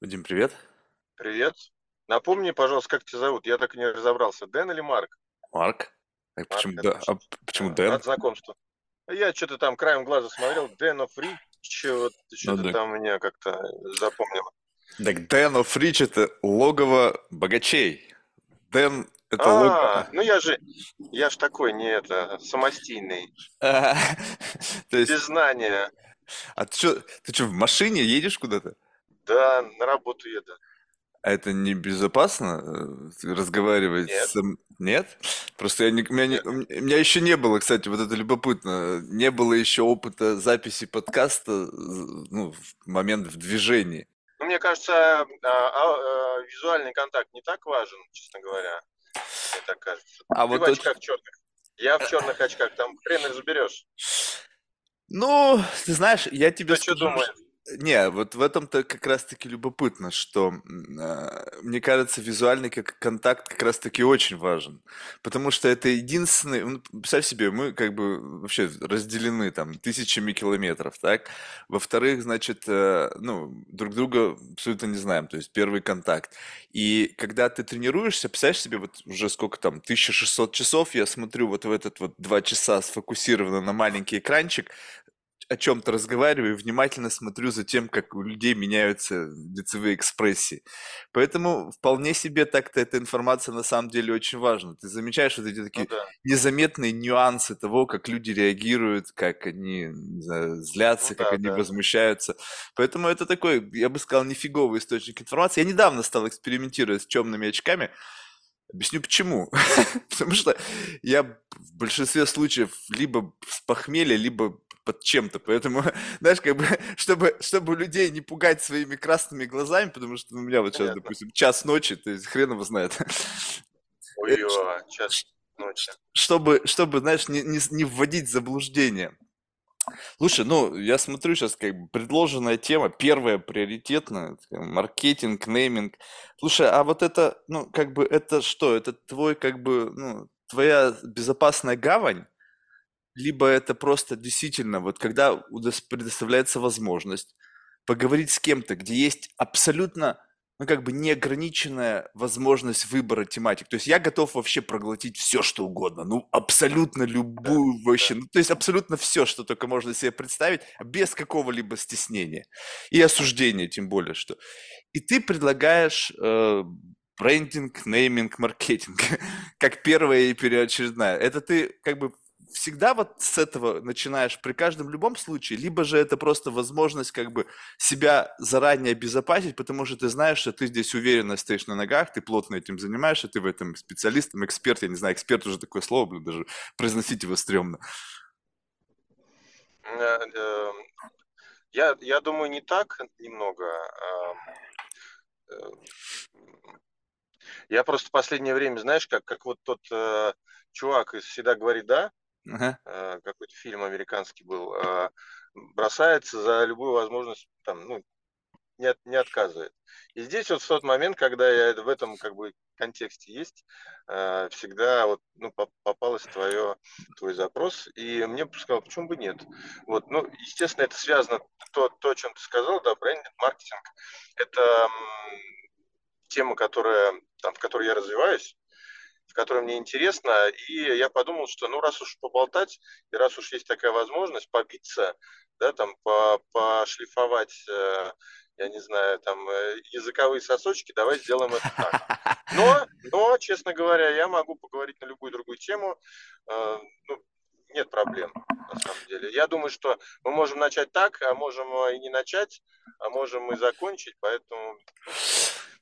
Вадим, привет. Привет. Напомни, пожалуйста, как тебя зовут? Я так и не разобрался. Дэн или Марк? Марк. А Марк, почему, да, а почему Дэн? Рад знакомству. Я что-то там краем глаза смотрел. Дэн оф Рич, вот Ну что-то да. там меня как-то запомнило. Так Дэн оф Рич это логово богачей. Дэн это логово... А, ну я же, я ж такой, не это, самостийный, А, То есть, без знания. а ты что, ты что, в машине едешь куда-то? Да, на работу еду. А это небезопасно э, разговаривать Нет, с... Нет? Просто я не, у, меня не- у меня еще не было, кстати, вот это любопытно, не было еще опыта записи подкаста, з- ну, в момент в движении. Ну, мне кажется, а, а, а, визуальный контакт не так важен, честно говоря. Мне так кажется. А Ты в вот это... очках черных. Я в черных очках, там хрен их заберешь. Ну, ты знаешь, я тебе что скажу, думает? Не, вот в этом-то как раз-таки любопытно, что а, мне кажется, визуальный контакт как раз-таки очень важен, потому что это единственный, ну, представь себе, мы как бы вообще разделены там тысячами километров, так? Во-вторых, значит, э, ну, друг друга абсолютно не знаем, то есть первый контакт. И когда ты тренируешься, представляешь себе, вот уже сколько там, 1600 часов, я смотрю вот в этот вот два часа сфокусированно на маленький экранчик, о чем-то разговариваю и внимательно смотрю за тем, как у людей меняются лицевые экспрессии. Поэтому вполне себе так-то эта информация на самом деле очень важна. Ты замечаешь вот эти Ну такие да. незаметные нюансы того, как люди реагируют, как они не знаю, Ну злятся, как да, они да. возмущаются. Поэтому это такой, я бы сказал, нифиговый источник информации. Я недавно стал экспериментировать с темными очками. Объясню почему. Потому что я в большинстве случаев либо с похмелья, либо под чем-то. Поэтому, знаешь, как бы, чтобы, чтобы людей не пугать своими красными глазами, потому что у меня вот сейчас, Понятно. допустим, час ночи, то есть хрен его знает. Э, Ой, ш- час ш- ночи. Чтобы, чтобы, знаешь, не, не, не вводить в заблуждение. Слушай, ну, я смотрю сейчас, как бы, предложенная тема, первая приоритетная, маркетинг, нейминг. Слушай, а вот это, ну, как бы, это что? Это твой, как бы, ну, твоя безопасная гавань? Либо это просто действительно, вот когда предоставляется возможность поговорить с кем-то, где есть абсолютно, ну, как бы неограниченная возможность выбора тематик. То есть я готов вообще проглотить все, что угодно. Ну, абсолютно Да, любую вообще. да. Ну, то есть абсолютно все, что только можно себе представить, без какого-либо стеснения. И осуждения, тем более, что. И ты предлагаешь э, брендинг, нейминг, маркетинг, как первая и первоочередная. Это ты как бы всегда вот с этого начинаешь при каждом любом случае, либо же это просто возможность как бы себя заранее обезопасить, потому что ты знаешь, что ты здесь уверенно стоишь на ногах, ты плотно этим занимаешься, ты в этом специалист, эксперт, я не знаю, эксперт уже такое слово, блин, даже произносить его стрёмно. Э, Я, я думаю, не так немного. э, Я просто в последнее время, знаешь, как, как вот тот э, чувак из «Всегда говорит да», Ага. э, какой-то фильм американский был, э, бросается за любую возможность, там, ну, не, от- не отказывает. И здесь вот в тот момент, когда я в этом как бы контексте есть, э, всегда вот, ну, поп- попалось твое, твой запрос, и мне сказал, почему бы нет. Вот, ну, естественно, это связано, то, то, о чем ты сказал, да, брендинг, маркетинг, это тема, которая, там, в которой я развиваюсь, в которой мне интересно, и я подумал, что ну раз уж поболтать, и раз уж есть такая возможность побиться, да, там по, пошлифовать, э, я не знаю, там э, языковые сосочки, давай сделаем это так. Но, но, честно говоря, я могу поговорить на любую другую тему, э, ну, нет проблем, на самом деле. Я думаю, что мы можем начать так, а можем и не начать, а можем и закончить, поэтому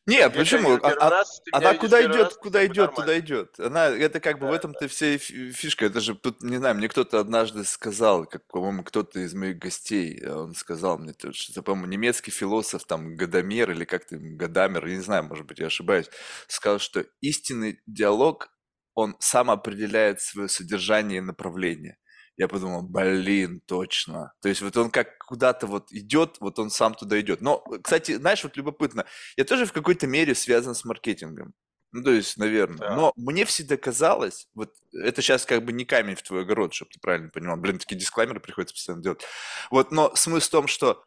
Не, я почему? А- а- раз, Она куда идет, раз, куда идет, туда нормально. идет. Она, это как бы в Да, этом-то да. вся фишка. Это же тут, не знаю, мне кто-то однажды сказал, как, по-моему, кто-то из моих гостей, э, он сказал мне, то, что, по-моему, немецкий философ, там, Гадамер или как то Гадамер, я не знаю, может быть, я ошибаюсь, сказал, что истинный диалог, он сам определяет свое содержание и направление. Я подумал, блин, точно. То есть вот он как куда-то вот идет, вот он сам туда идет. Но, кстати, знаешь, вот любопытно, я тоже в какой-то мере связан с маркетингом. Ну, то есть, наверное. Так. Но мне всегда казалось, вот это сейчас как бы не камень в твой огород, чтобы ты правильно понимал. Блин, такие дисклаймеры приходится постоянно делать. Вот, но смысл в том, что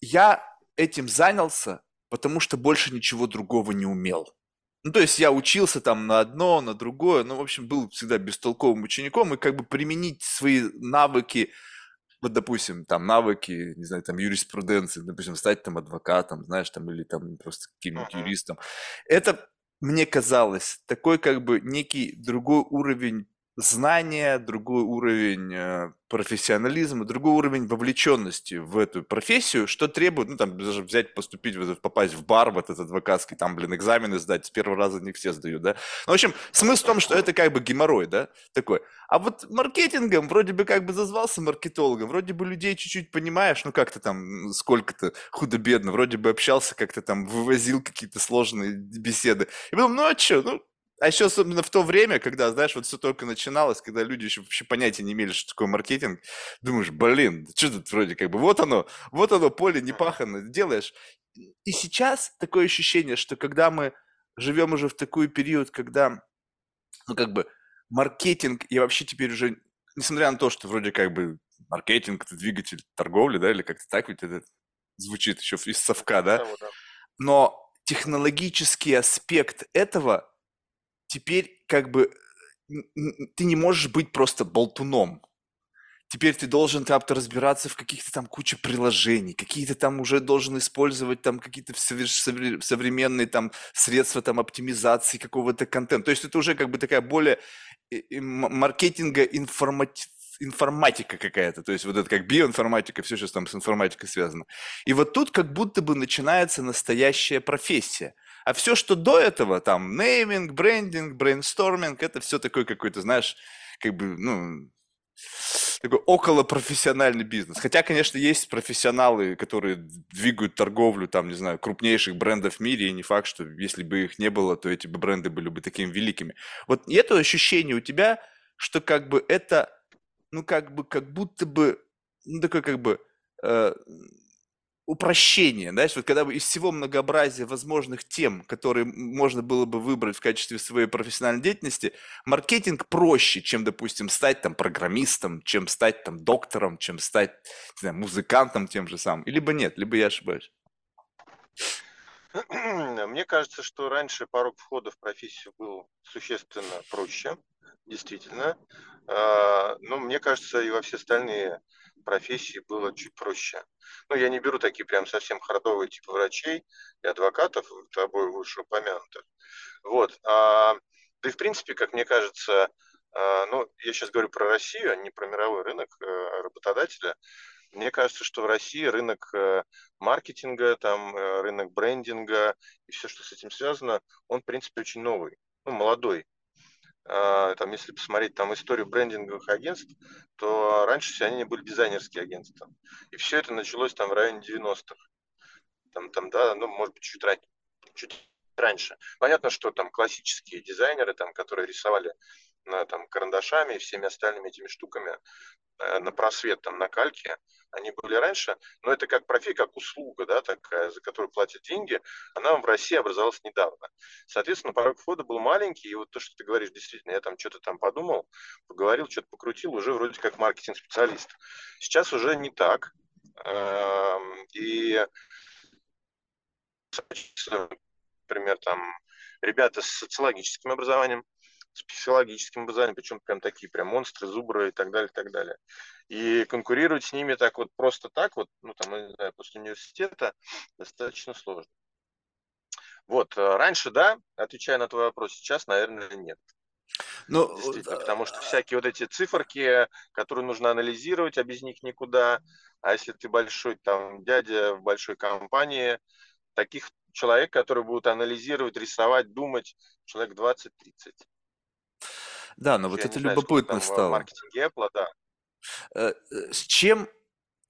я этим занялся потому что больше ничего другого не умел. Ну, то есть я учился там на одно, на другое, ну, в общем, был всегда бестолковым учеником, и как бы применить свои навыки, вот, допустим, там, навыки, не знаю, там, юриспруденции, допустим, стать там адвокатом, знаешь, там, или там просто каким-нибудь Мгм. юристом. Это, мне казалось, такой как бы некий другой уровень знания, другой уровень э, профессионализма, другой уровень вовлеченности в эту профессию, что требует, ну, там, даже взять, поступить, попасть в бар, в этот адвокатский, там, блин, экзамены сдать, с первого раза не все сдают, да. Ну, в общем, смысл в том, что это как бы геморрой, да, такой. А вот маркетингом вроде бы как бы зазвался маркетологом, вроде бы людей чуть-чуть понимаешь, ну, как-то там, сколько-то худо-бедно, вроде бы общался, как-то там вывозил какие-то сложные беседы. И потом, ну, а что, ну, а еще особенно в то время, когда, знаешь, вот все только начиналось, когда люди еще вообще понятия не имели, что такое маркетинг, думаешь, блин, что тут вроде как бы, вот оно, вот оно, поле не пахано, делаешь. И сейчас такое ощущение, что когда мы живем уже в такой период, когда, ну, как бы, маркетинг и вообще теперь уже, несмотря на то, что вроде как бы маркетинг – это двигатель торговли, да, или как-то так ведь это звучит еще из совка, да, но технологический аспект этого теперь как бы ты не можешь быть просто болтуном. Теперь ты должен там разбираться в каких-то там куче приложений, какие-то там уже должен использовать там какие-то современные там средства там оптимизации какого-то контента. То есть это уже как бы такая более маркетинга информатив информатика какая-то, то есть вот это как биоинформатика, все сейчас там с информатикой связано. И вот тут как будто бы начинается настоящая профессия. А все, что до этого, там, нейминг, брендинг, брейнсторминг, это все такой какой-то, знаешь, как бы, ну, такой около профессиональный бизнес. Хотя, конечно, есть профессионалы, которые двигают торговлю, там, не знаю, крупнейших брендов в мире, и не факт, что если бы их не было, то эти бы бренды были бы такими великими. Вот нет ощущения у тебя, что как бы это ну, как бы, как будто бы, ну, такое как бы э, упрощение, знаешь, вот когда бы из всего многообразия возможных тем, которые можно было бы выбрать в качестве своей профессиональной деятельности, маркетинг проще, чем, допустим, стать там программистом, чем стать там доктором, чем стать, не знаю, музыкантом тем же самым, либо нет, либо я ошибаюсь. Мне кажется, что раньше порог входа в профессию был существенно проще, действительно. А, но мне кажется, и во все остальные профессии было чуть проще. Ну, я не беру такие прям совсем хардовые типа врачей и адвокатов, тобой вышеупомянутых. Вот. А, да и в принципе, как мне кажется, а, ну, я сейчас говорю про Россию, а не про мировой рынок э, работодателя. Мне кажется, что в России рынок э, маркетинга, там, э, рынок брендинга и все, что с этим связано, он, в принципе, очень новый, ну, молодой. А, там, если посмотреть там историю брендинговых агентств, то раньше все они были дизайнерские агентства. И все это началось там в районе 90-х. Там, там, да, ну, может быть, чуть, раньше, чуть раньше. Понятно, что там классические дизайнеры, там, которые рисовали на, там, карандашами и всеми остальными этими штуками э, на просвет, там, на кальке, они были раньше, но это как профи, как услуга, да, такая, за которую платят деньги, она в России образовалась недавно. Соответственно, порог входа был маленький, и вот то, что ты говоришь, действительно, я там что-то там подумал, поговорил, что-то покрутил, уже вроде как маркетинг-специалист. Сейчас уже не так, эм, и например, там ребята с социологическим образованием, с психологическим образованием, причем прям такие прям монстры, зубры и так далее, и так далее. И конкурировать с ними так вот просто так вот, ну там, не знаю, после университета достаточно сложно. Вот, э, раньше, да, отвечая на твой вопрос, сейчас, наверное, нет. Ну, Действительно, потому что всякие вот эти циферки, которые нужно анализировать, а без них никуда. А если ты большой там дядя в большой компании, таких человек, который будет анализировать, рисовать, думать, человек 20-30. Да, но вот это любопытно стало. В маркетинге Apple, да. Э, э, с чем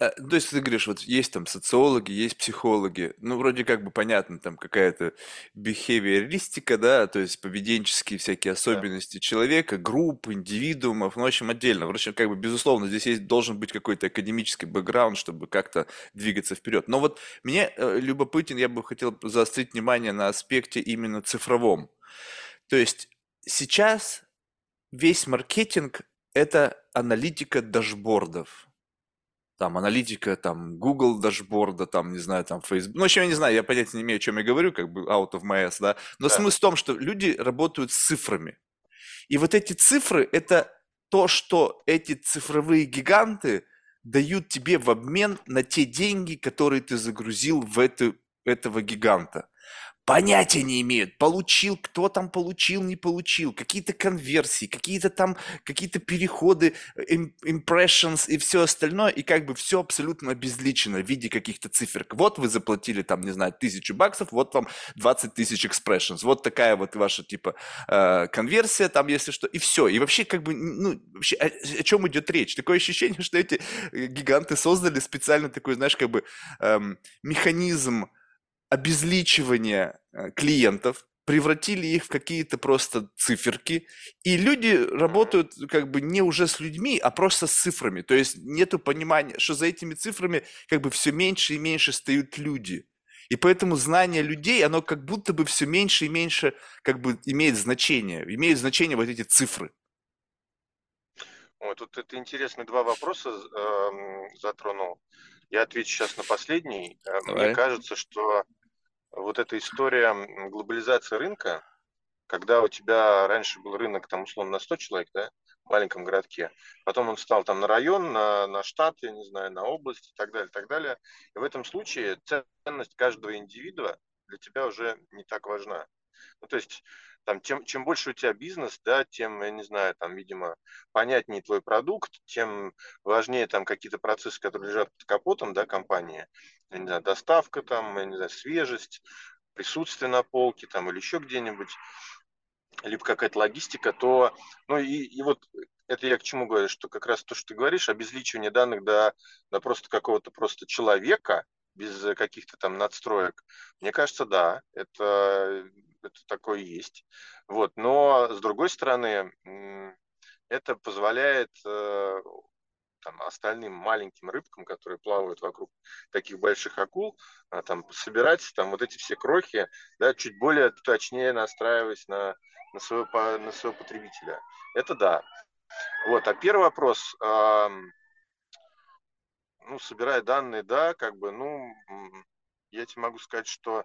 э, то есть ты говоришь, вот есть там социологи, есть психологи, ну, вроде как бы понятно, там какая-то бихевиористика, да, то есть поведенческие всякие особенности да. человека, групп, индивидуумов, ну, в общем, отдельно. В общем, как бы, безусловно, здесь есть, должен быть какой-то академический бэкграунд, чтобы как-то двигаться вперед. Но вот мне э, любопытен, я бы хотел заострить внимание на аспекте именно цифровом. То есть сейчас весь маркетинг – это аналитика дашбордов. там аналитика, там Google дашборда, там, не знаю, там Facebook. Ну, в общем, я не знаю, я понятия не имею, о чем я говорю, как бы out of my ass, да. Но да. смысл в том, что люди работают с цифрами. И вот эти цифры – это то, что эти цифровые гиганты дают тебе в обмен на те деньги, которые ты загрузил в эту, этого гиганта понятия не имеют, получил, кто там получил, не получил, какие-то конверсии, какие-то там, какие-то переходы, impressions и все остальное, и как бы все абсолютно обезличено в виде каких-то циферок. Вот вы заплатили там, не знаю, тысячу баксов, вот вам 20 тысяч expressions, вот такая вот ваша типа э, конверсия там, если что, и все. И вообще как бы, ну, вообще о, о чем идет речь? Такое ощущение, что эти э, гиганты создали специально такой, знаешь, как бы эм, механизм обезличивания э, клиентов, превратили их в какие-то просто циферки, и люди работают как бы не уже с людьми, а просто с цифрами. То есть нету понимания, что за этими цифрами как бы все меньше и меньше стоят люди. И поэтому знание людей, оно как будто бы все меньше и меньше как бы имеет значение. Имеют значение вот эти цифры. Ой, тут это интересные два вопроса э, затронул. Я отвечу сейчас на последний. Э, Давай. Мне кажется, что вот эта история глобализации рынка, когда у тебя раньше был рынок, там, условно, на 100 человек, да, в маленьком городке, потом он стал там на район, на, на штат, я не знаю, на область и так далее, и так далее. И в этом случае ценность каждого индивида для тебя уже не так важна. Ну, то есть там, чем, чем больше у тебя бизнес, да, тем, я не знаю, там, видимо, понятнее твой продукт, тем важнее там какие-то процессы, которые лежат под капотом, да, компании, я не знаю, доставка там, я не знаю, свежесть, присутствие на полке там или еще где-нибудь, либо какая-то логистика, то, ну и, и вот это я к чему говорю, что как раз то, что ты говоришь, обезличивание данных до, до просто какого-то просто человека, без каких-то там надстроек, мне кажется, да, это это такое есть. Вот. Но, с другой стороны, это позволяет э, там, остальным маленьким рыбкам, которые плавают вокруг таких больших акул, а, там, собирать там, вот эти все крохи, да, чуть более точнее настраиваясь на, на, своего, на своего потребителя. Это да. Вот. А первый вопрос, э, ну, собирая данные, да, как бы, ну, я тебе могу сказать, что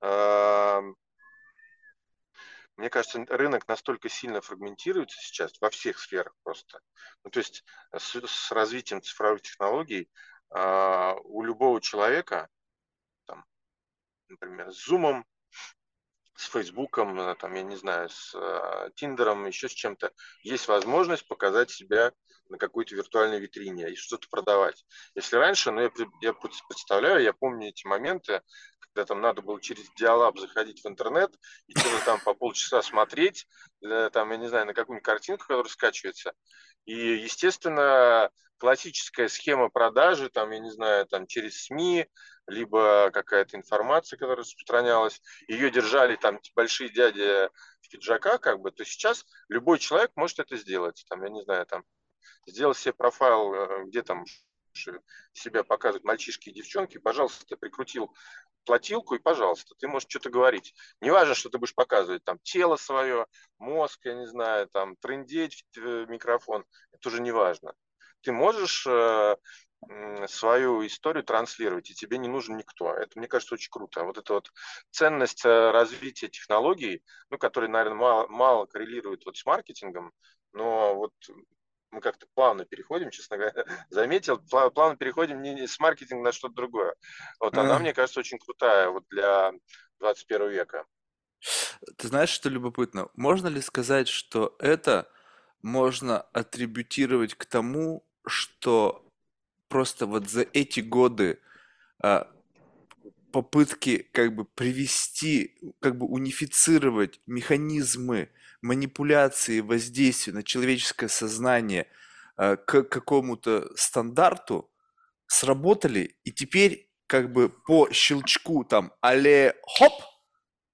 э, мне кажется, рынок настолько сильно фрагментируется сейчас во всех сферах просто. Ну, то есть с, с развитием цифровых технологий э, у любого человека, там, например, с Zoom, с Фейсбуком, э, там, я не знаю, с э, Тиндером, еще с чем-то, есть возможность показать себя на какой-то виртуальной витрине и что-то продавать. Если раньше, ну, я, я представляю, я помню эти моменты, когда там надо было через диалаб заходить в интернет и что-то там по полчаса смотреть, там, я не знаю, на какую-нибудь картинку, которая скачивается. И, естественно, классическая схема продажи, там, я не знаю, там через СМИ, либо какая-то информация, которая распространялась, ее держали там большие дяди в пиджаках, как бы, то сейчас любой человек может это сделать. Там, я не знаю, там, сделать себе профайл, э, где там себя показывают мальчишки и девчонки, пожалуйста, прикрутил платилку, и, пожалуйста, ты можешь что-то говорить. Не важно, что ты будешь показывать, там, тело свое, мозг, я не знаю, там, трындеть в микрофон, это уже не важно. Ты можешь э, свою историю транслировать, и тебе не нужен никто. Это, мне кажется, очень круто. Вот эта вот ценность э, развития технологий, ну, которые, наверное, мало, мало коррелируют вот с маркетингом, но вот мы как-то плавно переходим, честно говоря, заметил, плавно переходим не с маркетинга на что-то другое. Вот она, мне кажется, очень крутая вот для 21 века. Ты знаешь, что любопытно? Можно ли сказать, что это можно атрибутировать к тому, что просто вот за эти годы а, попытки как бы привести, как бы унифицировать механизмы манипуляции, воздействия на человеческое сознание э, к какому-то стандарту сработали, и теперь как бы по щелчку там але хоп,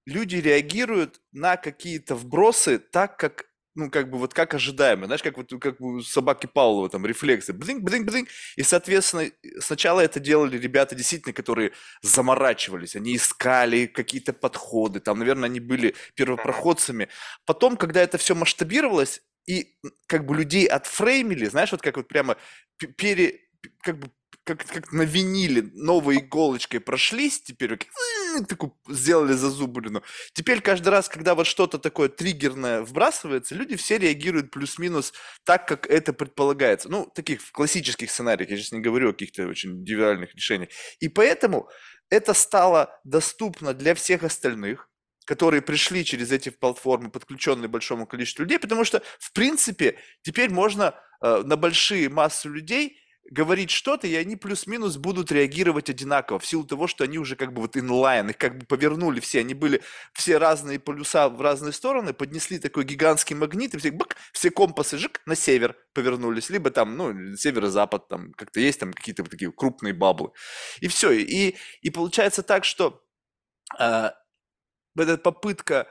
люди реагируют на какие-то вбросы так, как ну, как бы вот как ожидаемо, знаешь, как вот как у собаки Павлова, там, рефлексы, бдинг, бдинг, бдинг, и, соответственно, сначала это делали ребята, действительно, которые заморачивались, они искали какие-то подходы, там, наверное, они были первопроходцами. Потом, когда это все масштабировалось, и как бы людей отфреймили, знаешь, вот как вот прямо пере, как бы как, как на виниле новой иголочкой прошлись, теперь такую сделали зазубрину. Теперь каждый раз, когда вот что-то такое триггерное вбрасывается, люди все реагируют плюс-минус так, как это предполагается. Ну, таких в классических сценариях, я сейчас не говорю о каких-то очень индивидуальных решениях. И поэтому это стало доступно для всех остальных, которые пришли через эти платформы, подключенные большому количеству людей, потому что, в принципе, теперь можно э, на большие массы людей говорить что-то, и они плюс-минус будут реагировать одинаково, в силу того, что они уже как бы вот инлайн, их как бы повернули все, они были все разные полюса в разные стороны, поднесли такой гигантский магнит, и все, бак, все компасы жик, на север повернулись, либо там, ну, северо-запад, там как-то есть там какие-то вот такие крупные баблы. И все, и, и получается так, что э, эта попытка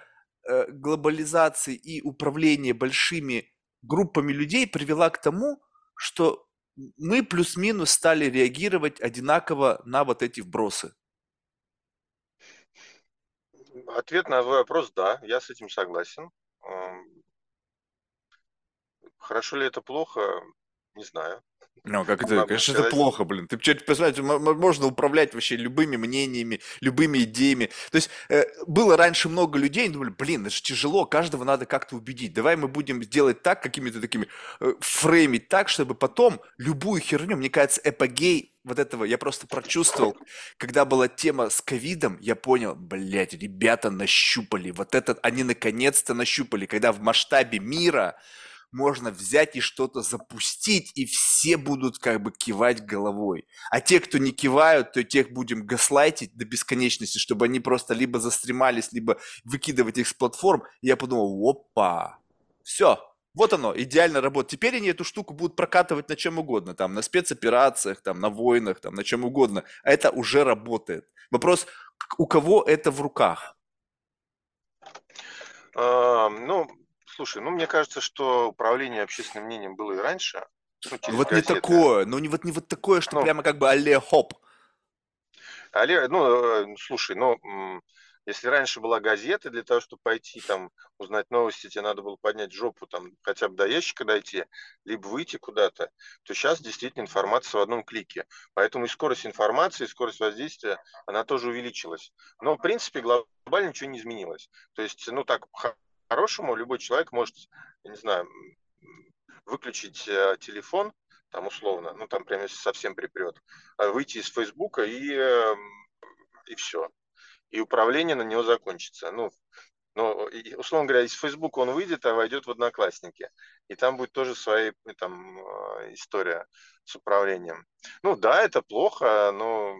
э, глобализации и управления большими группами людей привела к тому, что мы плюс-минус стали реагировать одинаково на вот эти вбросы. Ответ на твой вопрос – да, я с этим согласен. Хорошо ли это плохо? Не знаю. Ну, как это, конечно, это плохо, блин. Ты представляешь, можно управлять вообще любыми мнениями, любыми идеями. То есть э, было раньше много людей, думали, блин, это же тяжело, каждого надо как-то убедить. Давай мы будем делать так, какими-то такими, э, фреймить так, чтобы потом любую херню, мне кажется, эпогей вот этого я просто прочувствовал, когда была тема с ковидом, я понял, блядь, ребята нащупали, вот этот, они наконец-то нащупали, когда в масштабе мира можно взять и что-то запустить, и все будут как бы кивать головой. А те, кто не кивают, то тех будем гаслайтить до бесконечности, чтобы они просто либо застремались, либо выкидывать их с платформ. И я подумал, опа, все, вот оно, идеально работает. Теперь они эту штуку будут прокатывать на чем угодно, там, на спецоперациях, там, на войнах, там, на чем угодно. А это уже работает. Вопрос, у кого это в руках? А, ну, Слушай, ну мне кажется, что управление общественным мнением было и раньше. Ну, вот газеты. не такое, ну не вот не вот такое, что ну, прямо как бы алле хоп. Алле, ну, э, слушай, ну, если раньше была газета, для того, чтобы пойти там узнать новости, тебе надо было поднять жопу, там хотя бы до ящика дойти, либо выйти куда-то, то сейчас действительно информация в одном клике. Поэтому и скорость информации, и скорость воздействия, она тоже увеличилась. Но, в принципе, глобально ничего не изменилось. То есть, ну так, по-хорошему любой человек может, я не знаю, выключить э, телефон, там условно, ну там прям если совсем припрет, а выйти из Фейсбука и, э, и все. И управление на него закончится. Ну, но, условно говоря, из Фейсбука он выйдет, а войдет в Одноклассники. И там будет тоже своя там, э, история с управлением. Ну да, это плохо, но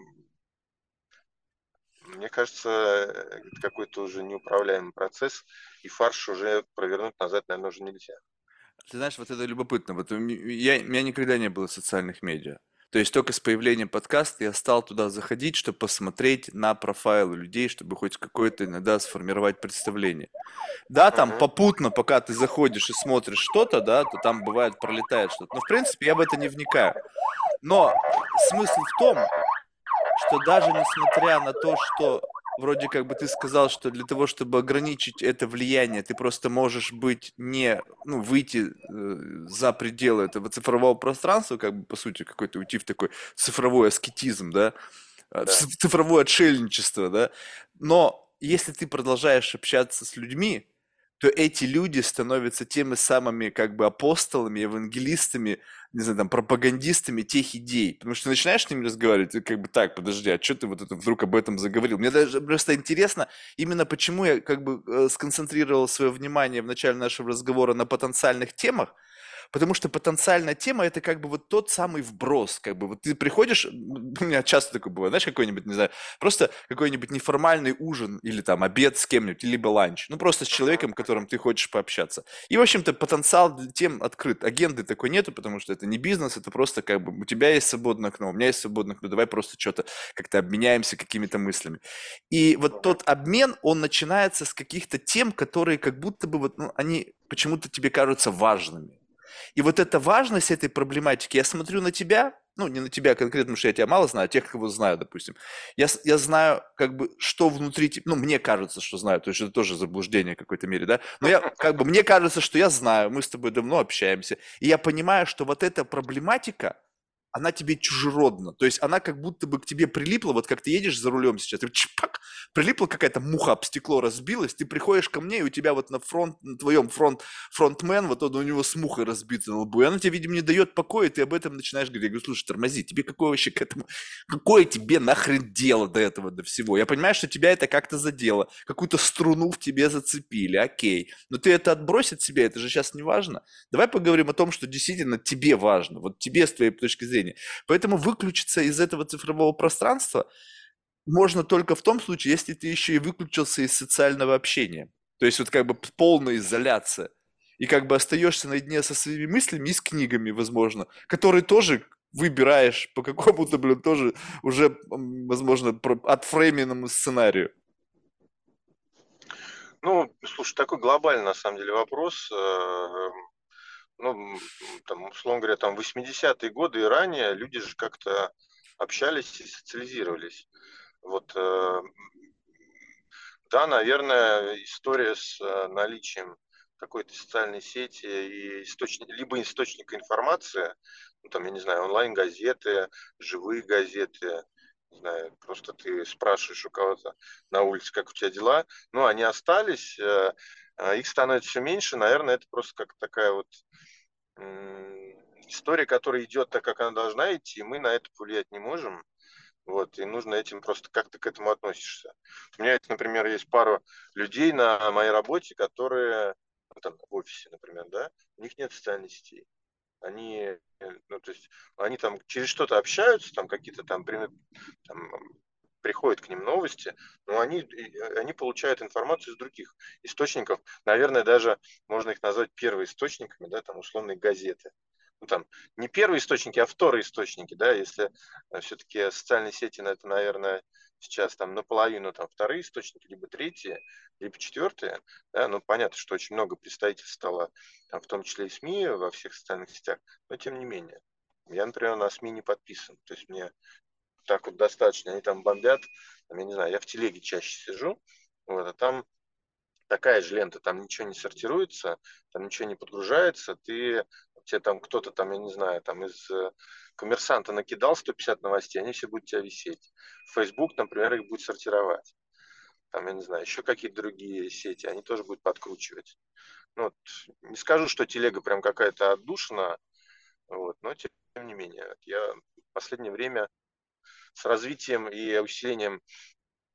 мне кажется, это какой-то уже неуправляемый процесс, и фарш уже провернуть назад, наверное, уже нельзя. Ты знаешь, вот это любопытно. Вот у меня, у меня никогда не было социальных медиа. То есть только с появлением подкаста я стал туда заходить, чтобы посмотреть на профайлы людей, чтобы хоть какое-то иногда сформировать представление. Да, там попутно, пока ты заходишь и смотришь что-то, да, то там бывает пролетает что-то. Но в принципе я в это не вникаю. Но смысл в том, что даже несмотря на то, что вроде как бы ты сказал, что для того, чтобы ограничить это влияние, ты просто можешь быть не, ну, выйти э, за пределы этого цифрового пространства, как бы, по сути, какой-то уйти в такой цифровой аскетизм, да, э, да. в цифровое отшельничество, да, но если ты продолжаешь общаться с людьми, то эти люди становятся теми самыми как бы апостолами, евангелистами, не знаю, там, пропагандистами тех идей. Потому что начинаешь с ними разговаривать, и как бы так, подожди, а что ты вот это вдруг об этом заговорил? Мне даже просто интересно, именно почему я как бы э, сконцентрировал свое внимание в начале нашего разговора на потенциальных темах, Потому что потенциальная тема это как бы вот тот самый вброс. Как бы вот ты приходишь, у меня часто такое бывает, знаешь, какой-нибудь, не знаю, просто какой-нибудь неформальный ужин или там обед с кем-нибудь, либо ланч. Ну, просто с человеком, которым ты хочешь пообщаться. И, в общем-то, потенциал для тем открыт. Агенды такой нету, потому что это не бизнес, это просто как бы у тебя есть свободное окно, у меня есть свободное окно, давай просто что-то как-то обменяемся какими-то мыслями. И вот тот обмен, он начинается с каких-то тем, которые как будто бы вот, ну, они почему-то тебе кажутся важными. И вот эта важность этой проблематики, я смотрю на тебя, ну, не на тебя конкретно, потому что я тебя мало знаю, а тех, кого знаю, допустим. Я, я знаю, как бы, что внутри тебя, ну, мне кажется, что знаю, то есть это тоже заблуждение в какой-то мере, да, но я, как бы, мне кажется, что я знаю, мы с тобой давно общаемся, и я понимаю, что вот эта проблематика, она тебе чужеродна. То есть она как будто бы к тебе прилипла, вот как ты едешь за рулем сейчас, и чпак, прилипла какая-то муха об стекло, разбилась, ты приходишь ко мне, и у тебя вот на фронт, на твоем фронт, фронтмен, вот он у него с мухой разбита на лбу, и она тебе, видимо, не дает покоя, и ты об этом начинаешь говорить. Я говорю, слушай, тормози, тебе какое вообще к этому, какое тебе нахрен дело до этого, до всего? Я понимаю, что тебя это как-то задело, какую-то струну в тебе зацепили, окей, но ты это отбрось от себя, это же сейчас не важно. Давай поговорим о том, что действительно тебе важно, вот тебе с твоей точки зрения. Поэтому выключиться из этого цифрового пространства можно только в том случае, если ты еще и выключился из социального общения. То есть вот как бы полная изоляция. И как бы остаешься наедине со своими мыслями и с книгами, возможно, которые тоже выбираешь по какому-то, блин, тоже уже, возможно, отфрейменному сценарию. Ну, слушай, такой глобальный, на самом деле, вопрос. Э, ну, там, условно говоря, там 80-е годы и ранее люди же как-то общались и социализировались. Вот, э, да, наверное, история с э, наличием какой-то социальной сети и источник, либо источника информации, ну, там, я не знаю, онлайн-газеты, живые газеты, не знаю, просто ты спрашиваешь у кого-то на улице, как у тебя дела, ну, они остались, э, а их становится все меньше, наверное, это просто как такая вот история, которая идет так, как она должна идти, и мы на это повлиять не можем. Вот, и нужно этим просто как ты к этому относишься. У меня, например, есть пару людей на моей работе, которые, ну, там, в офисе, например, да, у них нет социальных сетей. Они, ну, то есть, они там через что-то общаются, там какие-то там, там приходят к ним новости, но они, они получают информацию из других источников. Наверное, даже можно их назвать первоисточниками, да, там условные газеты. Ну, там, не первые источники, а вторые источники, да, если э, все-таки социальные сети, на это, наверное, сейчас там наполовину там вторые источники, либо третьи, либо четвертые, да, ну, понятно, что очень много представительств стало, там, в том числе и СМИ во всех социальных сетях, но тем не менее. Я, например, на СМИ не подписан, то есть мне так вот достаточно, они там бомбят, там, я не знаю, я в телеге чаще сижу, вот, а там такая же лента, там ничего не сортируется, там ничего не подгружается, ты, тебе там кто-то там, я не знаю, там из э, коммерсанта накидал 150 новостей, они все будут тебя висеть. Facebook, например, их будет сортировать. Там, я не знаю, еще какие-то другие сети, они тоже будут подкручивать. Ну, вот, не скажу, что телега прям какая-то отдушина, вот, но тем не менее, я в последнее время с развитием и усилением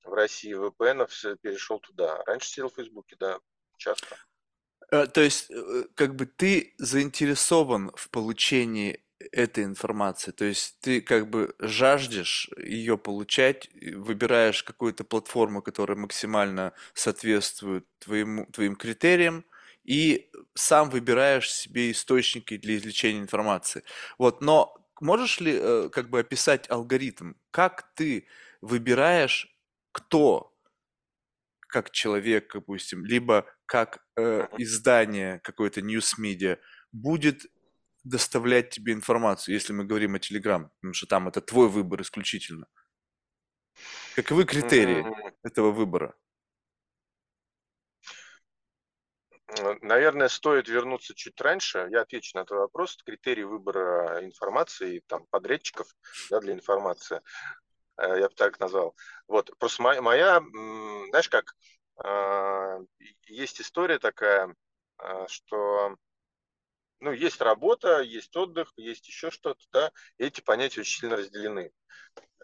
в России VPN перешел туда. Раньше сидел в Фейсбуке, да, часто. Э, то есть, э, как бы ты заинтересован в получении этой информации, то есть ты как бы жаждешь ее получать, выбираешь какую-то платформу, которая максимально соответствует твоему, твоим критериям, и сам выбираешь себе источники для извлечения информации. Вот, но можешь ли э, как бы описать алгоритм? Как ты выбираешь, кто как человек, допустим, либо как э, издание какой-то news media будет доставлять тебе информацию, если мы говорим о Telegram, потому что там это твой выбор исключительно. Каковы критерии этого выбора? Наверное, стоит вернуться чуть раньше. Я отвечу на твой вопрос. Критерии выбора информации, там, подрядчиков да, для информации, я бы так назвал. Вот, просто моя, моя знаешь как, а, есть история такая, а, что ну, есть работа, есть отдых, есть еще что-то, да, и эти понятия очень сильно разделены.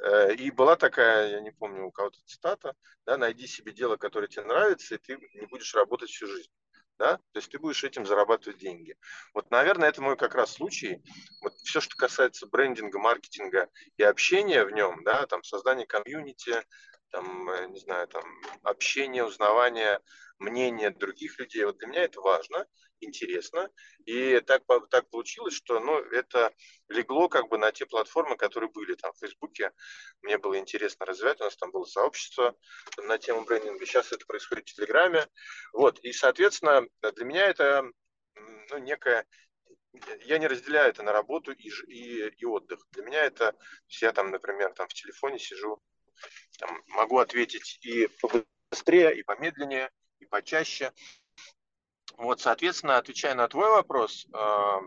Э, и была такая, я не помню, у кого-то цитата, да, найди себе дело, которое тебе нравится, и ты не будешь работать всю жизнь да, то есть ты будешь этим зарабатывать деньги. Вот, наверное, это мой как раз случай. Вот все, что касается брендинга, маркетинга и общения в нем, да, там создание комьюнити, там, э, не знаю, там общение, узнавание мнения других людей. Вот для меня это важно, интересно. И так, так получилось, что ну, это легло как бы на те платформы, которые были там в Фейсбуке. Мне было интересно развивать, у нас там было сообщество на тему брендинга. Сейчас это происходит в Телеграме. Вот. И, соответственно, для меня это ну, некая я не разделяю это на работу и, и, и отдых. Для меня это, я там, например, там в телефоне сижу, там, могу ответить и побыстрее, и помедленнее, и почаще. Вот, соответственно, отвечая на твой вопрос, э,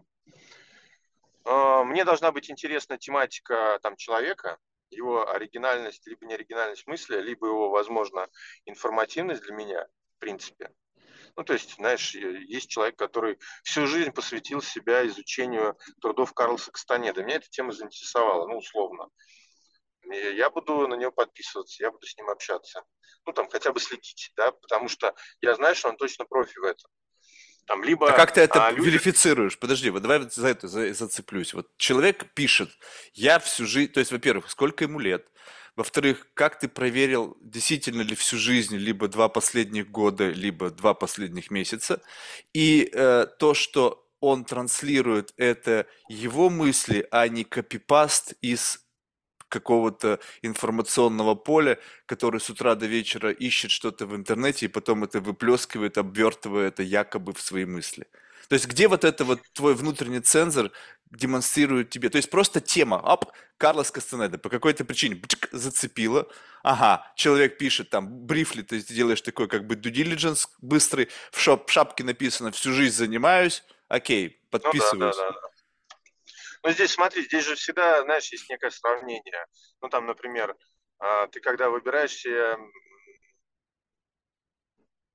А, мне должна быть интересна тематика там, человека, его оригинальность, либо неоригинальность мысли, либо его, возможно, информативность для меня, в принципе. Ну, то есть, знаешь, есть человек, который всю жизнь посвятил себя изучению трудов Карлса Кастанеда. Меня эта тема заинтересовала, ну, условно. Я буду на него подписываться, я буду с ним общаться. Ну, там, хотя бы следить, да, потому что я знаю, что он точно профи в этом. Там, либо, а как ты это а, люди... верифицируешь? Подожди, вот давай за это за, зацеплюсь. Вот человек пишет, я всю жизнь, то есть, во-первых, сколько ему лет, во-вторых, как ты проверил, действительно ли всю жизнь, либо два последних года, либо два последних месяца, и э, то, что он транслирует, это его мысли, а не копипаст из какого-то информационного поля, который с утра до вечера ищет что-то в интернете и потом это выплескивает, обвертывая это якобы в свои мысли. То есть где вот это вот твой внутренний цензор демонстрирует тебе? То есть просто тема, оп, Карлос Кастанеда по какой-то причине бчик, зацепила. Ага, человек пишет там, брифли, ты делаешь такой как бы due diligence быстрый, в, шап, шапке написано «всю жизнь занимаюсь», окей, подписываюсь. Ну, да, да, да, но здесь, смотри, здесь же всегда, знаешь, есть некое сравнение. Ну, там, например, а, ты когда выбираешь себе,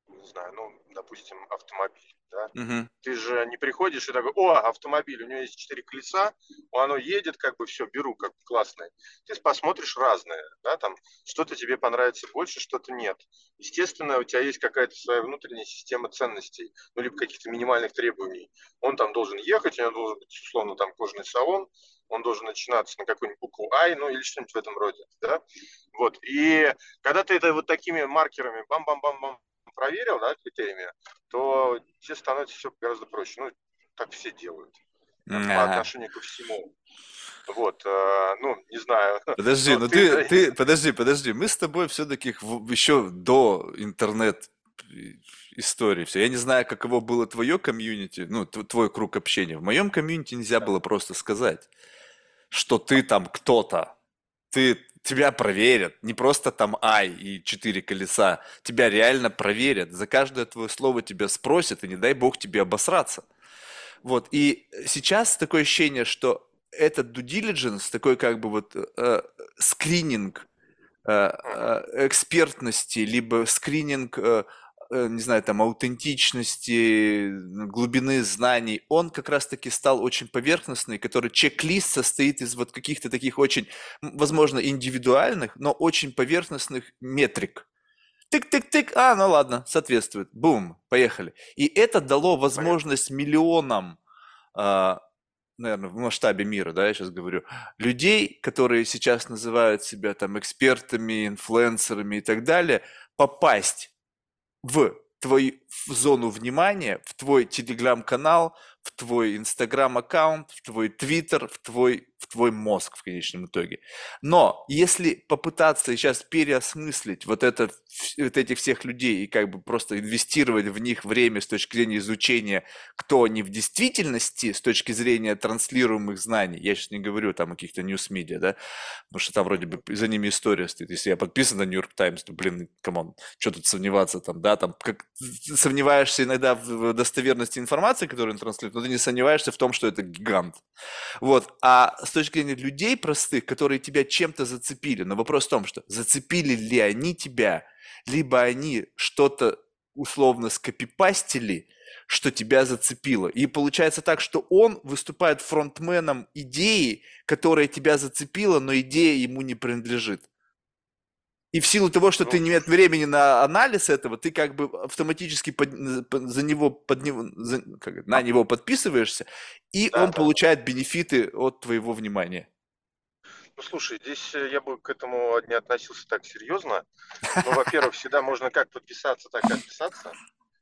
не знаю, ну, допустим, автомобиль, да, угу. ты же не приходишь и такой, о, автомобиль, у него есть четыре колеса, оно едет, как бы все, беру, как классное. Ты посмотришь разное, да, там, что-то тебе понравится больше, что-то нет. Естественно, у тебя есть какая-то своя внутренняя система ценностей, ну, либо каких-то минимальных требований. Он там должен ехать, у него должен быть, условно, там, кожаный салон, он должен начинаться на какую-нибудь букву I, ну или что-нибудь в этом роде, да, вот, и когда ты это вот такими маркерами бам-бам-бам-бам проверил, да, критериями, то тебе становится все гораздо проще. Ну, так все делают. Mm-hmm. По отношению ко всему. Вот, э, ну, не знаю. Подожди, ну ты, ты, ты, подожди, подожди, мы с тобой все-таки еще до интернет истории все. Я не знаю, каково было твое комьюнити, ну, твой круг общения. В моем комьюнити нельзя было просто сказать, что ты там кто-то. Ты тебя проверят. Не просто там ай и четыре колеса. Тебя реально проверят. За каждое твое слово тебя спросят, и не дай бог тебе обосраться. Вот. И сейчас такое ощущение, что этот due diligence, такой как бы вот э, скрининг э, э, экспертности, либо скрининг э, не знаю, там, аутентичности, глубины знаний, он как раз-таки стал очень поверхностный, который чек-лист состоит из вот каких-то таких очень, возможно, индивидуальных, но очень поверхностных метрик. Тык-тык-тык, а, ну ладно, соответствует. Бум, поехали. И это дало возможность миллионам, а, наверное, в масштабе мира, да, я сейчас говорю, людей, которые сейчас называют себя там экспертами, инфлюенсерами и так далее, попасть в твою в зону внимания, в твой телеграм-канал, в твой инстаграм-аккаунт, в твой твиттер, в твой, в твой мозг в конечном итоге. Но если попытаться сейчас переосмыслить вот, это, вот этих всех людей и как бы просто инвестировать в них время с точки зрения изучения, кто они в действительности, с точки зрения транслируемых знаний, я сейчас не говорю там о каких-то news media, да, потому что там вроде бы за ними история стоит. Если я подписан на Нью-Йорк Таймс, то, блин, come on, что тут сомневаться там, да, там, как сомневаешься иногда в достоверности информации, которую он транслирует, но ты не сомневаешься в том, что это гигант. Вот. А с точки зрения людей простых, которые тебя чем-то зацепили, но вопрос в том, что зацепили ли они тебя, либо они что-то условно скопипастили, что тебя зацепило. И получается так, что он выступает фронтменом идеи, которая тебя зацепила, но идея ему не принадлежит. И в силу того, что ну, ты не имеешь времени на анализ этого, ты как бы автоматически под, за него, под него, за, как, на него подписываешься, и да, он да. получает бенефиты от твоего внимания. Ну, слушай, здесь э, я бы к этому не относился так серьезно. Ну, во-первых, всегда можно как подписаться, так и отписаться.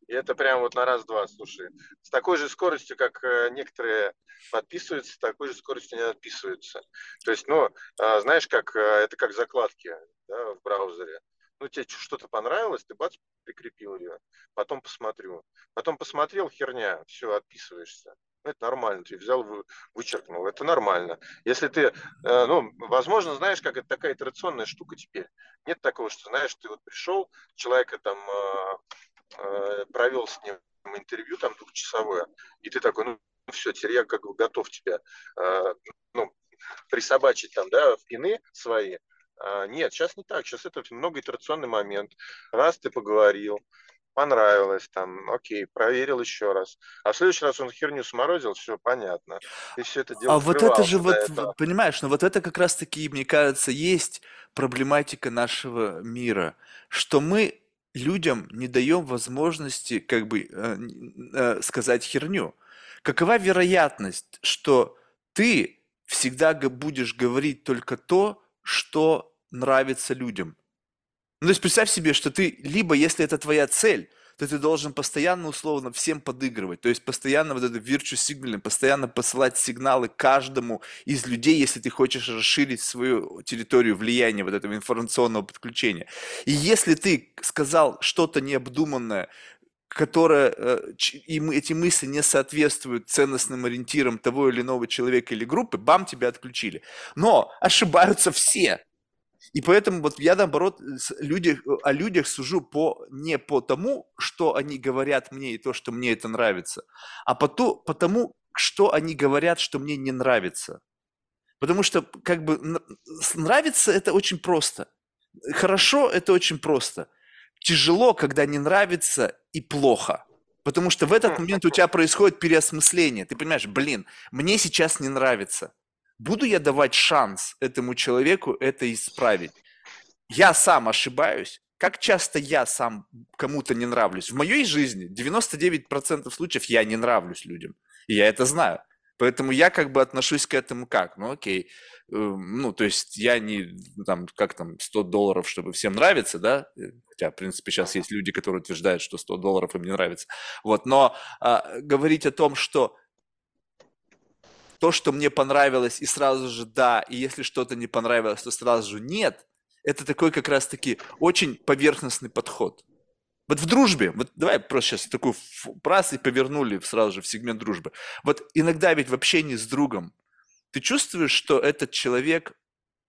И это прям вот на раз-два, слушай. С такой же скоростью, как э, некоторые подписываются, с такой же скоростью не отписываются. То есть, ну, а, знаешь, как э, это как закладки да, в браузере. Ну, тебе что-то понравилось, ты бац, прикрепил ее. Потом посмотрю. Потом посмотрел, херня, все, отписываешься. Ну, это нормально, ты взял, вы, вычеркнул, это нормально. Если ты, э, ну, возможно, знаешь, как это такая итерационная штука теперь. Нет такого, что, знаешь, ты вот пришел, человека там э, э, провел с ним интервью там двухчасовое, и ты такой, ну, все, теперь я как бы готов тебя ну, присобачить там, да, в пины свои. А, нет, сейчас не так, сейчас это многоитерационный момент. Раз ты поговорил, понравилось, там, окей, проверил еще раз. А в следующий раз он херню сморозил, все понятно. И все это дело А вот это же вот, этого. понимаешь, ну вот это как раз-таки, мне кажется, есть проблематика нашего мира, что мы людям не даем возможности как бы э, э, сказать херню. Какова вероятность, что ты всегда будешь говорить только то, что нравится людям? Ну, то есть представь себе, что ты, либо если это твоя цель, то ты должен постоянно, условно, всем подыгрывать. То есть постоянно вот это virtue signaling, постоянно посылать сигналы каждому из людей, если ты хочешь расширить свою территорию влияния вот этого информационного подключения. И если ты сказал что-то необдуманное, которое, э, и эти мысли не соответствуют ценностным ориентирам того или иного человека или группы, бам, тебя отключили. Но ошибаются все. И поэтому вот я, наоборот, люди, о людях сужу по, не по тому, что они говорят мне и то, что мне это нравится, а по, то, по тому, что они говорят, что мне не нравится. Потому что как бы нравится это очень просто. Хорошо это очень просто. Тяжело, когда не нравится и плохо. Потому что в этот момент у тебя происходит переосмысление. Ты понимаешь, блин, мне сейчас не нравится буду я давать шанс этому человеку это исправить? Я сам ошибаюсь, как часто я сам кому-то не нравлюсь? В моей жизни 99% случаев я не нравлюсь людям. И я это знаю. Поэтому я как бы отношусь к этому как? Ну окей, эм, ну то есть я не там, как там, 100 долларов, чтобы всем нравиться, да? Э, хотя, в принципе, сейчас есть люди, которые утверждают, что 100 долларов им не нравится. Вот, но а, говорить о том, что то, что мне понравилось, и сразу же да, и если что-то не понравилось, то сразу же нет, это такой как раз-таки очень поверхностный подход. Вот в дружбе, вот давай просто сейчас такую фразу и повернули сразу же в сегмент дружбы. Вот иногда ведь в общении с другом ты чувствуешь, что этот человек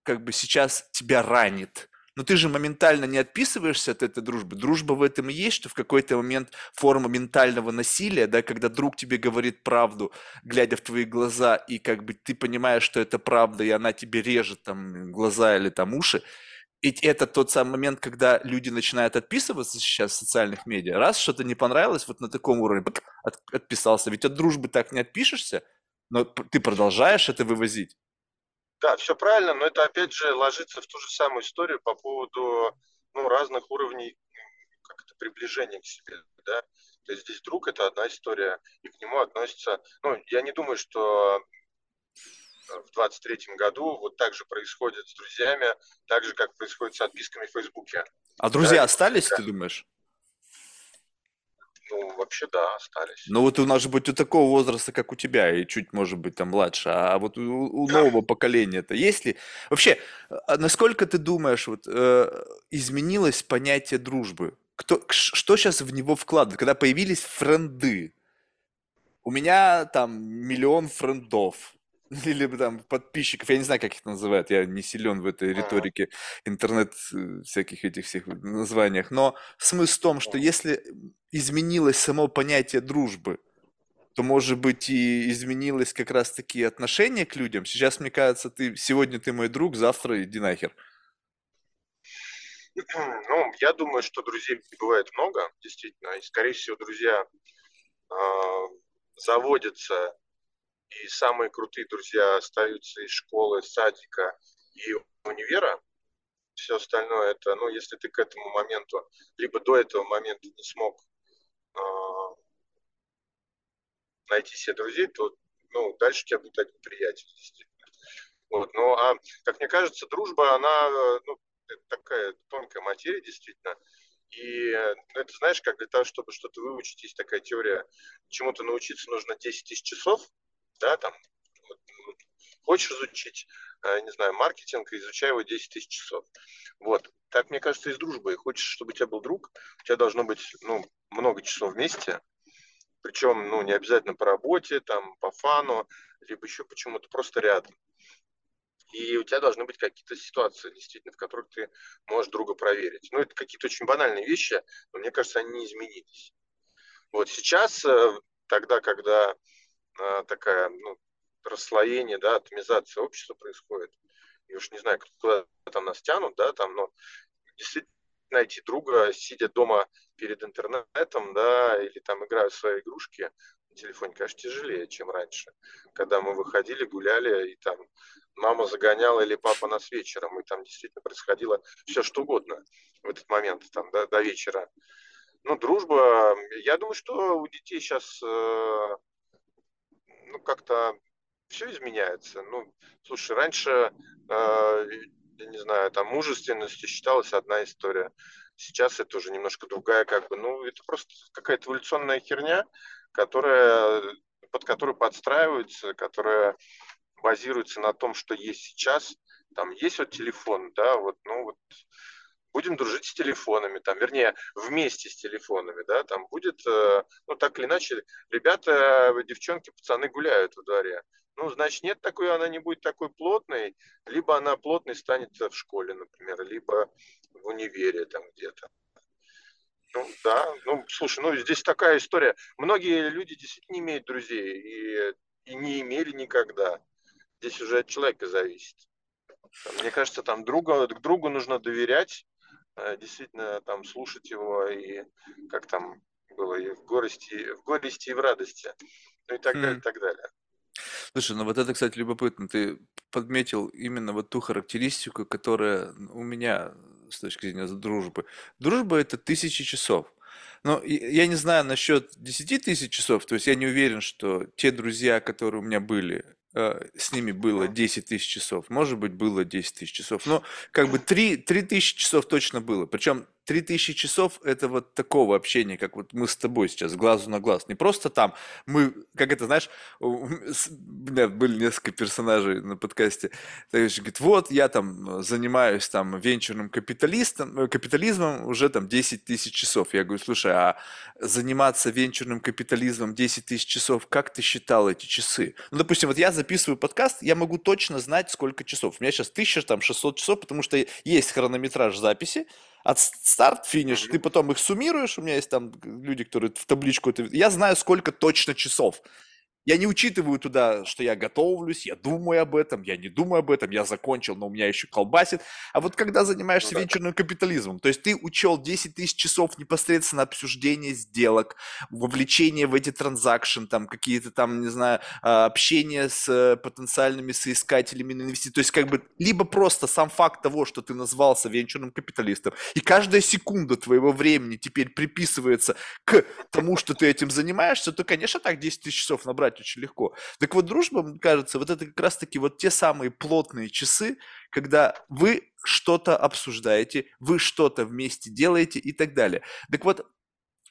как бы сейчас тебя ранит, но ты же моментально не отписываешься от этой дружбы. Дружба в этом и есть, что в какой-то момент форма ментального насилия, да, когда друг тебе говорит правду, глядя в твои глаза, и как бы ты понимаешь, что это правда, и она тебе режет там глаза или там уши, ведь это тот самый момент, когда люди начинают отписываться сейчас в социальных медиа. Раз что-то не понравилось, вот на таком уровне отписался. Ведь от дружбы так не отпишешься, но ты продолжаешь это вывозить. Да, все правильно, но это опять же ложится в ту же самую историю по поводу ну, разных уровней как это, приближения к себе. Да? То есть здесь друг это одна история, и к нему относится. Ну, я не думаю, что в 23-м году вот так же происходит с друзьями, так же, как происходит с отписками в Фейсбуке. А друзья да, остались, ты думаешь? Ну, вообще, да, остались. Ну, вот у нас же быть у такого возраста, как у тебя, и чуть, может быть, там младше, а вот у, у нового поколения-то есть ли? Вообще, а насколько ты думаешь, вот, э, изменилось понятие дружбы? Кто, что сейчас в него вкладывают? Когда появились френды, у меня там миллион френдов, или там подписчиков, я не знаю, как их называют, я не силен в этой риторике интернет э, всяких этих всех названиях, но смысл в том, что если изменилось само понятие дружбы, то, может быть, и изменилось как раз-таки отношение к людям. Сейчас, мне кажется, ты сегодня ты мой друг, завтра иди нахер. Ну, я думаю, что друзей бывает много, действительно, и, скорее всего, друзья э, заводятся и самые крутые друзья остаются из школы, садика и универа. Все остальное это, ну, если ты к этому моменту, либо до этого момента не смог э, найти себе друзей, то ну, дальше у тебя будет один приятель, действительно. Вот. Ну, а, как мне кажется, дружба, она ну, такая тонкая материя, действительно. И ну, это, знаешь, как для того, чтобы что-то выучить, есть такая теория, чему-то научиться нужно 10 тысяч часов, да, там, вот, хочешь изучить, э, не знаю, маркетинг, изучай его 10 тысяч часов. Вот. Так, мне кажется, из дружбы. Хочешь, чтобы у тебя был друг, у тебя должно быть, ну, много часов вместе, причем, ну, не обязательно по работе, там, по фану, либо еще почему-то, просто рядом. И у тебя должны быть какие-то ситуации, действительно, в которых ты можешь друга проверить. Ну, это какие-то очень банальные вещи, но мне кажется, они не изменились. Вот сейчас, э, тогда, когда такая, ну, расслоение, да, атомизация общества происходит. И уж не знаю, куда там нас тянут, да, там, но действительно найти друга, сидя дома перед интернетом, да, или там играя в свои игрушки на телефоне, конечно, тяжелее, чем раньше. Когда мы выходили, гуляли, и там мама загоняла или папа нас вечером, и там действительно происходило все что угодно в этот момент, там, да, до вечера. Ну, дружба, я думаю, что у детей сейчас э, ну, как-то все изменяется. Ну, слушай, раньше, э, я не знаю, там мужественностью считалась одна история. Сейчас это уже немножко другая, как бы, ну, это просто какая-то эволюционная херня, которая, под которую подстраиваются, которая базируется на том, что есть сейчас. Там есть вот телефон, да, вот, ну, вот будем дружить с телефонами, там, вернее, вместе с телефонами, да, там будет, э, ну, так или иначе, ребята, девчонки, пацаны гуляют во дворе. Ну, значит, нет такой, она не будет такой плотной, либо она плотной станет в школе, например, либо в универе там где-то. Ну, да, ну, слушай, ну, здесь такая история. Многие люди действительно не имеют друзей и, и не имели никогда. Здесь уже от человека зависит. Мне кажется, там друга, другу нужно доверять, Э, действительно там слушать его и как там было и в горести, в горести и в радости, ну и так далее, и хм. так далее. Слушай, ну вот это, кстати, любопытно. Ты подметил именно вот ту характеристику, которая у меня с точки зрения дружбы. Дружба это тысячи часов. Но я не знаю насчет 10 тысяч часов, то есть я не уверен, что те друзья, которые у меня были, Э, с ними было 10 тысяч часов, может быть, было 10 тысяч часов, но как бы 3, 3 тысячи часов точно было. Причем 3000 часов это вот такого общения, как вот мы с тобой сейчас, глазу на глаз. Не просто там мы, как это, знаешь, у меня были несколько персонажей на подкасте, есть, говорит, вот я там занимаюсь там венчурным капиталистом, э, капитализмом уже там 10 тысяч часов. Я говорю, слушай, а заниматься венчурным капитализмом 10 тысяч часов, как ты считал эти часы? Ну, допустим, вот я записываю подкаст, я могу точно знать, сколько часов. У меня сейчас 1600 часов, потому что есть хронометраж записи, от старт, финиш, ты потом их суммируешь, у меня есть там люди, которые в табличку, это, я знаю, сколько точно часов. Я не учитываю туда, что я готовлюсь, я думаю об этом, я не думаю об этом, я закончил, но у меня еще колбасит. А вот когда занимаешься ну, венчурным капитализмом, то есть ты учел 10 тысяч часов непосредственно обсуждения сделок, вовлечение в эти транзакшн, там какие-то там, не знаю, а, общение с э, потенциальными соискателями на инвестиции. То есть как бы либо просто сам факт того, что ты назвался венчурным капиталистом, и каждая секунда твоего времени теперь приписывается к тому, что ты этим занимаешься, то, конечно, так 10 тысяч часов набрать убрать очень легко. Так вот, дружба, мне кажется, вот это как раз-таки вот те самые плотные часы, когда вы что-то обсуждаете, вы что-то вместе делаете и так далее. Так вот,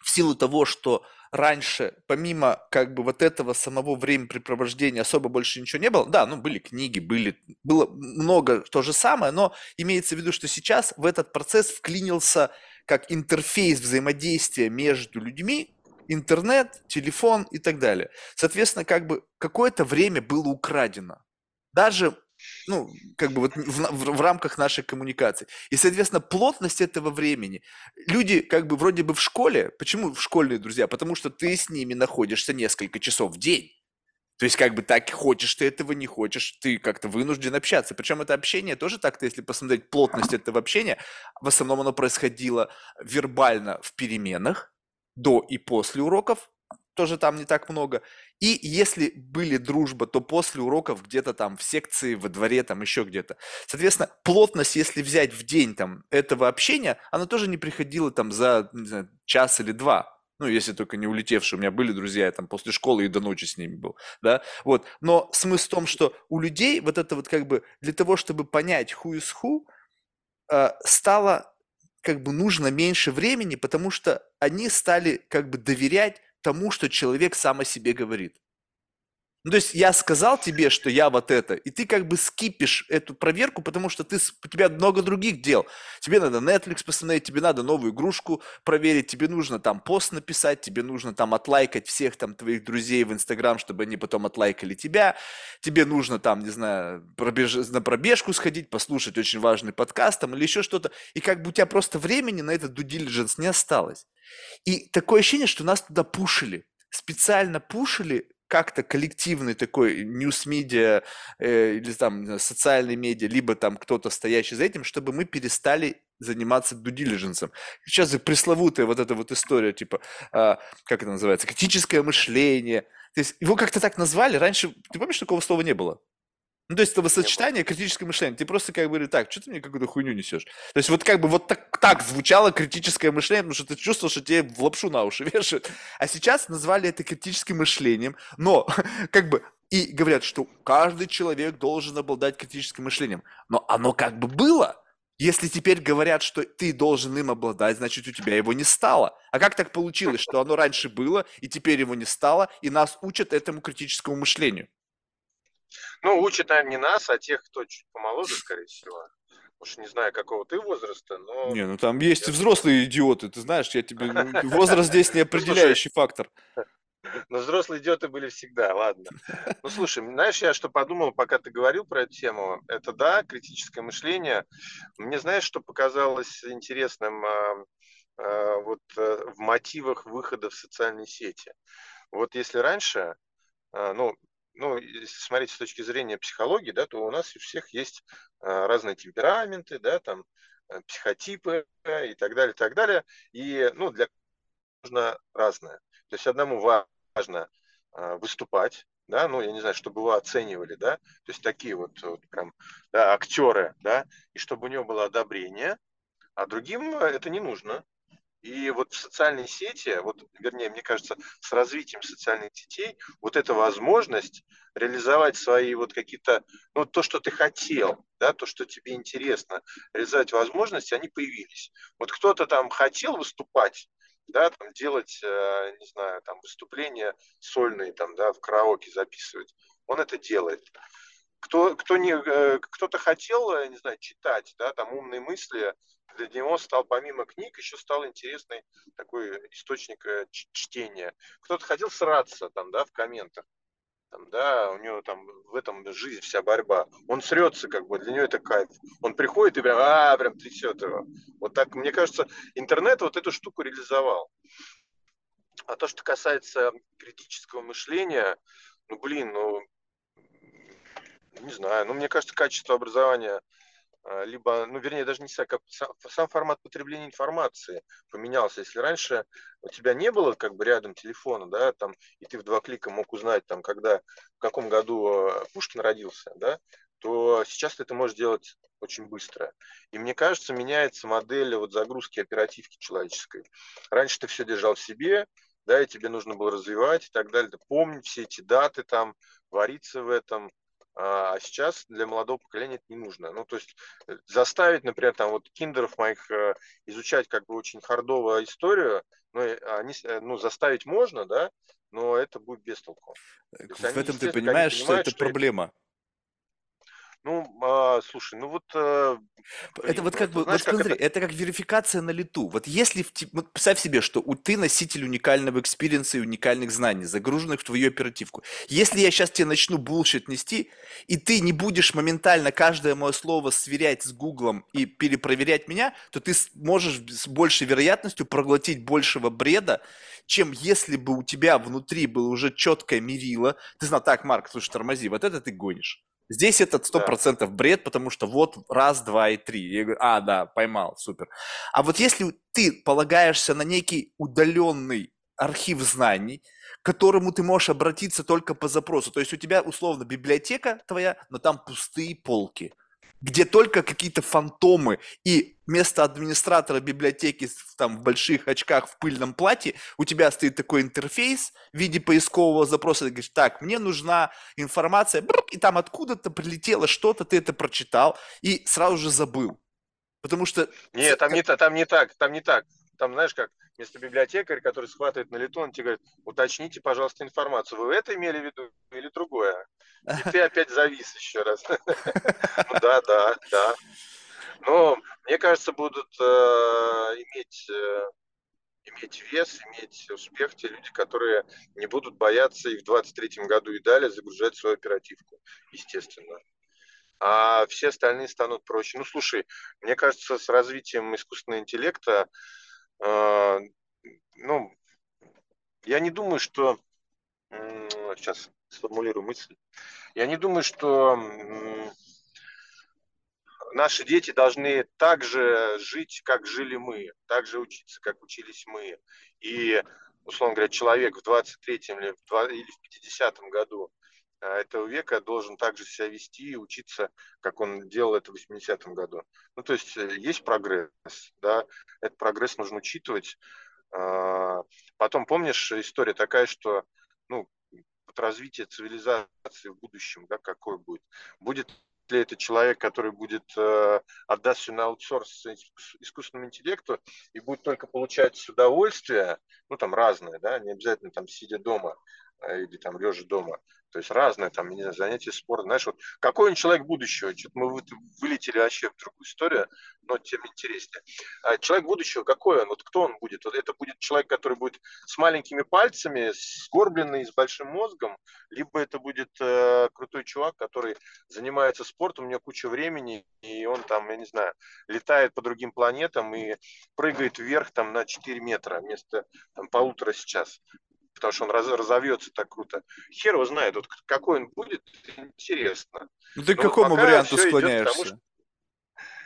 в силу того, что раньше, помимо как бы вот этого самого времяпрепровождения особо больше ничего не было, да, ну были книги, были, было много то же самое, но имеется в виду, что сейчас в этот процесс вклинился как интерфейс взаимодействия между людьми, интернет, телефон и так далее. Соответственно, как бы какое-то время было украдено. Даже ну, как бы вот в, в, в рамках нашей коммуникации. И, соответственно, плотность этого времени. Люди как бы вроде бы в школе, почему в школьные друзья? Потому что ты с ними находишься несколько часов в день. То есть, как бы так хочешь ты этого, не хочешь, ты как-то вынужден общаться. Причем это общение тоже так-то, если посмотреть плотность этого общения, в основном оно происходило вербально в переменах, до и после уроков, тоже там не так много. И если были дружба, то после уроков где-то там в секции, во дворе, там еще где-то. Соответственно, плотность, если взять в день там этого общения, она тоже не приходила там за не знаю, час или два. Ну, если только не улетевшие. У меня были друзья, я там после школы и до ночи с ними был, да, вот. Но смысл в том, что у людей вот это вот как бы для того, чтобы понять who is who, э, стало как бы нужно меньше времени, потому что они стали как бы доверять тому, что человек сам о себе говорит. Ну, то есть я сказал тебе, что я вот это, и ты как бы скипишь эту проверку, потому что ты, у тебя много других дел. Тебе надо Netflix посмотреть, тебе надо новую игрушку проверить, тебе нужно там пост написать, тебе нужно там отлайкать всех там твоих друзей в Инстаграм, чтобы они потом отлайкали тебя. Тебе нужно там, не знаю, пробеж... на пробежку сходить, послушать очень важный подкаст там или еще что-то. И как бы у тебя просто времени на этот due diligence не осталось. И такое ощущение, что нас туда пушили. Специально пушили как-то коллективный такой ньюс-медиа э, или там социальные медиа, либо там кто-то стоящий за этим, чтобы мы перестали заниматься diligence. Сейчас пресловутая вот эта вот история, типа, э, как это называется, критическое мышление. То есть его как-то так назвали, раньше, ты помнишь, такого слова не было? Ну, то есть это сочетание критическое мышление. Ты просто как бы говоришь, так, что ты мне какую-то хуйню несешь? То есть вот как бы вот так, так звучало критическое мышление, потому что ты чувствовал, что тебе в лапшу на уши вешают. А сейчас назвали это критическим мышлением, но как бы и говорят, что каждый человек должен обладать критическим мышлением. Но оно как бы было. Если теперь говорят, что ты должен им обладать, значит, у тебя его не стало. А как так получилось, что оно раньше было, и теперь его не стало, и нас учат этому критическому мышлению? Ну, учат, наверное, не нас, а тех, кто чуть помоложе, скорее всего. Уж не знаю, какого ты возраста, но... Не, ну там есть и взрослые идиоты, ты знаешь, я тебе... Ну, возраст здесь не определяющий фактор. Но взрослые идиоты были всегда, ладно. Ну, слушай, знаешь, я что подумал, пока ты говорил про эту тему? Это, да, критическое мышление. Мне, знаешь, что показалось интересным а, а, вот а, в мотивах выхода в социальные сети? Вот если раньше, а, ну, ну, если смотреть с точки зрения психологии, да, то у нас у всех есть а, разные темпераменты, да, там, э, психотипы и так далее, и так далее. И, ну, для нужно разное. То есть одному важно а, выступать, да, ну, я не знаю, чтобы его оценивали, да, то есть такие вот, вот прям, да, актеры, да, и чтобы у него было одобрение, а другим это не нужно. И вот в социальной сети, вот, вернее, мне кажется, с развитием социальных сетей, вот эта возможность реализовать свои вот какие-то, ну, то, что ты хотел, да, то, что тебе интересно, реализовать возможности, они появились. Вот кто-то там хотел выступать, да, там делать, э, не знаю, там выступления сольные, там, да, в караоке записывать, он это делает. Кто, кто не, э, кто-то хотел, э, не знаю, читать, да, там умные мысли, для него стал помимо книг еще стал интересный такой источник э, чтения. Кто-то хотел сраться там, да, в комментах. Там, да, у него там в этом жизнь вся борьба. Он срется, как бы, для него это кайф. Он приходит и прям, а, прям трясет его. Вот так, мне кажется, интернет вот эту штуку реализовал. А то, что касается критического мышления, ну, блин, ну, не знаю, ну, мне кажется, качество образования либо, ну, вернее, даже не как сам формат потребления информации поменялся. Если раньше у тебя не было как бы рядом телефона, да, там, и ты в два клика мог узнать, там, когда, в каком году а, Пушкин родился, да, то сейчас ты это можешь делать очень быстро. И мне кажется, меняется модель вот загрузки оперативки человеческой. Раньше ты все держал в себе, да, и тебе нужно было развивать и так далее, помнить все эти даты там, вариться в этом, а, сейчас для молодого поколения это не нужно. Ну, то есть э, заставить, например, там вот киндеров моих э, изучать как бы очень хардовую историю, ну, они, э, ну, заставить можно, да, но это будет без толку. В этом ты понимаешь, что это что проблема. Ну, а, слушай, ну вот... А, это вот как бы, знаешь, вот смотри, это... это как верификация на лету. Вот если, в, вот представь себе, что у, ты носитель уникального experience а и уникальных знаний, загруженных в твою оперативку. Если я сейчас тебе начну bullshit нести, и ты не будешь моментально каждое мое слово сверять с Гуглом и перепроверять меня, то ты можешь с большей вероятностью проглотить большего бреда, чем если бы у тебя внутри было уже четкое мерило. Ты знал, так, Марк, слушай, тормози, вот это ты гонишь. Здесь этот сто процентов да. бред, потому что вот раз, два и три. Я говорю, а, да, поймал, супер. А вот если ты полагаешься на некий удаленный архив знаний, к которому ты можешь обратиться только по запросу, то есть у тебя условно библиотека твоя, но там пустые полки – где только какие-то фантомы, и вместо администратора библиотеки там, в больших очках в пыльном платье у тебя стоит такой интерфейс в виде поискового запроса, ты говоришь, так, мне нужна информация, и там откуда-то прилетело что-то, ты это прочитал и сразу же забыл. Потому что... Нет, там не, там не так, там не так. Там, знаешь, как вместо библиотекаря, который схватывает на лету, он тебе говорит, уточните, пожалуйста, информацию. Вы это имели в виду или другое? И ты опять завис еще раз. Ну да, да, да. Но мне кажется, будут э, иметь э, иметь вес, иметь успех те люди, которые не будут бояться и в 23 году и далее загружать свою оперативку, естественно. А все остальные станут проще. Ну, слушай, мне кажется, с развитием искусственного интеллекта ну, я не думаю, что сейчас сформулирую мысль. Я не думаю, что наши дети должны так же жить, как жили мы, так же учиться, как учились мы. И, условно говоря, человек в 23-м или в 50-м году а, этого века должен также себя вести и учиться, как он делал это в 80-м году. Ну, то есть э, есть прогресс, да, этот прогресс нужно учитывать. А, потом, помнишь, история такая, что, ну, вот развитие цивилизации в будущем, да, какой будет? Будет ли это человек, который будет э, отдаст все на аутсорс искусственному интеллекту и будет только получать удовольствие, ну там разное, да, не обязательно там сидя дома или там лежа дома, то есть разное там не знаю, занятия спортом. Знаешь, вот какой он человек будущего? Что-то мы вылетели вообще в другую историю, но тем интереснее. А человек будущего, какой он? Вот кто он будет? Вот это будет человек, который будет с маленькими пальцами, сгорбленный, с большим мозгом, либо это будет э, крутой чувак, который занимается спортом, у него куча времени, и он там, я не знаю, летает по другим планетам и прыгает вверх там на 4 метра вместо там, полутора сейчас потому что он раз, разовьется так круто. Хер его знает, вот какой он будет, интересно. Ну ты к какому варианту склоняешься? Идет,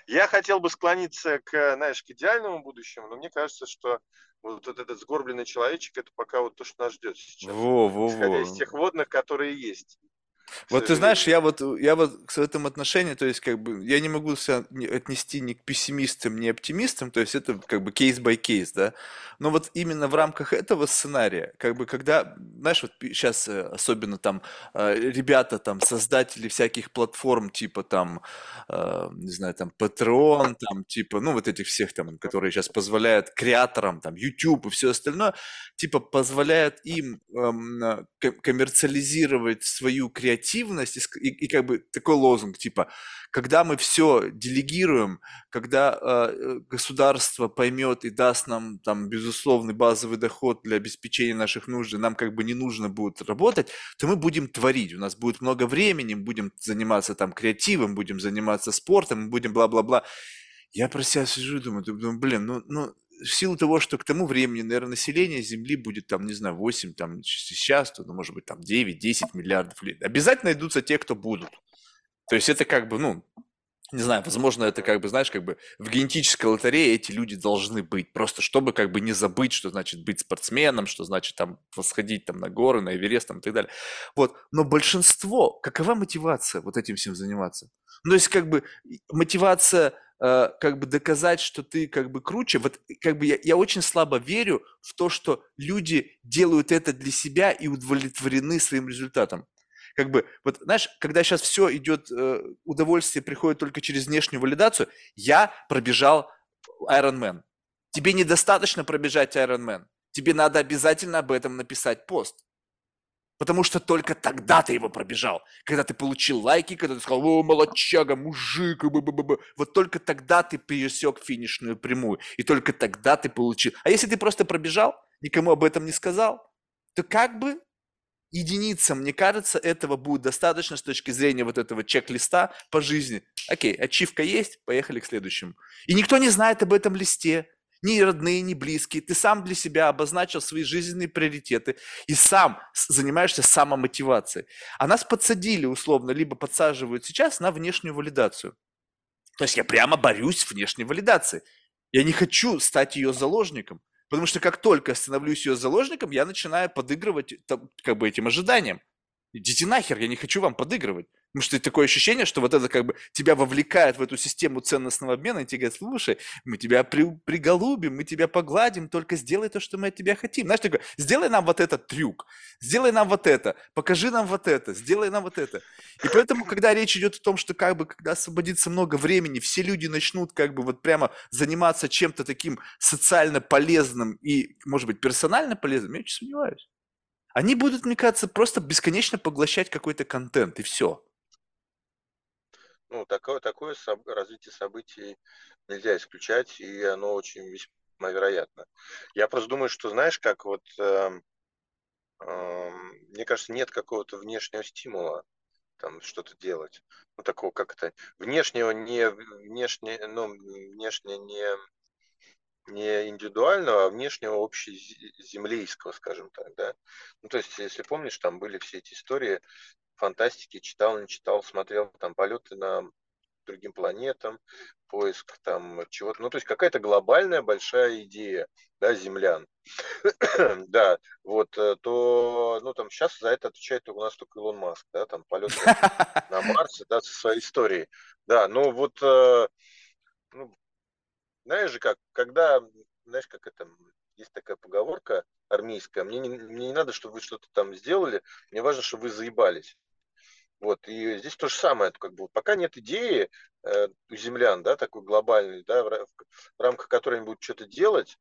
я хотел бы склониться к, знаешь, к идеальному будущему, но мне кажется, что вот этот сгорбленный человечек, это пока вот то, что нас ждет сейчас. Во, во, исходя во. из тех водных, которые есть. Вот ты знаешь, я вот, я вот к этому отношению, то есть как бы я не могу себя отнести ни к пессимистам, ни оптимистам, то есть это как бы кейс by кейс, да. Но вот именно в рамках этого сценария, как бы когда, знаешь, вот сейчас э, особенно там э, ребята там создатели всяких платформ типа там, э, не знаю, там Patreon, там типа, ну вот этих всех там, которые сейчас позволяют креаторам там YouTube и все остальное, типа позволяют им эм, коммерциализировать свою креативность креативность и, и как бы такой лозунг типа, когда мы все делегируем, когда э, государство поймет и даст нам там безусловный базовый доход для обеспечения наших нужд, и нам как бы не нужно будет работать, то мы будем творить, у нас будет много времени, будем заниматься там креативом, будем заниматься спортом, будем бла-бла-бла. Я про себя сижу и думаю, думаю, блин, ну, ну в силу того, что к тому времени, наверное, население Земли будет там, не знаю, 8, там, сейчас, то, ну, может быть, там 9-10 миллиардов лет. Обязательно найдутся те, кто будут. То есть это как бы, ну, не знаю, возможно, это как бы, знаешь, как бы в генетической лотерее эти люди должны быть, просто чтобы как бы не забыть, что значит быть спортсменом, что значит там восходить там на горы, на Эверест там, и так далее. Вот, но большинство, какова мотивация вот этим всем заниматься? Ну, то есть как бы мотивация Э, как бы доказать, что ты как бы круче. Вот как бы я, я очень слабо верю в то, что люди делают это для себя и удовлетворены своим результатом. Как бы, вот знаешь, когда сейчас все идет, э, удовольствие приходит только через внешнюю валидацию, я пробежал Ironman. Тебе недостаточно пробежать Ironman. Тебе надо обязательно об этом написать пост. Потому что только тогда ты его пробежал. Когда ты получил лайки, когда ты сказал, о, молодчага, мужик, б -б -б вот только тогда ты пересек финишную прямую. И только тогда ты получил. А если ты просто пробежал, никому об этом не сказал, то как бы единицам, мне кажется, этого будет достаточно с точки зрения вот этого чек-листа по жизни. Окей, ачивка есть, поехали к следующему. И никто не знает об этом листе ни родные, ни близкие. Ты сам для себя обозначил свои жизненные приоритеты и сам занимаешься самомотивацией. А нас подсадили условно, либо подсаживают сейчас на внешнюю валидацию. То есть я прямо борюсь с внешней валидацией. Я не хочу стать ее заложником. Потому что как только становлюсь ее заложником, я начинаю подыгрывать как бы этим ожиданиям. Идите нахер, я не хочу вам подыгрывать. Потому что такое ощущение, что вот это как бы тебя вовлекает в эту систему ценностного обмена, и тебе говорят, слушай, мы тебя при, приголубим, мы тебя погладим, только сделай то, что мы от тебя хотим. Знаешь, такое, сделай нам вот этот трюк, сделай нам вот это, покажи нам вот это, сделай нам вот это. И поэтому, когда речь идет о том, что как бы, когда освободится много времени, все люди начнут как бы вот прямо заниматься чем-то таким социально полезным и, может быть, персонально полезным, я очень сомневаюсь. Они будут, мне кажется, просто бесконечно поглощать какой-то контент, и все. Ну, такое, такое развитие событий нельзя исключать, и оно очень весьма вероятно. Я просто думаю, что, знаешь, как вот, э, э, мне кажется, нет какого-то внешнего стимула там что-то делать. Ну, такого, как это, внешнего не, внешне, ну, внешне не, не индивидуального, а внешнего общеземлейского, скажем так, да. Ну, то есть, если помнишь, там были все эти истории фантастики, читал, не читал, смотрел там полеты на другим планетам, поиск там чего-то. Ну, то есть какая-то глобальная большая идея, да, землян. да, вот, э, то, ну, там сейчас за это отвечает у нас только Илон Маск, да, там полет на Марс, да, со своей историей. Да, ну вот, э, ну, знаешь же как, когда, знаешь, как это, есть такая поговорка армейская, мне не, мне не надо, чтобы вы что-то там сделали, мне важно, чтобы вы заебались. Вот, и здесь то же самое, как бы, пока нет идеи э, у землян, да, такой глобальной, да, в, в рамках которой они будут что-то делать,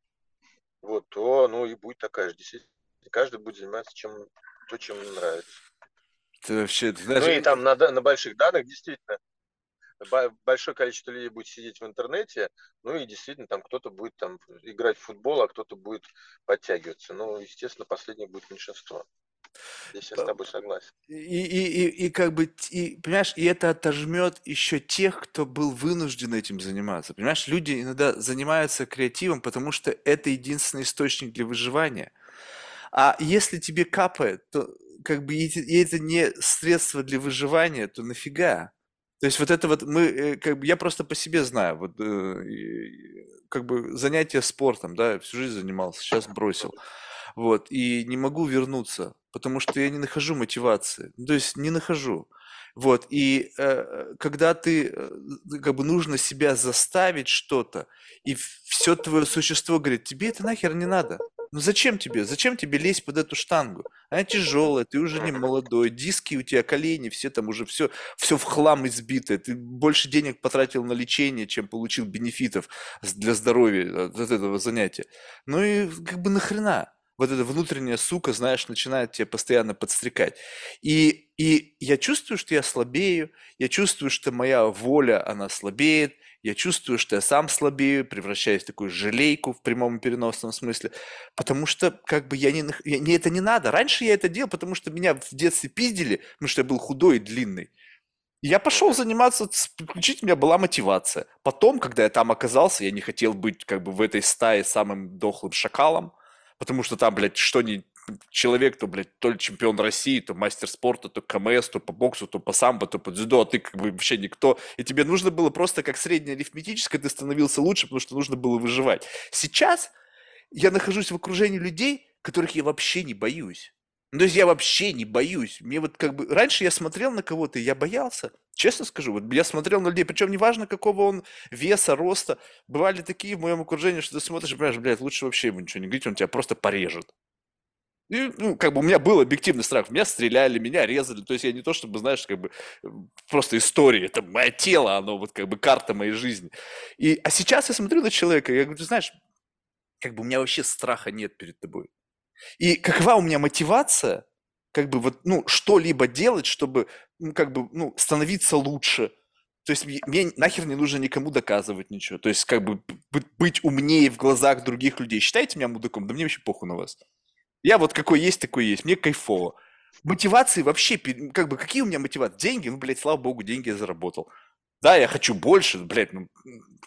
вот, то, ну, и будет такая же, действительно, каждый будет заниматься чем, то, чем ему нравится. Ты вообще, ты знаешь... Ну, и там на, на больших данных, действительно, большое количество людей будет сидеть в интернете, ну и действительно там кто-то будет там играть в футбол, а кто-то будет подтягиваться. Ну, естественно, последнее будет меньшинство. Я с тобой согласен. И, и, и, и как бы, и, понимаешь, и это отожмет еще тех, кто был вынужден этим заниматься. Понимаешь, люди иногда занимаются креативом, потому что это единственный источник для выживания. А если тебе капает, то как бы и это не средство для выживания, то нафига? То есть вот это вот мы, э, как бы я просто по себе знаю, вот э, как бы занятия спортом, да, всю жизнь занимался, сейчас бросил. Вот, и не могу вернуться, потому что я не нахожу мотивации. То есть не нахожу. Вот, и э, когда ты, э, как бы нужно себя заставить что-то, и все твое существо говорит, тебе это нахер не надо. Ну зачем тебе? Зачем тебе лезть под эту штангу? Она тяжелая, ты уже не молодой, диски у тебя, колени, все там уже все, все в хлам избито. Ты больше денег потратил на лечение, чем получил бенефитов для здоровья от этого занятия. Ну и как бы нахрена? Вот эта внутренняя сука, знаешь, начинает тебя постоянно подстрекать. И, и я чувствую, что я слабею, я чувствую, что моя воля, она слабеет, я чувствую, что я сам слабею, превращаюсь в такую желейку в прямом и переносном смысле, потому что как бы я не, я, мне это не надо. Раньше я это делал, потому что меня в детстве пиздили, потому что я был худой и длинный. я пошел заниматься, включить у меня была мотивация. Потом, когда я там оказался, я не хотел быть как бы в этой стае самым дохлым шакалом, потому что там, блядь, что не человек, то, блядь, то ли чемпион России, то мастер спорта, то КМС, то по боксу, то по самбо, то по дзюдо, а ты как бы вообще никто. И тебе нужно было просто как среднеарифметическое, ты становился лучше, потому что нужно было выживать. Сейчас я нахожусь в окружении людей, которых я вообще не боюсь. Ну, то есть я вообще не боюсь. Мне вот как бы... Раньше я смотрел на кого-то, и я боялся. Честно скажу, вот я смотрел на людей, причем неважно, какого он веса, роста. Бывали такие в моем окружении, что ты смотришь и понимаешь, блядь, лучше вообще ему ничего не говорить, он тебя просто порежет. И, ну, как бы у меня был объективный страх. Меня стреляли, меня резали. То есть я не то, чтобы, знаешь, как бы просто история. Это мое тело, оно вот как бы карта моей жизни. И, а сейчас я смотрю на человека, и я говорю, знаешь, как бы у меня вообще страха нет перед тобой. И какова у меня мотивация, как бы вот, ну, что-либо делать, чтобы, ну, как бы, ну, становиться лучше. То есть мне нахер не нужно никому доказывать ничего. То есть как бы быть умнее в глазах других людей. Считаете меня мудаком? Да мне вообще похуй на вас. Я вот какой есть, такой есть. Мне кайфово. Мотивации вообще, как бы, какие у меня мотивации? Деньги? Ну, блядь, слава богу, деньги я заработал. Да, я хочу больше, блядь, ну,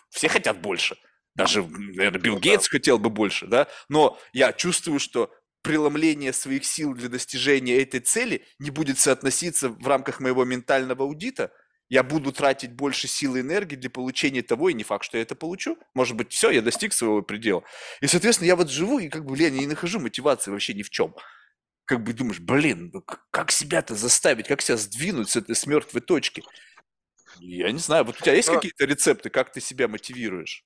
все хотят больше. Даже, наверное, Билл ну, Гейтс да. хотел бы больше, да? Но я чувствую, что преломление своих сил для достижения этой цели не будет соотноситься в рамках моего ментального аудита, я буду тратить больше сил и энергии для получения того, и не факт, что я это получу. Может быть, все, я достиг своего предела. И, соответственно, я вот живу, и как бы, блин, я не нахожу мотивации вообще ни в чем. Как бы думаешь, блин, ну как себя-то заставить, как себя сдвинуть с этой с мертвой точки? Я не знаю, вот у тебя есть Но... Ну, какие-то рецепты, как ты себя мотивируешь?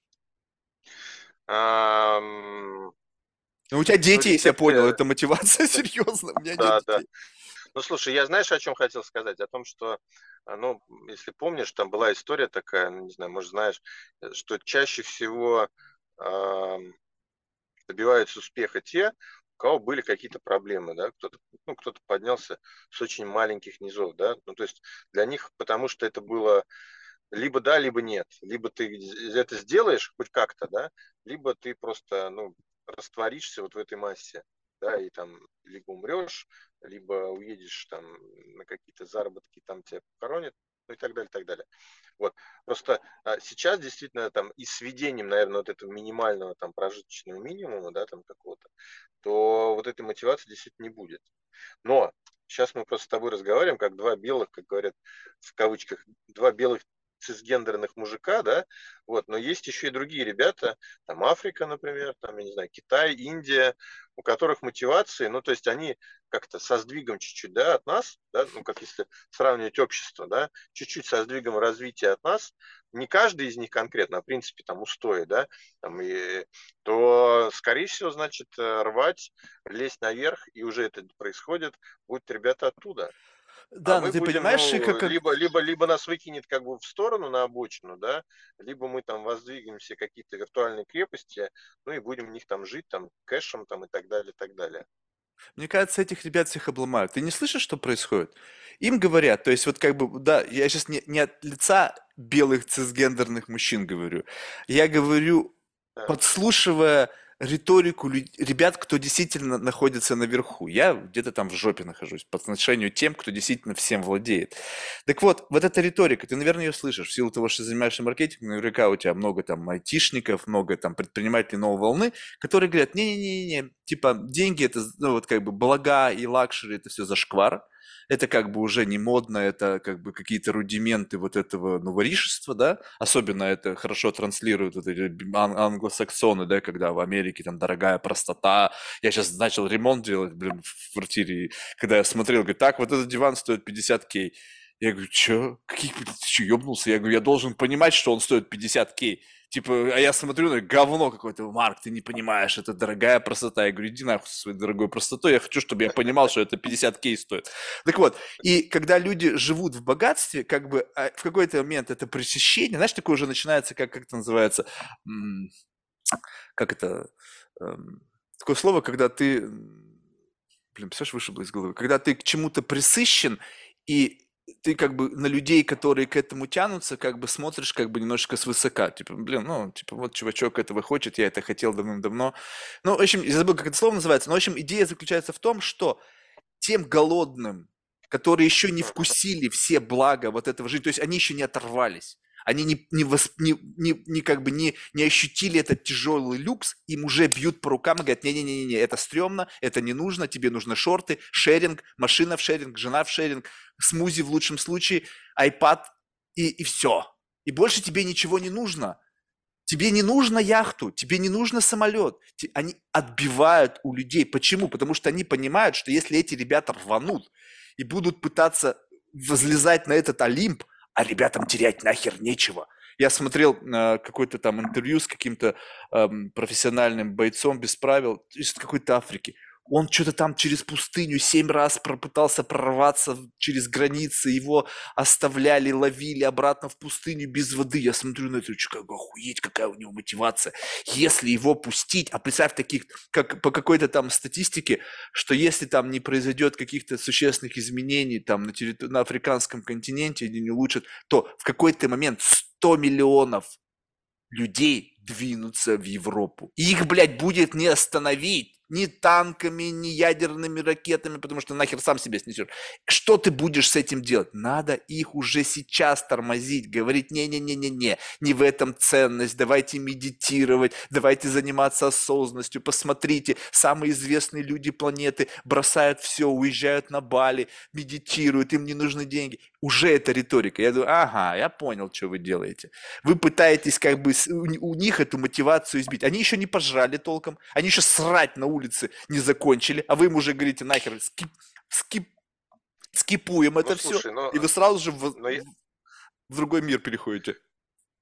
Ну, у тебя дети, ну, если я понял, это мотивация серьезно. У меня да, нет да. Ну, слушай, я знаешь, о чем хотел сказать? О том, что, а, ну, если помнишь, там была история такая, ну, не знаю, может, знаешь, э, что чаще всего э, добиваются успеха те, у кого были какие-то проблемы, да, кто-то, ну, кто-то поднялся с очень маленьких низов, да, ну, то есть для них, потому что это было либо да, либо нет, либо ты это сделаешь хоть как-то, да, либо ты просто, ну, растворишься вот в этой массе, да, и там либо умрешь, либо уедешь там на какие-то заработки, там тебя похоронят, ну и так далее, так далее. Вот. Просто а, сейчас действительно там и с введением, наверное, вот этого минимального там прожиточного минимума, да, там какого-то, то вот этой мотивации действительно не будет. Но сейчас мы просто с тобой разговариваем, как два белых, как говорят в кавычках, два белых цисгендерных мужика, да, вот, но есть еще и другие ребята, там Африка, например, там, я не знаю, Китай, Индия, у которых мотивации, ну, то есть они как-то со сдвигом чуть-чуть, да, от нас, да, ну, как если сравнивать общество, да, чуть-чуть со сдвигом развития от нас, не каждый из них конкретно, а в принципе там устои, да, там, и, то, скорее всего, значит, рвать, лезть наверх, и уже это происходит, будут ребята оттуда. Да, А но мы ты будем, понимаешь, ну, как, либо, либо, либо нас выкинет как бы в сторону на обочину, да, либо мы там воздвигнем все какие-то виртуальные крепости, ну и будем в них там жить, там, кэшем там и так далее, и так далее. Мне кажется, этих ребят всех обломают. Ты не слышишь, что происходит? Им говорят, то есть вот как бы, да, я сейчас не, не от лица белых цисгендерных мужчин говорю. Я говорю, Да. подслушивая риторику ребят, кто действительно находится наверху. Я где-то там в жопе нахожусь по отношению тем, кто действительно всем владеет. Так вот, вот эта риторика, ты, наверное, ее слышишь. В силу того, что занимаешься маркетингом, наверняка у тебя много там айтишников, много там предпринимателей новой волны, которые говорят, не-не-не, типа деньги это, ну, вот как бы блага и luxury, это все зашквар, это как бы уже не модно, это как бы какие-то рудименты вот этого новоришества, да, особенно это хорошо транслируют вот эти ан- англосаксоны, да, когда в Америке там дорогая простота, я сейчас начал ремонт делать, блин, в квартире, и когда я смотрел, говорю, так, вот этот диван стоит 50 кей, я говорю, чё? Блин, ты чё, ёбнулся? Я говорю, я должен понимать, что он стоит 50 кей. Типа, а я смотрю на говно какое-то, Марк, ты не понимаешь, это дорогая простота. Я говорю, иди нахуй со своей дорогой простотой, я хочу, чтобы я понимал, что это 50 кей стоит. Так вот, и когда люди живут в богатстве, как бы а, в какой-то момент это пресыщение, знаешь, такое уже начинается, как, как это называется, как это, эм, такое слово, когда ты, блин, представляешь, вышибло из головы, когда ты к чему-то присыщен, и ты как бы на людей, которые к этому тянутся, как бы смотришь как бы немножечко свысока. Типа, блин, ну, типа, вот чувачок этого хочет, я это хотел давным-давно. Ну, в общем, я забыл, как это слово называется, но, в общем, идея заключается в том, что тем голодным, которые еще не вкусили все блага вот этого жизни, то есть они еще не оторвались, они не, не, вос- не, не, не как бы не, не ощутили этот тяжелый люкс, им уже бьют по рукам и говорят, не-не-не, это стрёмно, это не нужно, тебе нужны шорты, шеринг, машина в шеринг, жена в шеринг, смузи в лучшем случае, iPad и, и все. И больше тебе ничего не нужно. Тебе не нужно яхту, тебе не нужно самолет. Они отбивают у людей. Почему? Потому что они понимают, что если эти ребята рванут и будут пытаться возлезать на этот Олимп, а ребятам терять нахер нечего. Я смотрел э, какое-то там интервью с каким-то эм, профессиональным бойцом без правил из какой-то Африки. Он что-то там через пустыню семь раз попытался прорваться через границы, его оставляли, ловили обратно в пустыню без воды. Я смотрю на это, как охуеть, какая у него мотивация. Если его пустить, а представь таких, как по какой-то там статистике, что если там не произойдет каких-то существенных изменений там на, территор- на африканском континенте или не улучшат, то в какой-то момент 100 миллионов людей двинутся в Европу. И их, блядь, будет не остановить ни танками, ни ядерными ракетами, потому что нахер сам себя снесешь. Что ты будешь с этим делать? Надо их уже сейчас тормозить, говорить, не-не-не-не-не, не в этом ценность, давайте медитировать, давайте заниматься осознанностью, посмотрите, самые известные люди планеты бросают все, уезжают на Бали, медитируют, им не нужны деньги. Уже это риторика. Я думаю, ага, я понял, что вы делаете. Вы пытаетесь как бы у, ни- у них эту мотивацию избить. Они еще не пожрали толком, они еще срать на улице не закончили, а вы им уже говорите, нахер, скип, скип, скипуем это Ну, все, слушай, но, и вы сразу же в, но, в другой мир переходите.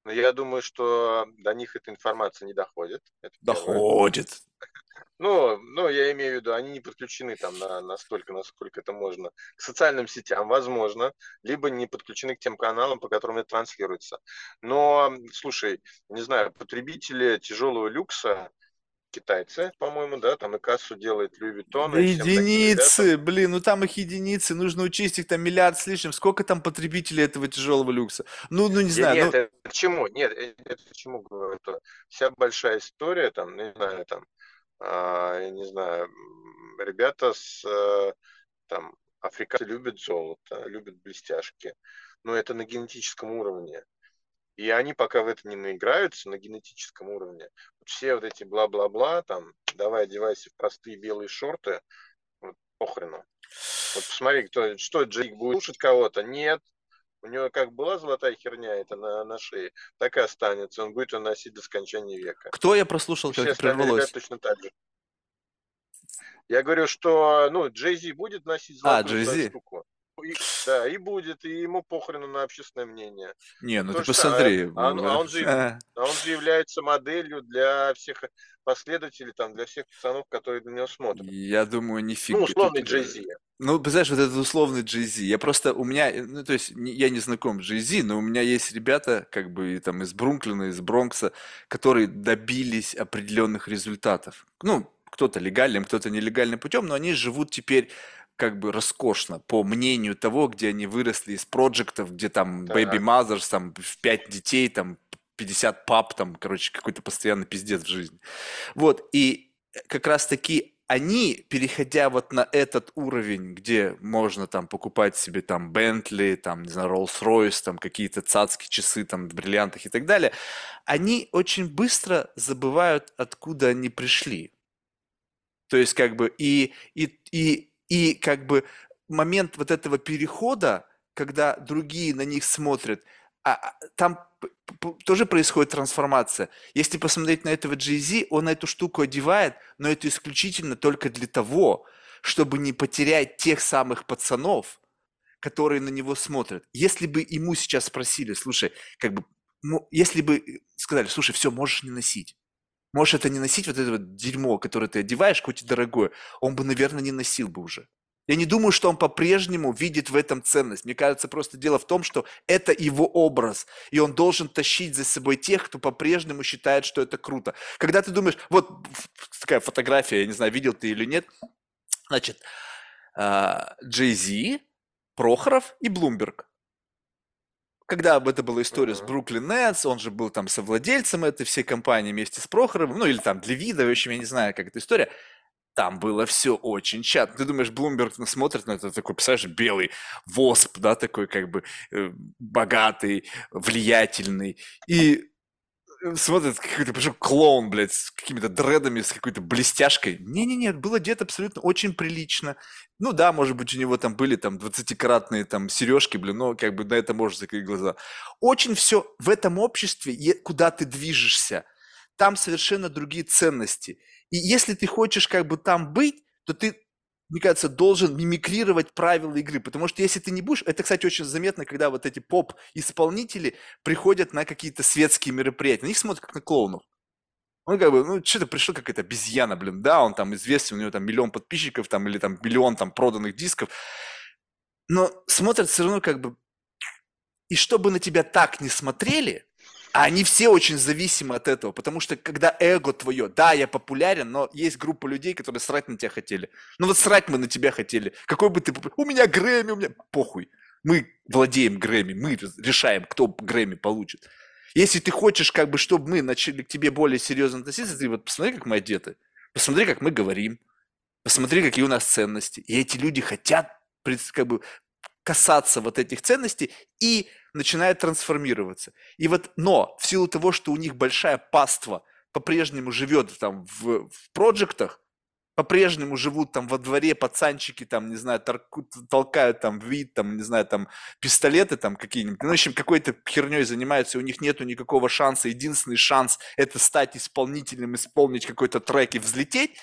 но я думаю, что до них эта информация не доходит. Это первое. Ну, ну, я имею в виду, они не подключены там на, настолько, насколько это можно, к социальным сетям, возможно, либо не подключены к тем каналам, по которым это транслируется. Но, слушай, не знаю, потребители тяжелого люкса, китайцы, по-моему, да, там и кассу делает Louis Vuitton, Да всем таким единицы, блин, ну там их единицы, нужно учесть их там миллиард с лишним. Сколько там потребителей этого тяжелого люкса? Ну, ну не Да знаю, нет, ну, это к чему? Нет, э, это к чему говорю? Это вся большая история, там, не знаю, там, я не знаю, ребята с, э, там, африканцы любят золото, любят блестяшки, но это на генетическом уровне. И они пока в это не наиграются на генетическом уровне. Все вот эти бла-бла-бла, там, давай одевайся в простые белые шорты, вот, похрену. Вот посмотри, кто, что Джейк будет слушать кого-то? Нет. У него как была золотая херня это на, на шее, так и останется. Он будет ее носить до скончания века. Кто я прослушал, как прервалось? точно так же. Я говорю, что ну, Джей Зи будет носить а, золотую а, штуку. И, да, и будет, и ему похрену на общественное мнение. Не, ну То, ты посмотри. А, он, а, он же, а он же является моделью для всех последователей, там, для всех пацанов, которые на него смотрят. Я думаю, нифига. Ну, условный Джей Зи. Ну, знаешь, вот этот условный Джей Зи. Я просто, у меня, ну, то есть, я не знаком с Джей Зи, но у меня есть ребята, как бы, там, из Брунклина, из Бронкса, которые добились определенных результатов. Ну, кто-то легальным, кто-то нелегальным путем, но они живут теперь как бы роскошно, по мнению того, где они выросли из проектов, где там да. baby mothers, там в пять детей, там 50 пап, там, короче, какой-то постоянный пиздец в жизни. Вот, и как раз-таки они, переходя вот на этот уровень, где можно там покупать себе там Бентли, там, не знаю, Rolls-Royce, там какие-то цацкие часы там в бриллиантах и так далее, они очень быстро забывают, откуда они пришли. То есть как бы и, и, и, и как бы момент вот этого перехода, когда другие на них смотрят, а, а там тоже происходит трансформация. Если посмотреть на этого Jay-Z, он эту штуку одевает, но это исключительно только для того, чтобы не потерять тех самых пацанов, которые на него смотрят. Если бы ему сейчас спросили, слушай, как бы, ну, если бы сказали, слушай, все, можешь не носить, Можешь это не носить, вот это вот дерьмо, которое ты одеваешь, хоть и дорогое, он бы, наверное, не носил бы уже. Я не думаю, что он по-прежнему видит в этом ценность. Мне кажется, просто дело в том, что это его образ, и он должен тащить за собой тех, кто по-прежнему считает, что это круто. Когда ты думаешь, вот такая фотография, я не знаю, видел ты или нет, значит, Джей Зи, Прохоров и Блумберг когда об это была история uh-huh. с Бруклин Нетс, он же был там совладельцем этой всей компании вместе с Прохоровым, ну или там для вида, в общем, я не знаю, как эта история. Там было все очень чат. Ты думаешь, Блумберг смотрит на это такой, представляешь, белый восп, да, такой как бы э, богатый, влиятельный. И смотрит какой-то причем клоун, блядь, с какими-то дредами, с какой-то блестяшкой. Не-не-не, было одет абсолютно очень прилично. Ну да, может быть, у него там были там 20-кратные там сережки, блин, но как бы на это можно закрыть глаза. Очень все в этом обществе, куда ты движешься, там совершенно другие ценности. И если ты хочешь как бы там быть, то ты мне кажется, должен мимикрировать правила игры. Потому что если ты не будешь... Это, кстати, очень заметно, когда вот эти поп-исполнители приходят на какие-то светские мероприятия. На них смотрят как на клоунов. Он как бы, ну, что-то пришел как это обезьяна, блин, да, он там известен, у него там миллион подписчиков, там, или там миллион там проданных дисков. Но смотрят все равно как бы... И чтобы на тебя так не смотрели, а они все очень зависимы от этого, потому что когда эго твое, да, я популярен, но есть группа людей, которые срать на тебя хотели. Ну вот срать мы на тебя хотели. Какой бы ты... У меня Грэмми, у меня... Похуй. Мы владеем Грэмми, мы решаем, кто Грэмми получит. Если ты хочешь, как бы, чтобы мы начали к тебе более серьезно относиться, ты вот посмотри, как мы одеты, посмотри, как мы говорим, посмотри, какие у нас ценности. И эти люди хотят как бы касаться вот этих ценностей и начинает трансформироваться. И вот, но в силу того, что у них большая паства по-прежнему живет там в, в проектах, по-прежнему живут там во дворе пацанчики, там, не знаю, торку, толкают там вид, там, не знаю, там, пистолеты там какие-нибудь. Ну, в общем, какой-то херней занимаются, у них нету никакого шанса. Единственный шанс – это стать исполнителем, исполнить какой-то трек и взлететь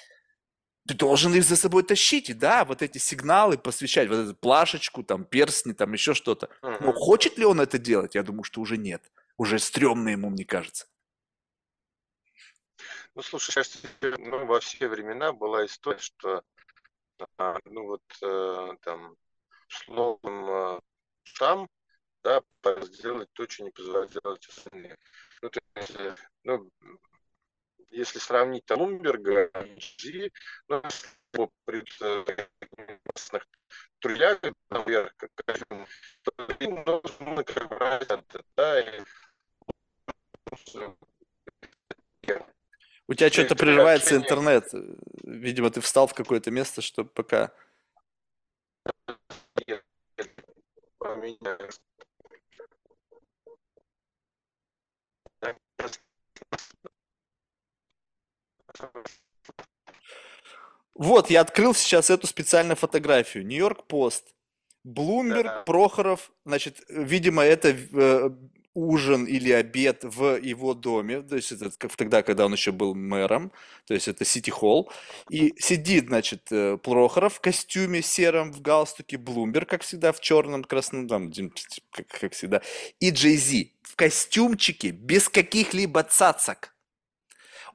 ты должен их за собой тащить, и да, вот эти сигналы посвящать, вот эту плашечку, там, перстни, там, еще что-то. Uh-huh. Но хочет ли он это делать? Я думаю, что уже нет. Уже стрёмно ему, мне кажется. Ну, слушай, сейчас ну, во все времена была история, что а, ну вот э, там словом э, сам, да, сделать то, что не позволяют делать остальные. Ну, то есть, э, ну, если сравнить там Блумберга и ну, по предмостных трудях, например, как скажем, им нужно как бы да, и у тебя что-то прерывается интернет. Видимо, ты встал в какое-то место, чтобы пока... Вот, я открыл сейчас эту специальную фотографию. Нью-Йорк Пост. Блумберг, Да. Прохоров, значит, видимо, это э, ужин или обед в его доме, то есть это как тогда, когда он еще был мэром, то есть это Сити Холл, и сидит, значит, э, Прохоров в костюме сером, в галстуке, Блумберг, как всегда, в черном, красном, там, как, как всегда, и Джей Зи в костюмчике, без каких-либо цацок.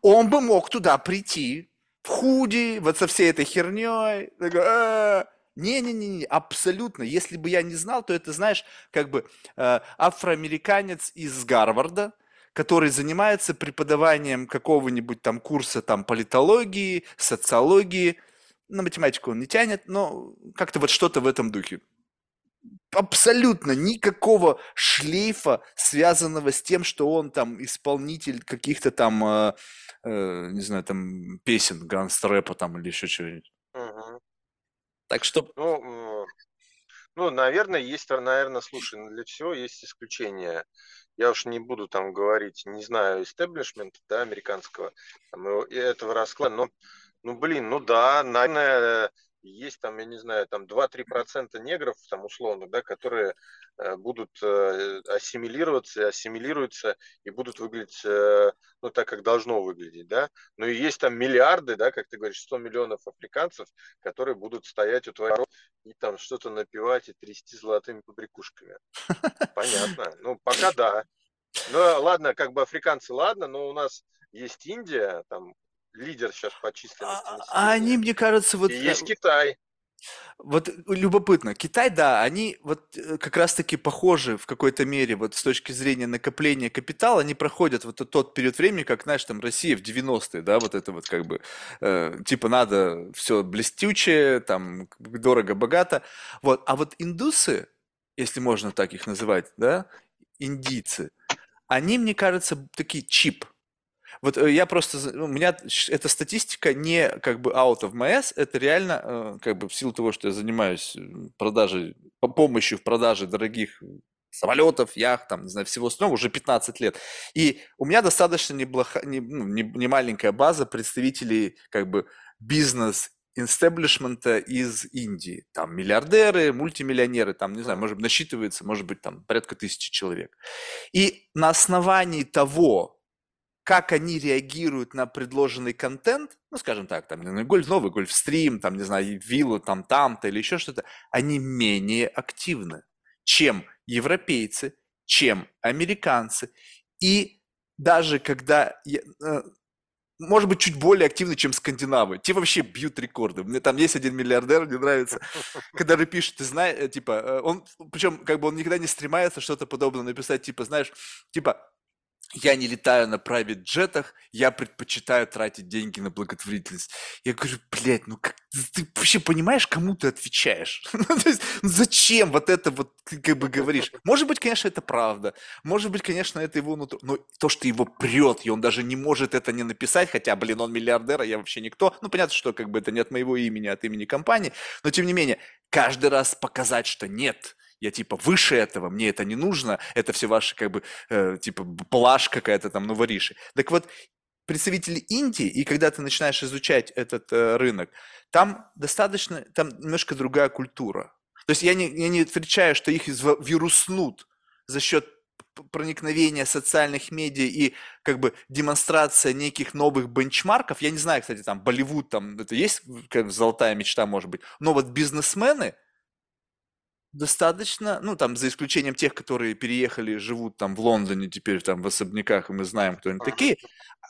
Он бы мог туда прийти, в худи, вот со всей этой херней, «А, не-не-не, абсолютно. Если бы я не знал, то это, знаешь, как бы э, афроамериканец из Гарварда, который занимается преподаванием какого-нибудь там курса там политологии, социологии. На математику он не тянет, но как-то вот что-то в этом духе. Абсолютно никакого шлейфа, связанного с тем, что он там исполнитель каких-то там, э, э, не знаю, там песен, ганстрэпа там или еще чего-нибудь. Мгм. Так что Ну, ну, наверное, есть, наверное, слушай, ну, для всего есть исключения. Я уж не буду там говорить, не знаю, истеблишмента, да, американского, там, этого расклада, но, ну, блин, ну да, наверное, есть там, я не знаю, там 2-3% негров, там, условно, да, которые э, будут э, ассимилироваться, ассимилируются и будут выглядеть, э, ну, так, как должно выглядеть, да. Ну, и есть там миллиарды, да, как ты говоришь, 100 миллионов африканцев, которые будут стоять у твоих и там что-то напевать и трясти золотыми побрякушками. Понятно. Ну, пока да. Ну, ладно, как бы африканцы, ладно, но у нас есть Индия, там лидер сейчас по численности а, а они, мне кажется, вот и э, есть Китай. Вот э, любопытно. Китай, да, они вот э, как раз-таки похожи в какой-то мере вот с точки зрения накопления капитала, они проходят вот тот период времени, как, знаешь, там Россия в 90-е, да, вот это вот как бы, э, типа надо все блестючее, там дорого-богато. Вот, а вот индусы, если можно так их называть, да, индийцы, они, мне кажется, такие чип. Вот э, я просто, у меня эта статистика не как бы out of my ass, это реально э, как бы в силу того, что я занимаюсь э, продажей, по- помощью в продаже дорогих самолетов, яхт, там, не знаю, всего остального уже 15 лет. И у меня достаточно неплохо, не, ну, не- не маленькая база представителей как бы бизнес инстеблишмента из Индии. Там миллиардеры, мультимиллионеры, там, не знаю, может быть, насчитывается, может быть, там порядка тысячи человек. И на основании того, как они реагируют на предложенный контент, ну, скажем так, там, гольф, новый гольфстрим, там, не знаю, виллу там, там-то или еще что-то, они менее активны, чем европейцы, чем американцы. И даже когда, э, может быть, чуть более активны, чем скандинавы. Те вообще бьют рекорды. Мне там есть один миллиардер, мне нравится, который пишет, ты знаешь, э, типа, э, он, причем, как бы он никогда не стремается что-то подобное написать, типа, знаешь, типа, я не летаю на private джетах, я предпочитаю тратить деньги на благотворительность. Я говорю, блядь, ну как ты вообще понимаешь, кому ты отвечаешь? Ну, ну зачем вот это вот ты как бы говоришь? Может быть, конечно, это правда. Может быть, конечно, это его нутро. Но то, что его прет, и он даже не может это не написать, хотя, блин, он миллиардер, а я вообще никто. Ну, понятно, что как бы это не от моего имени, а от имени компании. Но, тем не менее, каждый раз показать, что нет, я типа выше этого, мне это не нужно, это все ваши как бы э, типа плашь какая-то там, ну, вориши. Так вот, представители Индии, и когда ты начинаешь изучать этот э, рынок, там достаточно, там немножко другая культура. То есть я не, я не отвечаю, что их вируснут за счет проникновения социальных медиа и как бы демонстрация неких новых бенчмарков. Я не знаю, кстати, там Болливуд, там это есть как золотая мечта, может быть. Но вот бизнесмены, Достаточно, ну, там, за исключением тех, которые переехали, живут там в Лондоне теперь, там, в особняках, и мы знаем, кто они такие.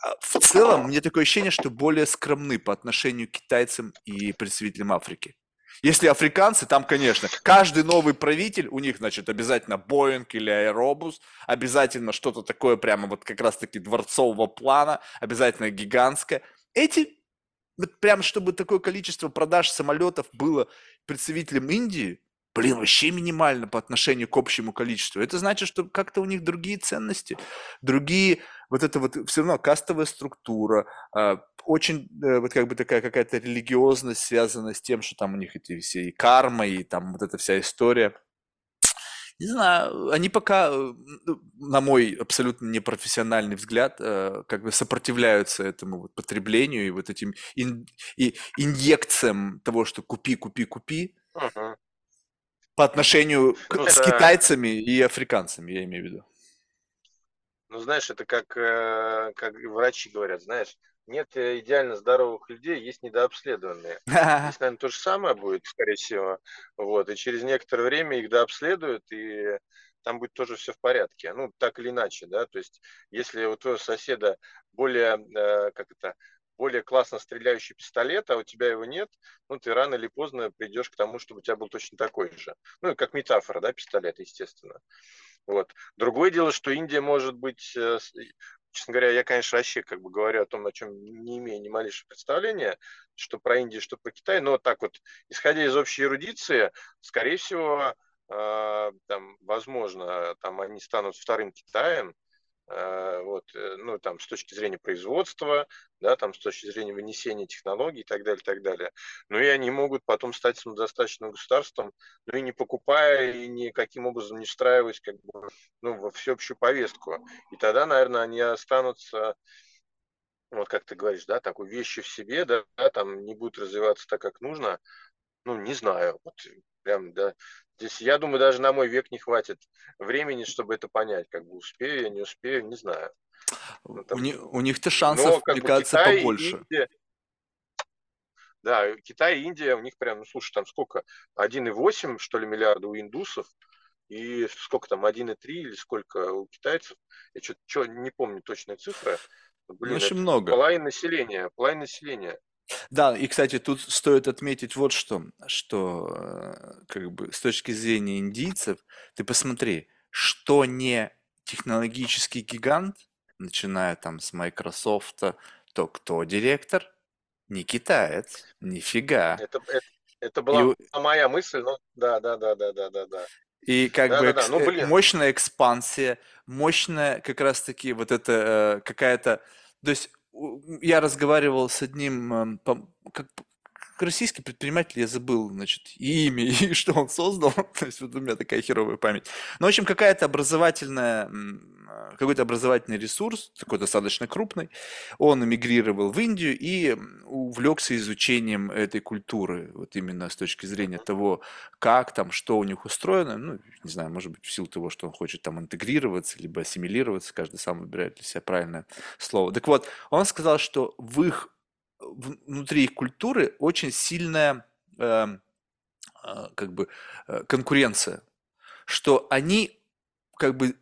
А В целом, мне такое ощущение, что более скромны по отношению к китайцам и представителям Африки. Если африканцы, там, конечно, каждый новый правитель, у них, значит, обязательно Боинг или Аэробус, обязательно что-то такое прямо вот как раз-таки дворцового плана, обязательно гигантское. Эти, вот прям чтобы такое количество продаж самолетов было представителям Индии, блин, вообще минимально по отношению к общему количеству. Это значит, что как-то у них другие ценности, другие, вот это вот все равно кастовая структура, а, очень э, вот как бы такая какая-то религиозность связана с тем, что там у них эти все и карма, и там вот эта вся история. Не знаю, они пока, э, на мой абсолютно непрофессиональный взгляд, э, как бы сопротивляются этому вот потреблению и вот этим ин- и инъекциям того, что купи, купи, купи, Мгм. По отношению к- Ну, с это, китайцами и африканцами, я имею в виду. ну, знаешь, это как, э, как врачи говорят, знаешь, нет э, идеально здоровых людей, есть недообследованные. Здесь, наверное, то же самое будет, скорее всего. Вот, и через некоторое время их дообследуют, и там будет тоже все в порядке. Ну, так или иначе, да, то есть, если у твоего соседа более, э, как это, более классно стреляющий пистолет, а у тебя его нет, ну, ты рано или поздно придешь к тому, чтобы у тебя был точно такой же. Ну, и как метафора, да, пистолет, естественно. Вот. Другое дело, что Индия может быть, э, честно говоря, я, конечно, вообще как бы говорю о том, о чем не имею ни малейшего представления, что про Индию, что про Китай, но так вот, исходя из общей эрудиции, скорее всего, э, там, возможно, там они станут вторым Китаем, вот, э, ну, там, с точки зрения производства, да, там, с точки зрения вынесения технологий и так далее, так далее. Ну, и они могут потом стать самодостаточным государством, ну, и не покупая, и никаким образом не встраиваясь, как бы, ну, во всеобщую повестку. И тогда, наверное, они останутся, вот как ты говоришь, да, такой вещи в себе, да, там не будут развиваться так, как нужно. Ну, не знаю, вот прям, да. Здесь, я думаю, даже на мой век не хватит времени, чтобы это понять. Как бы успею я, не успею, не знаю. Ну, У, там, ни- у них-то но шансов, как мне бы кажется, Китай побольше. Индия, да, Китай и Индия, у них прям, ну, слушай, там сколько? 1,8, что ли, миллиарда у индусов, и сколько там, 1,3 или сколько у китайцев? Я что-то не помню точные цифры. Ну, Блин, очень много. половина населения, половина населения. Да, и, кстати, тут стоит отметить вот что, что э, как бы с точки зрения индийцев, ты посмотри, что не технологический гигант, начиная там с Microsoft, то кто директор? Не китаец, нифига. Это, это, это И, была у- моя мысль, но да, да, да, да, да, да, да. и как Да, бы да, да. экс- Ну, э, блин, мощная экспансия, мощная как раз-таки вот это э, какая-то... То есть я разговаривал с одним, эм, как российский предприниматель, я забыл, значит, и имя, и что он создал, то есть вот у меня такая херовая память. Ну, в общем, какая-то образовательная, э, какой-то образовательный ресурс, такой достаточно крупный, он эмигрировал в Индию и увлекся изучением этой культуры, вот именно с точки зрения того, как там, что у них устроено, ну, не знаю, может быть, в силу того, что он хочет там интегрироваться, либо ассимилироваться, каждый сам выбирает для себя правильное слово. Так вот, он сказал, что в их, внутри их культуры очень сильная, эм, а, как бы, э, конкуренция, что они, как бы,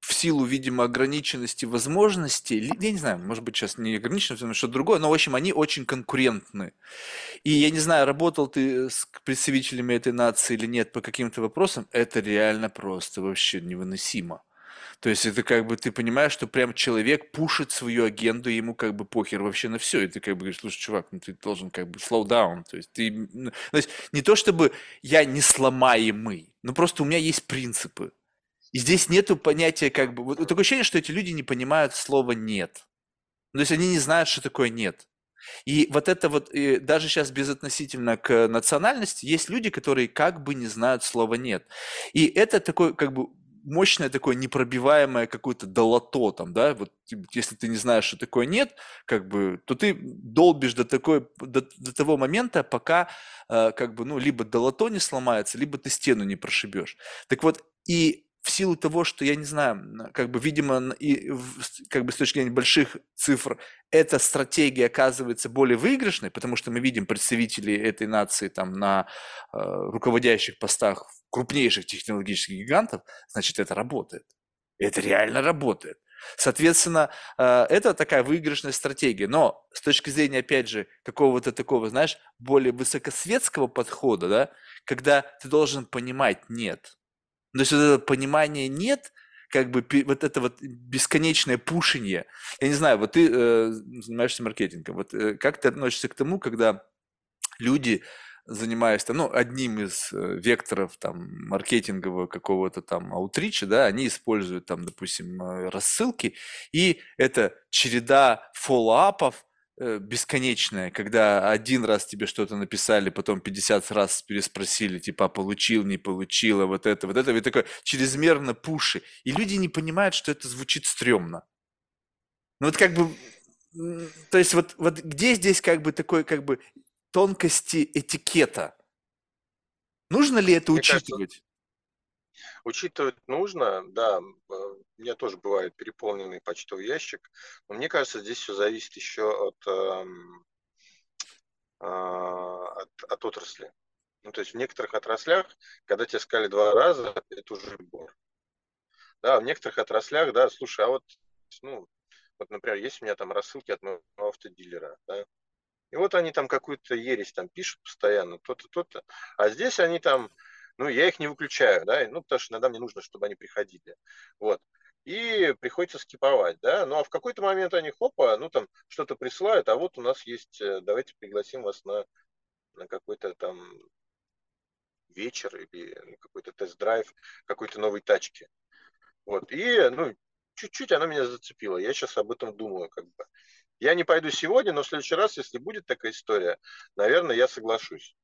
в силу, видимо, ограниченности возможностей, я не знаю, может быть, сейчас не ограниченность, но что-то другое, но, в общем, они очень конкурентны. И я не знаю, работал ты с представителями этой нации или нет по каким-то вопросам, это реально просто вообще невыносимо. То есть это как бы ты понимаешь, что прям человек пушит свою агенду, и ему как бы похер вообще на все. И ты как бы говоришь, слушай, чувак, ну ты должен как бы slow down. То есть ты, ну, то есть не то чтобы я не сломаемый, но просто у меня есть принципы. И здесь нету понятия как бы... Вот такое ощущение, что эти люди не понимают слова «нет». Ну, То есть они не знают, что такое «нет». И вот это вот, э, даже сейчас безотносительно к национальности, есть люди, которые как бы не знают слова «нет». И это такой как бы мощное такое непробиваемое какое-то долото там, да, вот типа, если ты не знаешь, что такое «нет», как бы, то ты долбишь до, такой, до, до того момента, пока э, как бы, ну, либо долото не сломается, либо ты стену не прошибешь. Так вот, и в силу того, что, я не знаю, как бы, видимо, и в- как бы с точки зрения больших цифр, эта стратегия оказывается более выигрышной, потому что мы видим представителей этой нации там на э, руководящих постах крупнейших технологических гигантов, значит, это работает. Это реально работает. Соответственно, э, это такая выигрышная стратегия. Но с точки зрения, опять же, какого-то такого, знаешь, более высокосветского подхода, да, когда ты должен понимать «нет», то есть вот это понимание нет, как бы вот это вот бесконечное пушение. Я не знаю, вот ты э, занимаешься маркетингом, вот э, как ты относишься к тому, когда люди, занимаясь там, ну, одним из э, векторов там маркетингового какого-то там аутрича, да, они используют там, допустим, э, рассылки, и это череда фоллоуапов, э, бесконечная, когда один раз тебе что-то написали, потом 50 раз переспросили, типа, «А получил, не получил, а вот это, вот это, и такое чрезмерно пуши. И люди не понимают, что это звучит стрёмно. Ну вот как бы, то есть вот, вот где здесь как бы такой как бы тонкости этикета? Нужно ли это Мне учитывать? Кажется, учитывать нужно, да, э, у меня тоже бывает переполненный почтовый ящик, но мне кажется, здесь все зависит еще от, эм, а, от, от отрасли. Ну, то есть в некоторых отраслях, когда тебе сказали два раза, это уже сбор. Да, в некоторых отраслях, да, слушай, а вот, ну, вот, например, есть у меня там рассылки от моего автодилера, да, и вот они там какую-то ересь там пишут постоянно, то-то, то-то, а здесь они там, ну, я их не выключаю, да, ну, потому что иногда мне нужно, чтобы они приходили, вот, и приходится скиповать, да, ну, а в какой-то момент они, хопа, ну, там, что-то присылают, а вот у нас есть, э, давайте пригласим вас на, на какой-то там вечер или какой-то тест-драйв какой-то новой тачки. Вот. И, ну, чуть-чуть она меня зацепила. Я сейчас об этом думаю, как бы. Я не пойду сегодня, но в следующий раз, если будет такая история, наверное, я соглашусь.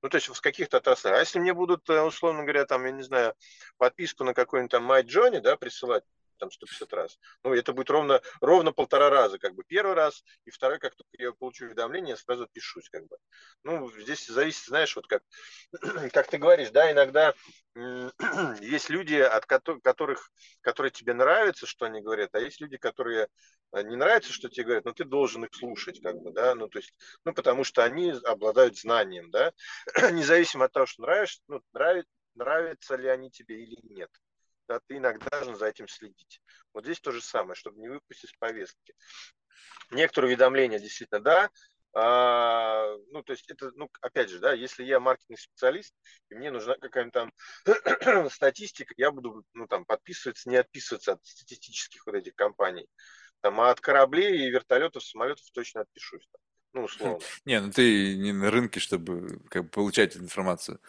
Ну, то есть в каких-то отраслях. А если мне будут, э, условно говоря, там, я не знаю, подписку на какой-нибудь там Джонни, да, присылать, там 150 раз. Ну, это будет ровно, ровно полтора раза, как бы первый раз, и второй, как только я получу уведомление, я сразу пишусь, как бы. Ну, здесь зависит, знаешь, вот как, как ты говоришь, да, иногда есть люди, от которых, которые тебе нравятся, что они говорят, а есть люди, которые э, не нравятся, что тебе говорят, но ты должен их слушать, как бы, да, ну, то есть, ну, потому что они обладают знанием, да, независимо от того, что нравишься, ну, нравится, нравятся ли они тебе или нет да, ты иногда должен за этим следить. Вот здесь то же самое, чтобы не выпустить повестки. Некоторые уведомления действительно, да, а, ну, то есть это, ну, опять же, да, если я маркетинг специалист, и мне нужна какая-то там статистика, я буду, ну, там, подписываться, не отписываться от статистических вот этих компаний. Там, а от кораблей и вертолетов, самолетов точно отпишусь. Там, ну, условно. Не, ну ты не на рынке, чтобы как бы, получать информацию.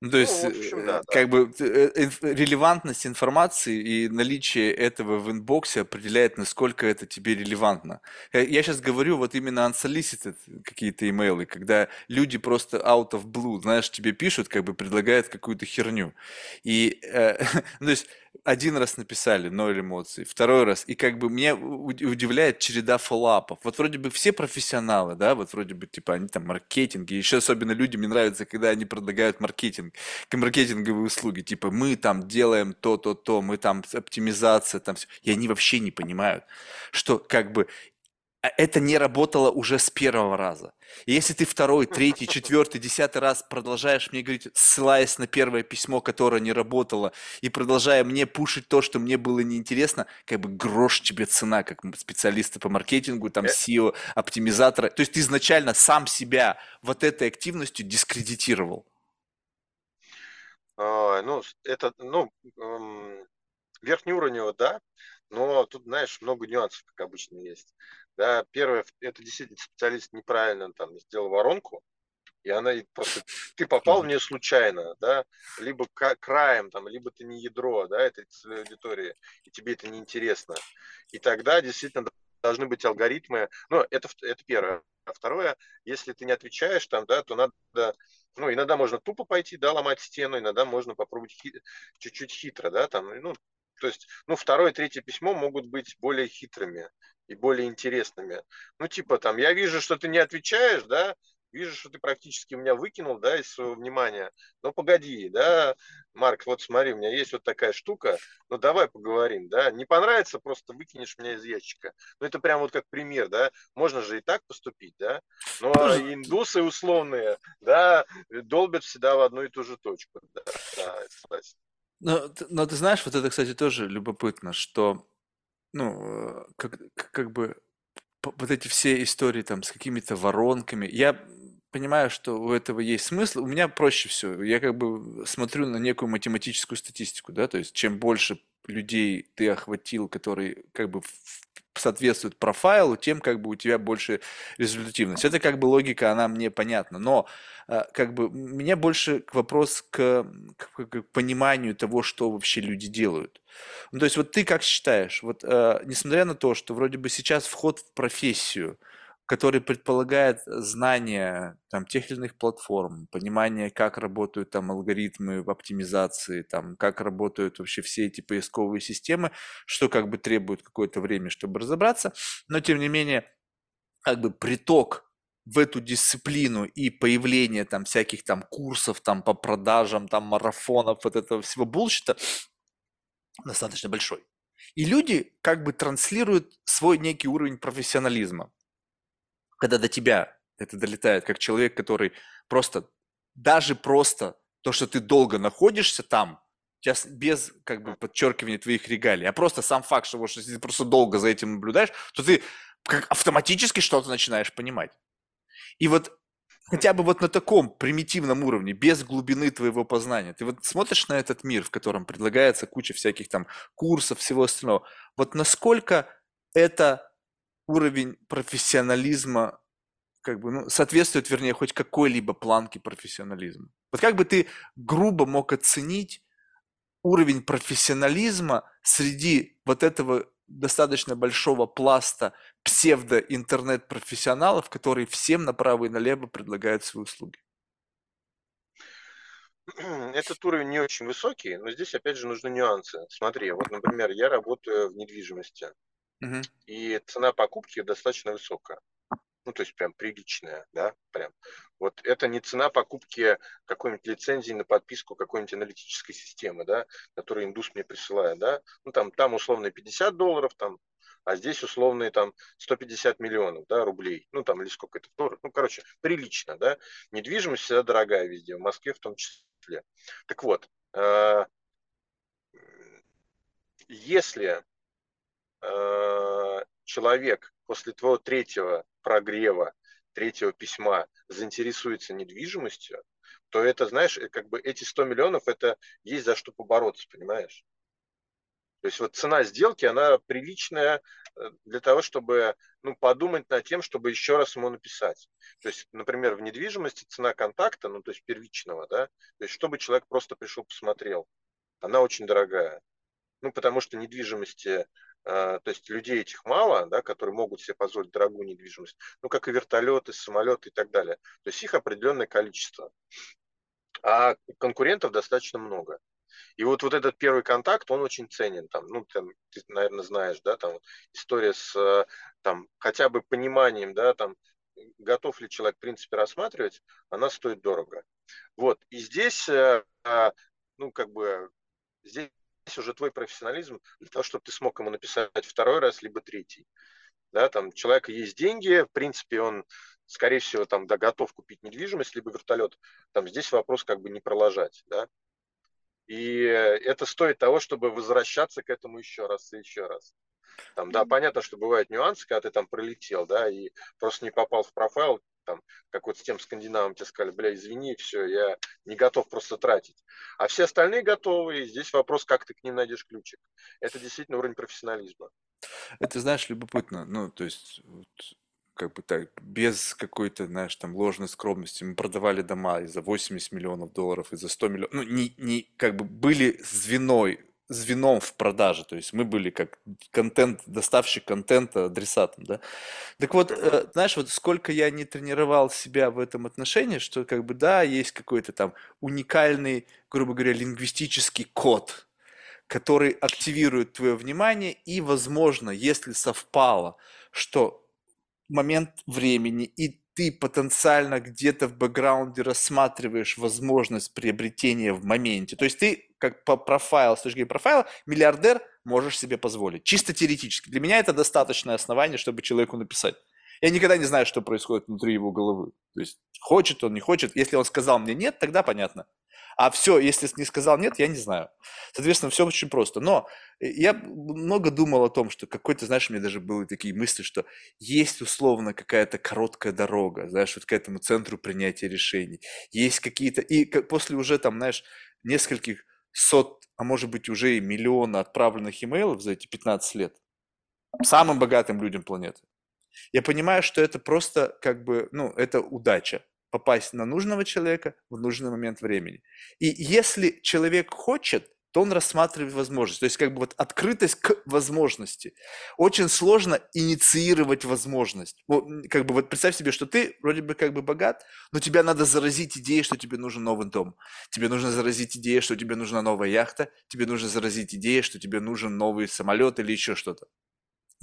Ну, то есть, Ну, общем, э, да, да. как бы э, релевантность информации и наличие этого в инбоксе определяет, насколько это тебе релевантно. Э, Я сейчас говорю вот именно unsolicited какие-то имейлы, когда люди просто out of blue, знаешь, тебе пишут, как бы предлагают какую-то херню. И, э, ну, то есть, один раз написали, ноль эмоций, второй раз, и как бы меня удивляет череда фоллапов. Вот вроде бы все профессионалы, да, вот вроде бы типа они там маркетинги, еще особенно люди, мне нравится, когда они предлагают маркетинг, маркетинговые услуги, типа мы там делаем то, то, то, мы там оптимизация, там все, и они вообще не понимают, что как бы это не работало уже с первого раза. И если ты второй, третий, четвертый, десятый раз продолжаешь мне говорить, ссылаясь на первое письмо, которое не работало, и продолжая мне пушить то, что мне было неинтересно, как бы грош тебе цена, как специалисты по маркетингу, там, Э, SEO, оптимизатора. То есть ты изначально сам себя вот этой активностью дискредитировал. а, Ну, это, ну, верхнеуровнево, да, но тут, знаешь, много нюансов, как обычно, есть. Да, первое, это действительно специалист неправильно там сделал воронку, и она просто, ты попал в нее случайно, да, либо ка- краем, там, либо ты не ядро, да, этой целевой аудитории, и тебе это не интересно. И тогда действительно должны быть алгоритмы, ну, это, это первое. А второе, если ты не отвечаешь там, да, то надо, ну, иногда можно тупо пойти, да, ломать стену, иногда можно попробовать хи- чуть-чуть хитро, да, там, ну, то есть, ну, второе, третье письмо могут быть более хитрыми и более интересными. Ну, типа, там, я вижу, что ты не отвечаешь, да, вижу, что ты практически меня выкинул, да, из своего внимания. Но погоди, да, Марк, вот смотри, у меня есть вот такая штука, ну давай поговорим, да. Не понравится, просто выкинешь меня из ящика. Ну это прям вот как пример, да. Можно же и так поступить, да. Ну а индусы условные, да, долбят всегда в одну и ту же точку. Да, да, согласен. Но, но ты знаешь, вот это, кстати, тоже любопытно, что, ну, э, как, как бы вот эти все истории там с какими-то воронками, я понимаю, что у этого есть смысл. У меня проще все. Я как бы смотрю на некую математическую статистику, да, то есть чем больше людей ты охватил, которые как бы соответствуют профайлу, тем как бы у тебя больше результативность. Это как бы логика, она мне понятна, но а, как бы меня больше вопрос к, к- к пониманию того, что вообще люди делают. Ну, то есть вот ты как считаешь, вот э, несмотря на то, что вроде бы сейчас вход в профессию который предполагает знание там, тех или иных платформ, понимание, как работают там алгоритмы в оптимизации, там, как работают вообще все эти поисковые системы, что как бы требует какое-то время, чтобы разобраться, но тем не менее, как бы приток в эту дисциплину и появление там всяких там курсов там по продажам, там марафонов, вот этого всего булщита достаточно большой. И люди как бы транслируют свой некий уровень профессионализма когда до тебя это долетает, как человек, который просто, даже просто то, что ты долго находишься там, сейчас без как бы подчеркивания твоих регалий, а просто сам факт, что, что ты просто долго за этим наблюдаешь, то ты как автоматически что-то начинаешь понимать. И вот хотя бы вот на таком примитивном уровне, без глубины твоего познания, ты вот смотришь на этот мир, в котором предлагается куча всяких там курсов, всего остального, вот насколько это уровень профессионализма как бы, ну, соответствует, вернее, хоть какой-либо планке профессионализма. Вот как бы ты грубо мог оценить уровень профессионализма среди вот этого достаточно большого пласта псевдо-интернет-профессионалов, которые всем направо и налево предлагают свои услуги? Этот уровень не очень высокий, но здесь опять же нужны нюансы. Смотри, вот, например, я работаю в недвижимости. И цена покупки достаточно высокая. Ну, то есть прям приличная, да, прям. Вот это не цена покупки какой-нибудь лицензии на подписку какой-нибудь аналитической системы, да, которую индус мне присылает, да. Ну, там, там условно 50 долларов, там, а здесь условные там 150 миллионов, да, рублей. Ну, там, или сколько это долларов. Ну, короче, прилично, да. Недвижимость всегда дорогая везде, в Москве в том числе. Так вот, э, если Э, человек после твоего третьего прогрева, третьего письма заинтересуется недвижимостью, то это, знаешь, э, как бы эти 100 миллионов, это есть за что побороться, понимаешь? То есть вот цена сделки, она приличная э, для того, чтобы ну, подумать над тем, чтобы еще раз ему написать. То есть, например, в недвижимости цена контакта, ну то есть первичного, да, то есть чтобы человек просто пришел, посмотрел, она очень дорогая. Ну, потому что недвижимости то есть людей этих мало, да, которые могут себе позволить дорогую недвижимость, ну, как и вертолеты, самолеты и так далее. То есть их определенное количество. А конкурентов достаточно много. И вот, вот этот первый контакт, он очень ценен. Там, ну, там, ты, наверное, знаешь, да, там история с там, хотя бы пониманием, да, там, готов ли человек, в принципе, рассматривать, она стоит дорого. Вот. И здесь, э, а, ну, как бы, здесь уже твой профессионализм для того, чтобы ты смог ему написать второй раз, либо третий. Да, там у человека есть деньги, в принципе, он, скорее всего, там, да, готов купить недвижимость, либо вертолет. Там здесь вопрос как бы не проложать, да. И это стоит того, чтобы возвращаться к этому еще раз и еще раз. Там, да, понятно, что бывают нюансы, когда ты там пролетел, да, и просто не попал в профайл, там, как вот с тем скандинавом тебе сказали, бля, извини, все, я не готов просто тратить. А все остальные готовы, и здесь вопрос, как ты к ним найдешь ключик. Это действительно уровень профессионализма. Это, знаешь, любопытно, ну, то есть, вот, как бы так, без какой-то, знаешь, там ложной скромности. Мы продавали дома и за 80 миллионов долларов, и за 100 миллионов. Ну, не, не, как бы были звеной звеном в продаже, то есть мы были как контент, доставщик контента, адресатом, да. Так вот, э, знаешь, вот сколько я не тренировал себя в этом отношении, что как бы, да, есть какой-то там уникальный, грубо говоря, лингвистический код, который активирует твое внимание, и, возможно, если совпало, что момент времени и ты потенциально где-то в бэкграунде рассматриваешь возможность приобретения в моменте. То есть ты как по профайл, с точки зрения профайла, миллиардер можешь себе позволить. Чисто теоретически. Для меня это достаточное основание, чтобы человеку написать. Я никогда не знаю, что происходит внутри его головы. То есть хочет он, не хочет. Если он сказал мне нет, тогда понятно. А все, если не сказал нет, я не знаю. Соответственно, все очень просто. Но э, я много думал о том, что какой-то, знаешь, у меня даже были такие мысли, что есть условно какая-то короткая дорога, знаешь, вот к этому центру принятия решений. Есть какие-то... И после уже там, знаешь, нескольких сот, а может быть уже и миллиона отправленных имейлов за эти 15 лет самым богатым людям планеты. Я понимаю, что это просто как бы, ну, это удача попасть на нужного человека в нужный момент времени. И если человек хочет, то он рассматривает возможность. То есть как бы вот открытость к возможности. Очень сложно инициировать возможность. Вот, как бы вот представь себе, что ты вроде бы как бы богат, но тебя надо заразить идеей, что тебе нужен новый дом. Тебе нужно заразить идеей, что тебе нужна новая яхта. Тебе нужно заразить идеей, что тебе нужен новый самолет или еще что-то.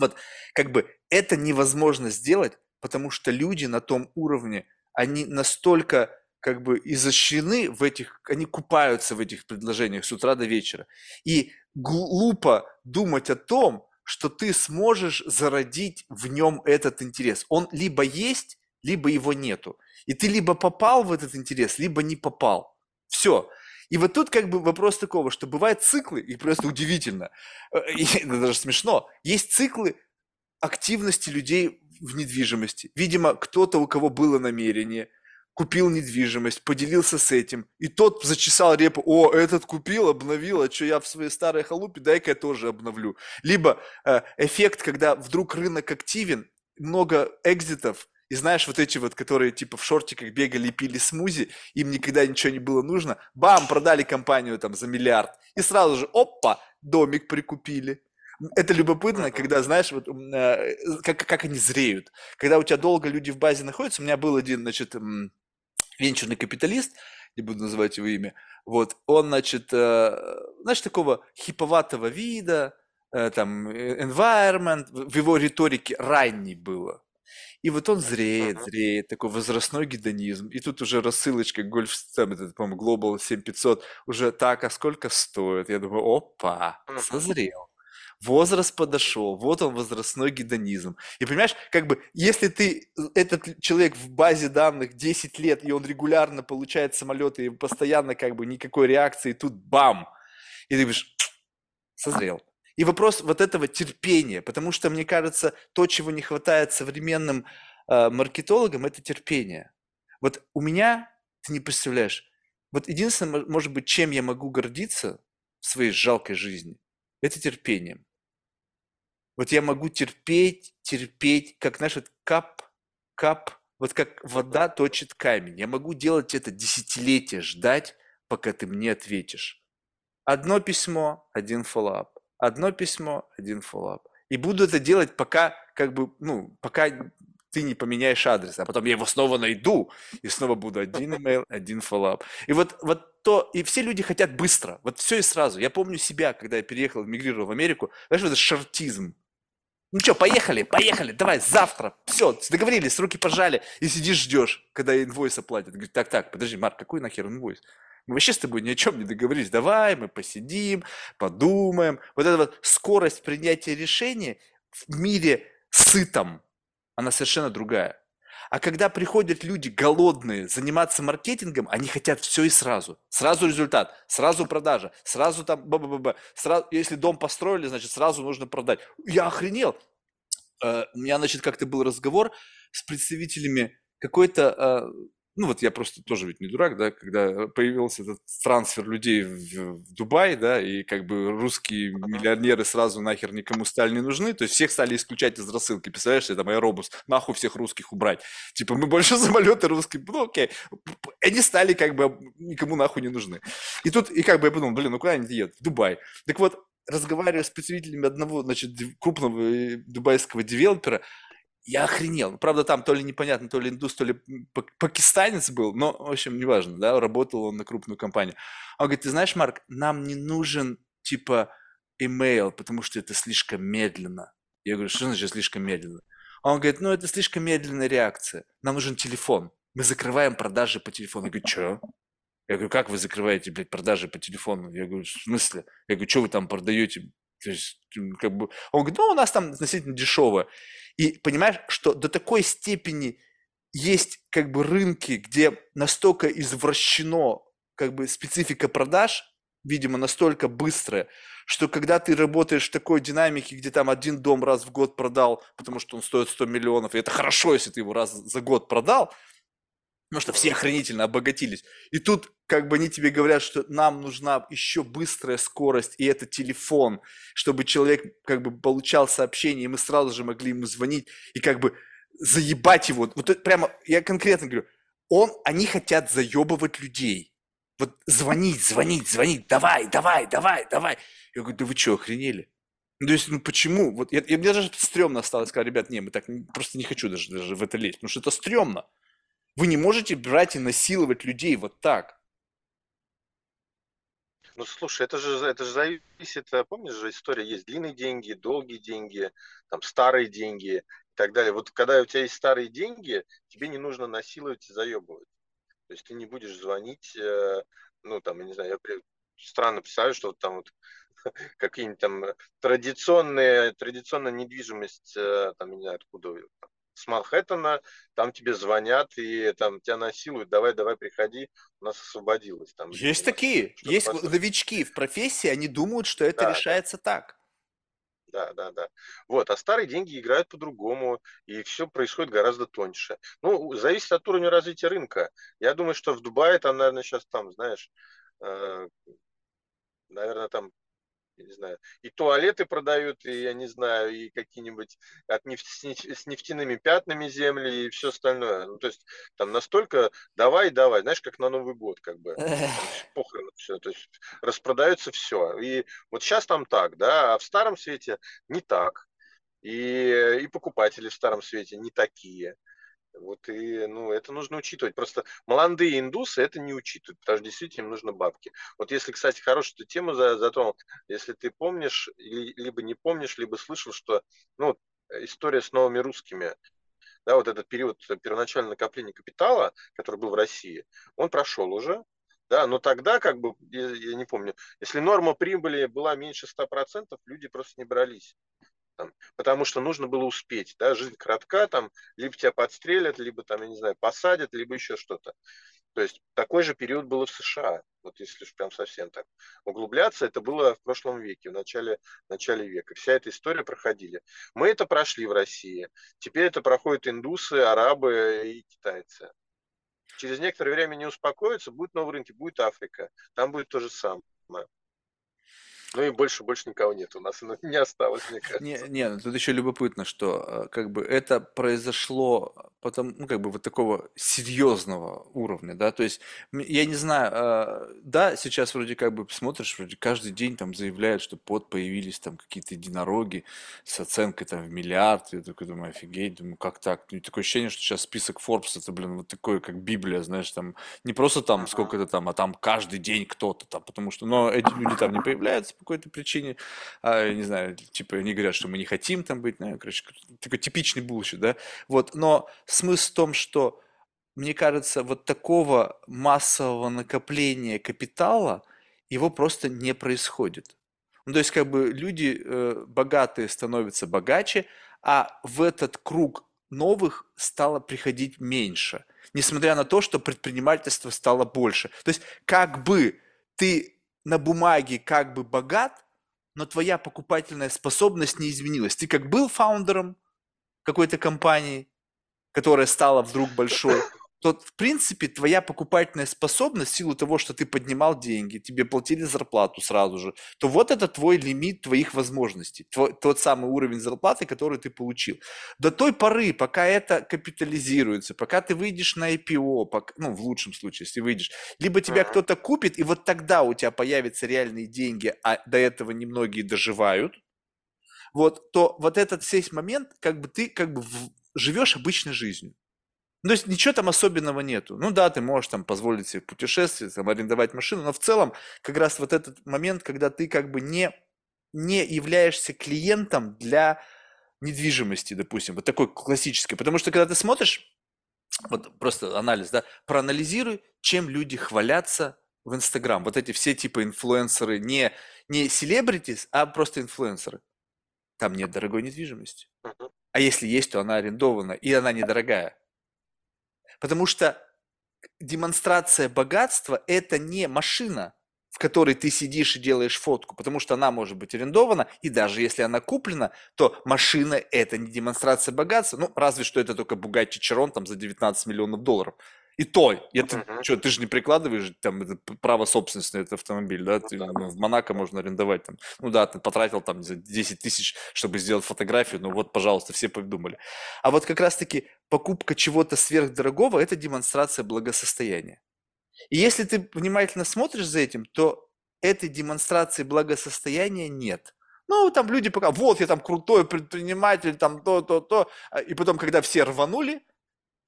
Вот как бы это невозможно сделать, потому что люди на том уровне, они настолько как бы изощрены в этих, они купаются в этих предложениях с утра до вечера. И глупо думать о том, что ты сможешь зародить в нем этот интерес. Он либо есть, либо его нету. И ты либо попал в этот интерес, либо не попал. Все. И вот тут как бы вопрос такого, что бывают циклы, и просто удивительно, э, и даже смешно, есть циклы активности людей в недвижимости. Видимо, кто-то, у кого было намерение – купил недвижимость, поделился с этим, и тот зачесал репу, о, этот купил, обновил, а что я в своей старой халупе, дай-ка я тоже обновлю. Либо э, эффект, когда вдруг рынок активен, много экзитов, и знаешь, вот эти вот, которые типа в шортиках бегали и пили смузи, им никогда ничего не было нужно, бам, продали компанию там за миллиард, и сразу же, опа, домик прикупили. Это любопытно, когда, знаешь, вот, э, как, как они зреют. Когда у тебя долго люди в базе находятся, у меня был один, значит, венчурный капиталист, не буду называть его имя, вот, он, значит, э, знаешь, такого хиповатого вида, э, там, э, environment, в его риторике ранней было. И вот он зреет, зреет, такой возрастной гедонизм. И тут уже рассылочка гольф, там, этот, по-моему, Global 7500, уже так, а сколько стоит? Я думаю, опа, созрел возраст подошел, вот он возрастной гедонизм. И понимаешь, как бы, если ты, э, этот человек в базе данных 10 лет, и он регулярно получает самолеты, и постоянно как бы никакой реакции, и тут бам! И ты говоришь, созрел. И вопрос вот этого терпения, потому что, мне кажется, то, чего не хватает современным э, маркетологам, это терпение. Вот у меня, ты не представляешь, вот единственное, может быть, чем я могу гордиться в своей жалкой жизни, это терпением. Вот я могу терпеть, терпеть, как, знаешь, вот кап, кап, вот как вода точит камень. Я могу делать это десятилетия, ждать, пока ты мне ответишь. Одно письмо, один фоллап. Одно письмо, один фоллап. И буду это делать, пока, как бы, ну, пока ты не поменяешь адрес, а потом я его снова найду, и снова буду один email, один фоллап. И вот, вот то, и все люди хотят быстро, вот все и сразу. Я помню себя, когда я переехал, мигрировал в Америку, знаешь, это шартизм. Ну что, поехали, поехали, давай, завтра. Все, договорились, руки пожали, и сидишь, ждешь, когда инвойс оплатят. Говорит, так, так, подожди, Марк, какой нахер инвойс? Мы вообще с тобой ни о чем не договорились. Давай, мы посидим, подумаем. Вот эта вот скорость принятия решения в мире сытом, она совершенно другая. А когда приходят люди голодные заниматься маркетингом, они хотят все и сразу. Сразу результат, сразу продажа, сразу там, б -б -б сразу, если дом построили, значит, сразу нужно продать. Я охренел. Э, у меня, значит, как-то был разговор с представителями какой-то э, ну вот я просто тоже ведь не дурак, да, когда появился этот трансфер людей в, в Дубай, да, и как бы русские миллионеры сразу нахер никому стали не нужны, то есть всех стали исключать из рассылки, представляешь, это моя робус, нахуй всех русских убрать, типа мы больше самолеты русские, ну окей, они стали как бы никому нахуй не нужны. И тут, и как бы я подумал, блин, ну куда они едут? В Дубай. Так вот, разговаривая с представителями одного, значит, крупного э, дубайского девелопера, я охренел. Правда, там то ли непонятно, то ли индус, то ли пакистанец был, но, в общем, неважно, да, работал он на крупную компанию. Он говорит, ты знаешь, Марк, нам не нужен, типа, email, потому что это слишком медленно. Я говорю, что значит слишком медленно? Он говорит, ну, это слишком медленная реакция. Нам нужен телефон. Мы закрываем продажи по телефону. Я говорю, что? Я говорю, как вы закрываете, блядь, продажи по телефону? Я говорю, в смысле? Я говорю, что вы там продаете? То есть, как бы... Он говорит, ну, у нас там относительно дешево. И понимаешь, что до такой степени есть как бы рынки, где настолько извращено как бы специфика продаж, видимо, настолько быстрая, что когда ты работаешь в такой динамике, где там один дом раз в год продал, потому что он стоит 100 миллионов, и это хорошо, если ты его раз за год продал, потому что все охранительно обогатились. И тут как бы они тебе говорят, что нам нужна еще быстрая скорость, и это телефон, чтобы человек как бы получал сообщение, и мы сразу же могли ему звонить, и как бы заебать его. Вот это прямо, я конкретно говорю, он, они хотят заебывать людей. Вот звонить, звонить, звонить, давай, давай, давай, давай. Я говорю, да вы что, охренели? Ну, то есть, ну почему? Вот я, я, мне даже стрёмно стало сказать, ребят, не, мы так просто не хочу даже, даже в это лезть, потому что это стрёмно. Вы не можете брать и насиловать людей вот так. Ну, слушай, это же, это же зависит, э, помнишь же, история есть длинные деньги, долгие деньги, там, старые деньги и так далее. Вот когда у тебя есть старые деньги, тебе не нужно насиловать и заебывать. То есть ты не будешь звонить, э, ну, там, я не знаю, я странно представляю, что вот там вот какие-нибудь там традиционные, традиционная недвижимость, э, там, не знаю, откуда, с Манхэттена, там тебе звонят и там тебя насилуют, давай, давай, приходи, у нас освободилось. Там, есть такие, есть поставить. новички в профессии, они думают, что это да, решается да. так. Да, да, да. Вот, а старые деньги играют по-другому, и все происходит гораздо тоньше. Ну, зависит от уровня развития рынка. Я думаю, что в Дубае там, наверное, сейчас там, знаешь, э, наверное, там я не знаю, и туалеты продают, и, я не знаю, и какие-нибудь от нефть, с нефтяными пятнами земли и все остальное. Ну, то есть там настолько давай, давай, знаешь, как на Новый год, как бы, похрен все, то есть распродается все. И вот сейчас там так, да, а в старом свете не так. И, и покупатели в старом свете не такие. Вот и, ну, это нужно учитывать. Просто молодые индусы это не учитывают, потому что действительно им нужны бабки. Вот если, кстати, хорошую ты тему затронул, если ты помнишь, либо не помнишь, либо слышал, что, ну, история с новыми русскими, да, вот этот период первоначального накопления капитала, который был в России, он прошел уже, да, но тогда, как бы, я, я не помню, если норма прибыли была меньше 100%, люди просто не брались там, потому что нужно было успеть, да, жизнь коротка, там, либо тебя подстрелят, либо там, я не знаю, посадят, либо еще что-то. То есть такой же период было в США, вот если уж прям совсем так углубляться, это было в прошлом веке, в начале, в начале века. Вся эта история проходили. Мы это прошли в России, теперь это проходят индусы, арабы и китайцы. Через некоторое время не успокоятся, будет новый рынок, будет Африка, там будет то же самое. Ну и больше, больше никого нет. У нас не осталось, мне кажется. Не, не, ну тут еще любопытно, что э, как бы это произошло потом, ну, как бы вот такого серьезного уровня, да, то есть, я не знаю, э, да, сейчас вроде как бы смотришь, вроде каждый день там заявляют, что под появились там какие-то единороги с оценкой там в миллиард, я такой думаю, офигеть, думаю, как так? Ну, такое ощущение, что сейчас список Forbes, это, блин, вот такой, как Библия, знаешь, там, не просто там сколько-то там, а там каждый день кто-то там, потому что, но эти люди там не появляются, какой-то причине, а, не знаю, типа они говорят, что мы не хотим там быть, ну, короче, такой типичный bullshit, да, вот, но смысл в том, что мне кажется, вот такого массового накопления капитала, его просто не происходит. Ну, то есть, как бы люди э, богатые становятся богаче, а в этот круг новых стало приходить меньше, несмотря на то, что предпринимательство стало больше. То есть, как бы ты на бумаге как бы богат, но твоя покупательная способность не изменилась. Ты как был фаундером какой-то компании, которая стала вдруг большой, то, в принципе, твоя покупательная способность в силу того, что ты поднимал деньги, тебе платили зарплату сразу же, то вот это твой лимит твоих возможностей, твой, тот самый уровень зарплаты, который ты получил. До той поры, пока это капитализируется, пока ты выйдешь на IPO, пока, ну, в лучшем случае, если выйдешь, либо тебя кто-то купит, и вот тогда у тебя появятся реальные деньги, а до этого немногие доживают, вот, то вот этот весь момент, как бы ты как бы в, живешь обычной жизнью. Ну, то есть ничего там особенного нету. Ну да, ты можешь там позволить себе путешествовать, там, арендовать машину, но в целом как раз вот этот момент, когда ты как бы не, не являешься клиентом для недвижимости, допустим, вот такой классической. Потому что когда ты смотришь, вот просто анализ, да, проанализируй, чем люди хвалятся в Инстаграм. Вот эти все типа инфлюенсеры, не, не селебритис, а просто инфлюенсеры. Там нет дорогой недвижимости. А если есть, то она арендована, и она недорогая. Потому что демонстрация богатства – это не машина, в которой ты сидишь и делаешь фотку, потому что она может быть арендована, и даже если она куплена, то машина – это не демонстрация богатства, ну, разве что это только Bugatti Chiron там за 19 миллионов долларов – и то, это, uh-huh. что, ты же не прикладываешь там это право собственности на этот автомобиль, да? Ты, ну, в Монако можно арендовать там. Ну да, ты потратил там за 10 тысяч, чтобы сделать фотографию, ну вот, пожалуйста, все придумали. А вот как раз-таки покупка чего-то сверхдорогого – это демонстрация благосостояния. И если ты внимательно смотришь за этим, то этой демонстрации благосостояния нет. Ну, там люди пока, вот я там крутой предприниматель, там то, то, то. А, и потом, когда все рванули,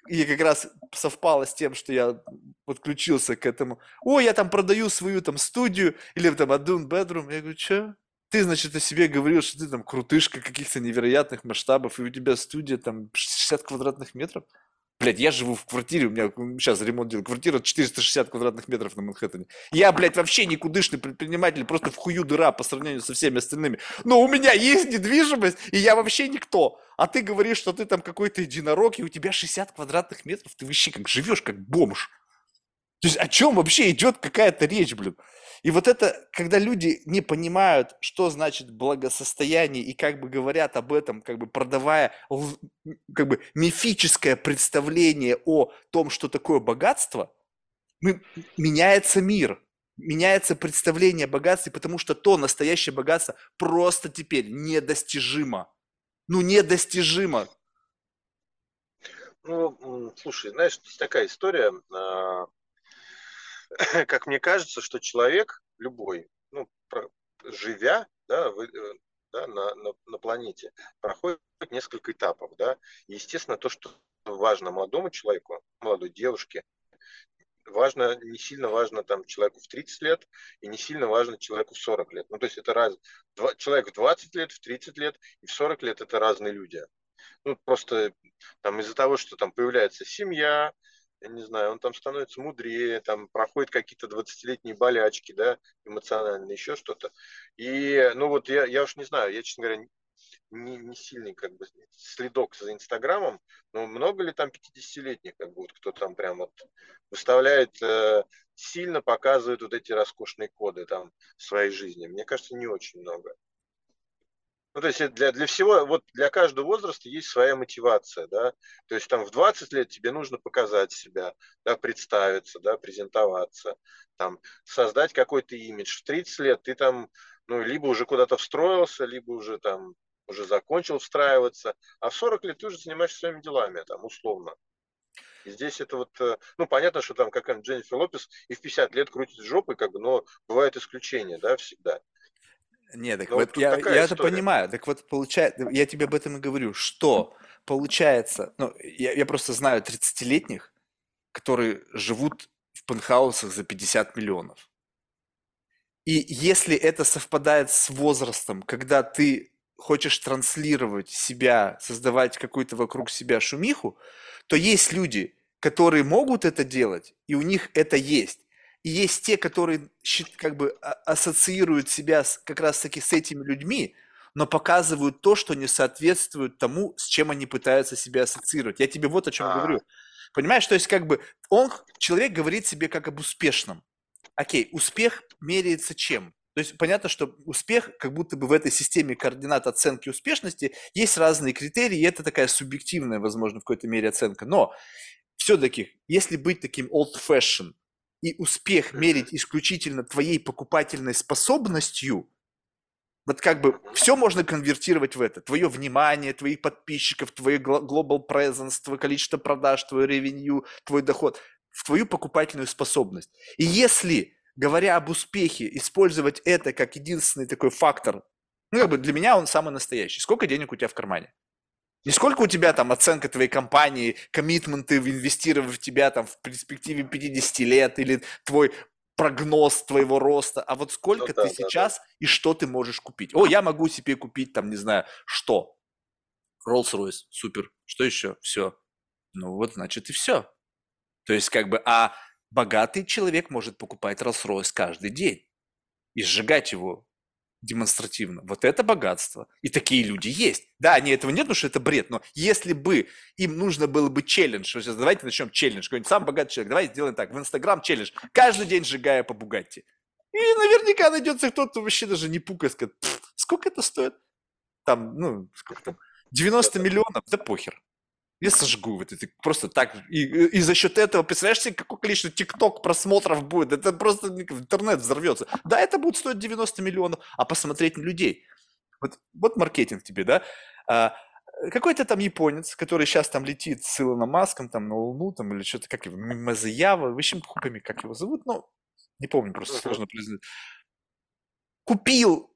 и как раз совпало с тем, что я подключился к этому. О, я там продаю свою там студию или там один bedroom. Я говорю, что? Ты, значит, о себе говорил, что ты там крутышка каких-то невероятных масштабов, и у тебя студия там 60 квадратных метров. Блядь, я живу в квартире, у меня сейчас ремонт делаю, квартира 460 квадратных метров на Манхэттене. Я, блядь, вообще никудышный предприниматель, просто в хую дыра по сравнению со всеми остальными. Но у меня есть недвижимость, и я вообще никто. А ты говоришь, что ты там какой-то единорог, и у тебя 60 квадратных метров, ты вообще как живешь, как бомж. То есть о чем вообще идет какая-то речь, блин? И вот это, когда люди не понимают, что значит благосостояние, и как бы говорят об этом, как бы продавая как бы мифическое представление о том, что такое богатство, мы, меняется мир, меняется представление о богатстве, потому что то настоящее богатство просто теперь недостижимо. Ну, недостижимо. Ну, слушай, знаешь, есть такая история, а, как мне кажется, что человек любой, ну, живя, да, вы, э, да, на, на, на планете, проходит несколько этапов, да. Естественно, то, что важно молодому человеку, молодой девушке, важно, не сильно важно там человеку в 30 лет и не сильно важно человеку в 40 лет. Ну, то есть это раз, два, человек в 20 лет, в 30 лет и в 40 лет это разные люди. Ну, просто там из-за того, что там появляется семья, я не знаю, он там становится мудрее, там проходит какие-то 20-летние болячки, да, эмоциональные, еще что-то. И, ну вот я, я уж не знаю, я, честно говоря, не, не сильный как бы следок за Инстаграмом, но много ли там 50-летних, как бы вот кто там прям вот выставляет, э, сильно показывает вот эти роскошные коды там своей жизни? Мне кажется, не очень много. Ну, то есть для, для всего, вот для каждого возраста есть своя мотивация, да, то есть там в 20 лет тебе нужно показать себя, да, представиться, да, презентоваться, там, создать какой-то имидж. В 30 лет ты там, ну, либо уже куда-то встроился, либо уже там, уже закончил встраиваться, а в 40 лет ты уже занимаешься своими делами, там, условно. И здесь это вот, э, ну, понятно, что там какая-нибудь Дженнифер Лопес и в 50 лет крутит жопы, как бы, но бывают исключения, да, всегда. Нет, так ну, вот я, я это понимаю. Так вот, получается, я тебе об этом и говорю, что получается, ну, я, я просто знаю 30-летних, которые живут в пентхаусах за 50 миллионов. И если это совпадает с возрастом, когда ты хочешь транслировать себя, создавать какую-то вокруг себя шумиху, то есть люди, которые могут это делать, и у них это есть. И есть те, которые как бы а, ассоциируют себя с, как раз-таки с этими людьми, но показывают то, что не соответствует тому, с чем они пытаются себя ассоциировать. Я тебе вот о чем а. говорю. Понимаешь, то есть как бы он, человек говорит себе как об успешном. Окей, успех меряется чем? То есть понятно, что успех, как будто бы в этой системе координат оценки успешности есть разные критерии, и это такая субъективная, возможно, в какой-то мере оценка. Но все-таки, если быть таким old-fashioned, и успех мерить исключительно твоей покупательной способностью, вот как бы все можно конвертировать в это. Твое внимание, твоих подписчиков, твой global presence, твое количество продаж, твой revenue, твой доход, в твою покупательную способность. И если, говоря об успехе, использовать это как единственный такой фактор, ну, как бы для меня он самый настоящий. Сколько денег у тебя в кармане? Не сколько у тебя там оценка твоей компании, коммитменты инвестировать в тебя там в перспективе 50 лет или твой прогноз твоего роста, а вот сколько ну, да, ты да, сейчас да. и что ты можешь купить. О, я могу себе купить там, не знаю, что? Rolls-Royce, супер. Что еще? Все. Ну вот, значит, и все. То есть, как бы, а богатый человек может покупать Rolls-Royce каждый день и сжигать его демонстративно. Вот это богатство. И такие люди есть. Да, они этого нет, потому что это бред, но если бы им нужно было бы челлендж, сейчас давайте начнем челлендж, какой-нибудь самый богатый человек, давайте сделаем так, в Инстаграм челлендж, каждый день сжигая по Бугатти. И наверняка найдется кто-то вообще даже не пукает, скажет, сколько это стоит? Там, ну, сколько там, 90 миллионов, да похер я сожгу вот это просто так. И, и за счет этого, представляешь себе, какое количество тикток просмотров будет? Это просто интернет взорвется. Да, это будет стоить 90 миллионов, а посмотреть на людей. Вот, вот маркетинг тебе, да? А, какой-то там японец, который сейчас там летит с Илоном Маском там на Луну, там, или что-то, как его, Мазаява, в общем, хуй как его зовут, но не помню, просто сложно произносить. Купил,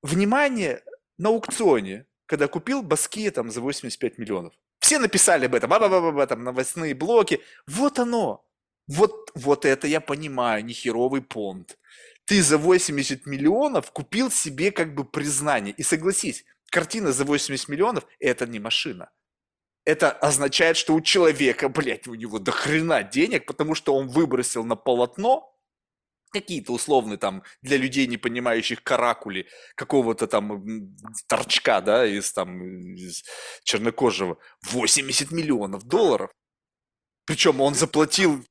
внимание, на аукционе, когда купил Баския там за 85 миллионов. Все написали об этом, об, об, об этом, новостные блоки. Вот оно. Вот, вот это я понимаю, нехеровый понт. Ты за 80 миллионов купил себе как бы признание. И согласись, картина за 80 миллионов – это не машина. Это означает, что у человека, блядь, у него до хрена денег, потому что он выбросил на полотно какие-то условные там для людей, не понимающих каракули, какого-то там торчка, да, из там из чернокожего, 80 миллионов долларов. Причем он заплатил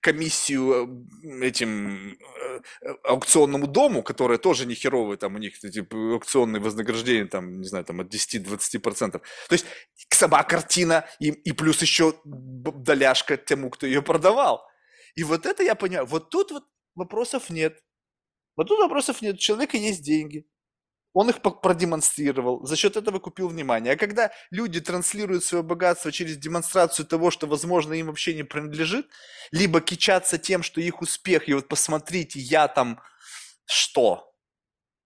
комиссию э, этим э, аукционному дому, которая тоже не херовая, там у них типа, аукционные вознаграждения, там, не знаю, там от 10-20%. То есть сама картина и, и плюс еще доляшка тему, кто ее продавал. И вот это я понимаю. Вот тут вот вопросов нет. Вот тут вопросов нет. У человека есть деньги. Он их продемонстрировал, за счет этого купил внимание. А когда люди транслируют свое богатство через демонстрацию того, что, возможно, им вообще не принадлежит, либо кичаться тем, что их успех, и вот посмотрите, я там что.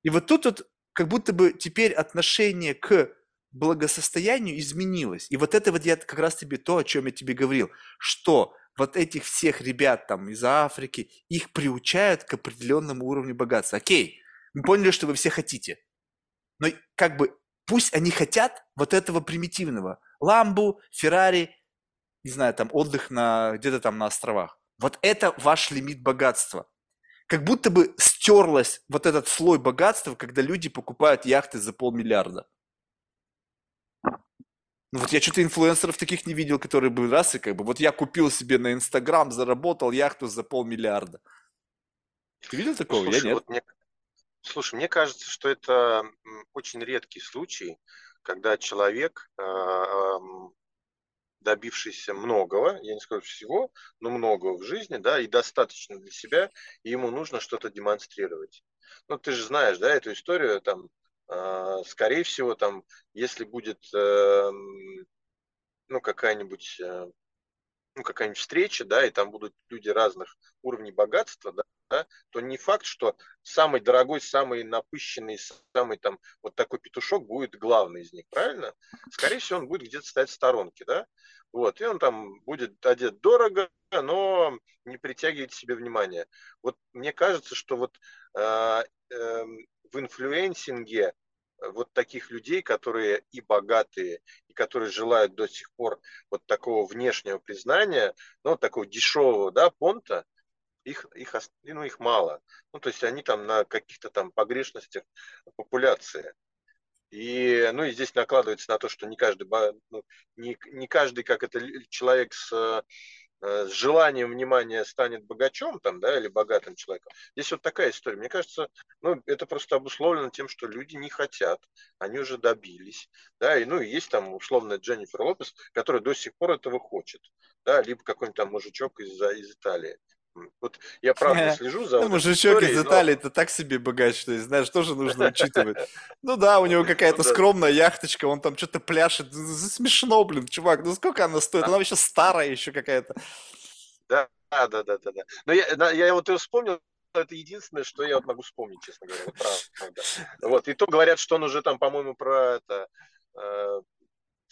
И вот тут вот как будто бы теперь отношение к благосостоянию изменилось. И вот это вот я как раз тебе то, о чем я тебе говорил, что вот этих всех ребят там из Африки, их приучают к определенному уровню богатства. Окей, мы поняли, что вы все хотите. Но как бы пусть они хотят вот этого примитивного. Ламбу, Феррари, не знаю, там отдых на где-то там на островах. Вот это ваш лимит богатства. Как будто бы стерлась вот этот слой богатства, когда люди покупают яхты за полмиллиарда. Ну вот я что-то инфлюенсеров таких не видел, которые бы раз и как бы, вот я купил себе на Инстаграм, заработал яхту за полмиллиарда. Ты видел такого? Слушай, я нет. Вот мне, Слушай, мне кажется, что это очень редкий случай, когда человек, а, добившийся многого, я не скажу всего, но многого в жизни, да, и достаточно для себя, и ему нужно что-то демонстрировать. Ну, ты же знаешь, да, эту историю, там, скорее всего, там, если будет, эм, ну, какая-нибудь э, ну, какая-нибудь встреча, да, и там будут люди разных уровней богатства, да, да, то не факт, что самый дорогой, самый напыщенный, самый там вот такой петушок будет главный из них, правильно? Скорее всего, он будет где-то стоять в сторонке, да, вот, и он там будет одет дорого, но не притягивает себе внимание. Вот мне кажется, что вот э, э, в инфлюенсинге вот таких людей, которые и богатые, и которые желают до сих пор вот такого внешнего признания, ну, такого дешевого, да, понта, их, их, ну, их мало. Ну, то есть они там на каких-то там погрешностях популяции. И, ну, и здесь накладывается на то, что не каждый, ну, не, не каждый, как это человек с Э, с желанием внимания станет богачом там, да, или богатым человеком. Здесь вот такая история. Мне кажется, ну, это просто обусловлено тем, что люди не хотят, они уже добились, да, и, ну, есть там условно Дженнифер Лопес, которая до сих пор этого хочет, да, либо какой-нибудь там мужичок из, из Италии. Вот я правда слежу за... Ну, мужичок из Италии, это так себе богач, что знаешь, тоже нужно учитывать. Ну да, у него какая-то ну скромная яхточка, он там что-то пляшет. Смешно, блин, чувак, ну сколько она стоит? Она вообще старая еще какая-то. Да, да, да, да, да. Но я, я вот его вспомнил, это единственное, что я вот могу вспомнить, честно говоря. Вот, правда. вот. И то говорят, что он уже там, по-моему, про это э,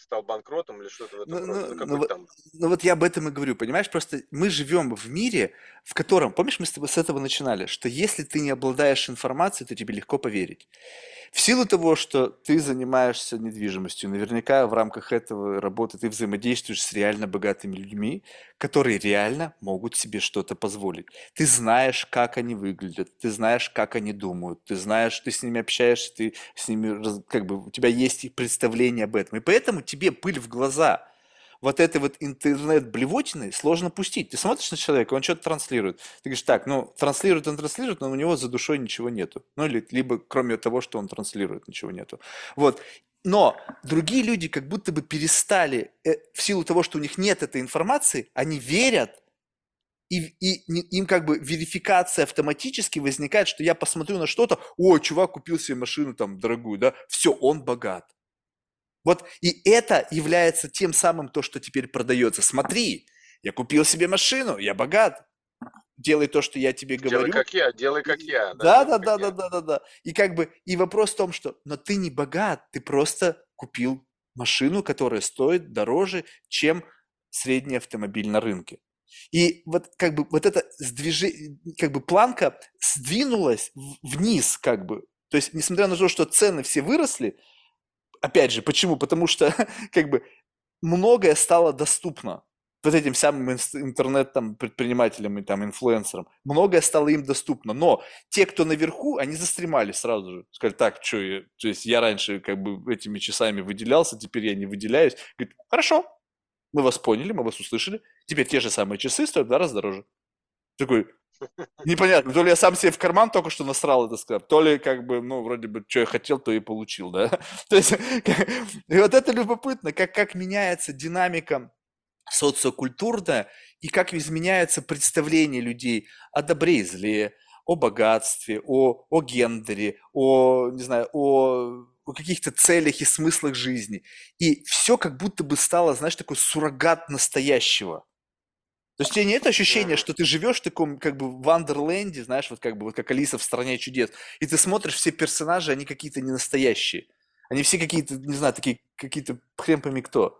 стал банкротом или что-то в этом ну, роде. Ну, ну, там... ну вот я об этом и говорю, понимаешь, просто мы живем в мире, в котором, помнишь, мы с тобой с этого начинали, что если ты не обладаешь информацией, то тебе легко поверить. В силу того, что ты занимаешься недвижимостью, наверняка в рамках этого работы ты взаимодействуешь с реально богатыми людьми, которые реально могут себе что-то позволить. Ты знаешь, как они выглядят, ты знаешь, как они думают, ты знаешь, ты с ними общаешься, ты с ними, как бы, у тебя есть представление об этом. И поэтому тебе пыль в глаза – вот этой вот интернет-блевотины сложно пустить. Ты смотришь на человека, он что-то транслирует. Ты говоришь, так, ну, транслирует он транслирует, но у него за душой ничего нету. Ну, или, либо кроме того, что он транслирует, ничего нету. Вот. Но другие люди как будто бы перестали, э, в силу того, что у них нет этой информации, они верят, и, и им как бы верификация автоматически возникает, что я посмотрю на что-то, о, чувак купил себе машину там дорогую, да, все, он богат. Вот и это является тем самым то, что теперь продается. Смотри, я купил себе машину, я богат, делай то, что я тебе говорю. Делай как я, делай как я. Да, да, да, да, да, да, да. И как бы, и вопрос в том, что, но ты не богат, ты просто купил машину, которая стоит дороже, чем средний автомобиль на рынке. И вот как бы вот эта сдвижи, как бы планка сдвинулась вниз, как бы. То есть, несмотря на то, что цены все выросли, опять же, почему? Потому что как бы многое стало доступно вот этим самым интернет там, предпринимателям и там инфлюенсерам. Многое стало им доступно. Но те, кто наверху, они застремали сразу же. Сказали, так, что я, то есть я раньше как бы этими часами выделялся, теперь я не выделяюсь. Говорит, хорошо, мы вас поняли, мы вас услышали. Теперь те же самые часы стоят в два раза дороже. Такой, непонятно, то ли я сам себе в карман только что насрал это сказал, то ли как бы, ну, вроде бы, что я хотел, то и получил, да. То есть, и вот это любопытно, как, как меняется динамика социокультурная и как изменяется представление людей о добре и зле, о богатстве, о, о гендере, о, не знаю, о о каких-то целях и смыслах жизни. И все как будто бы стало, знаешь, такой суррогат настоящего. То есть у тебя нет ощущения, что ты живешь в таком как бы в Вандерленде, знаешь, вот как бы вот как Алиса в стране чудес, и ты смотришь, все персонажи, они какие-то не настоящие. Они все какие-то, не знаю, такие какие-то хрен пойми кто.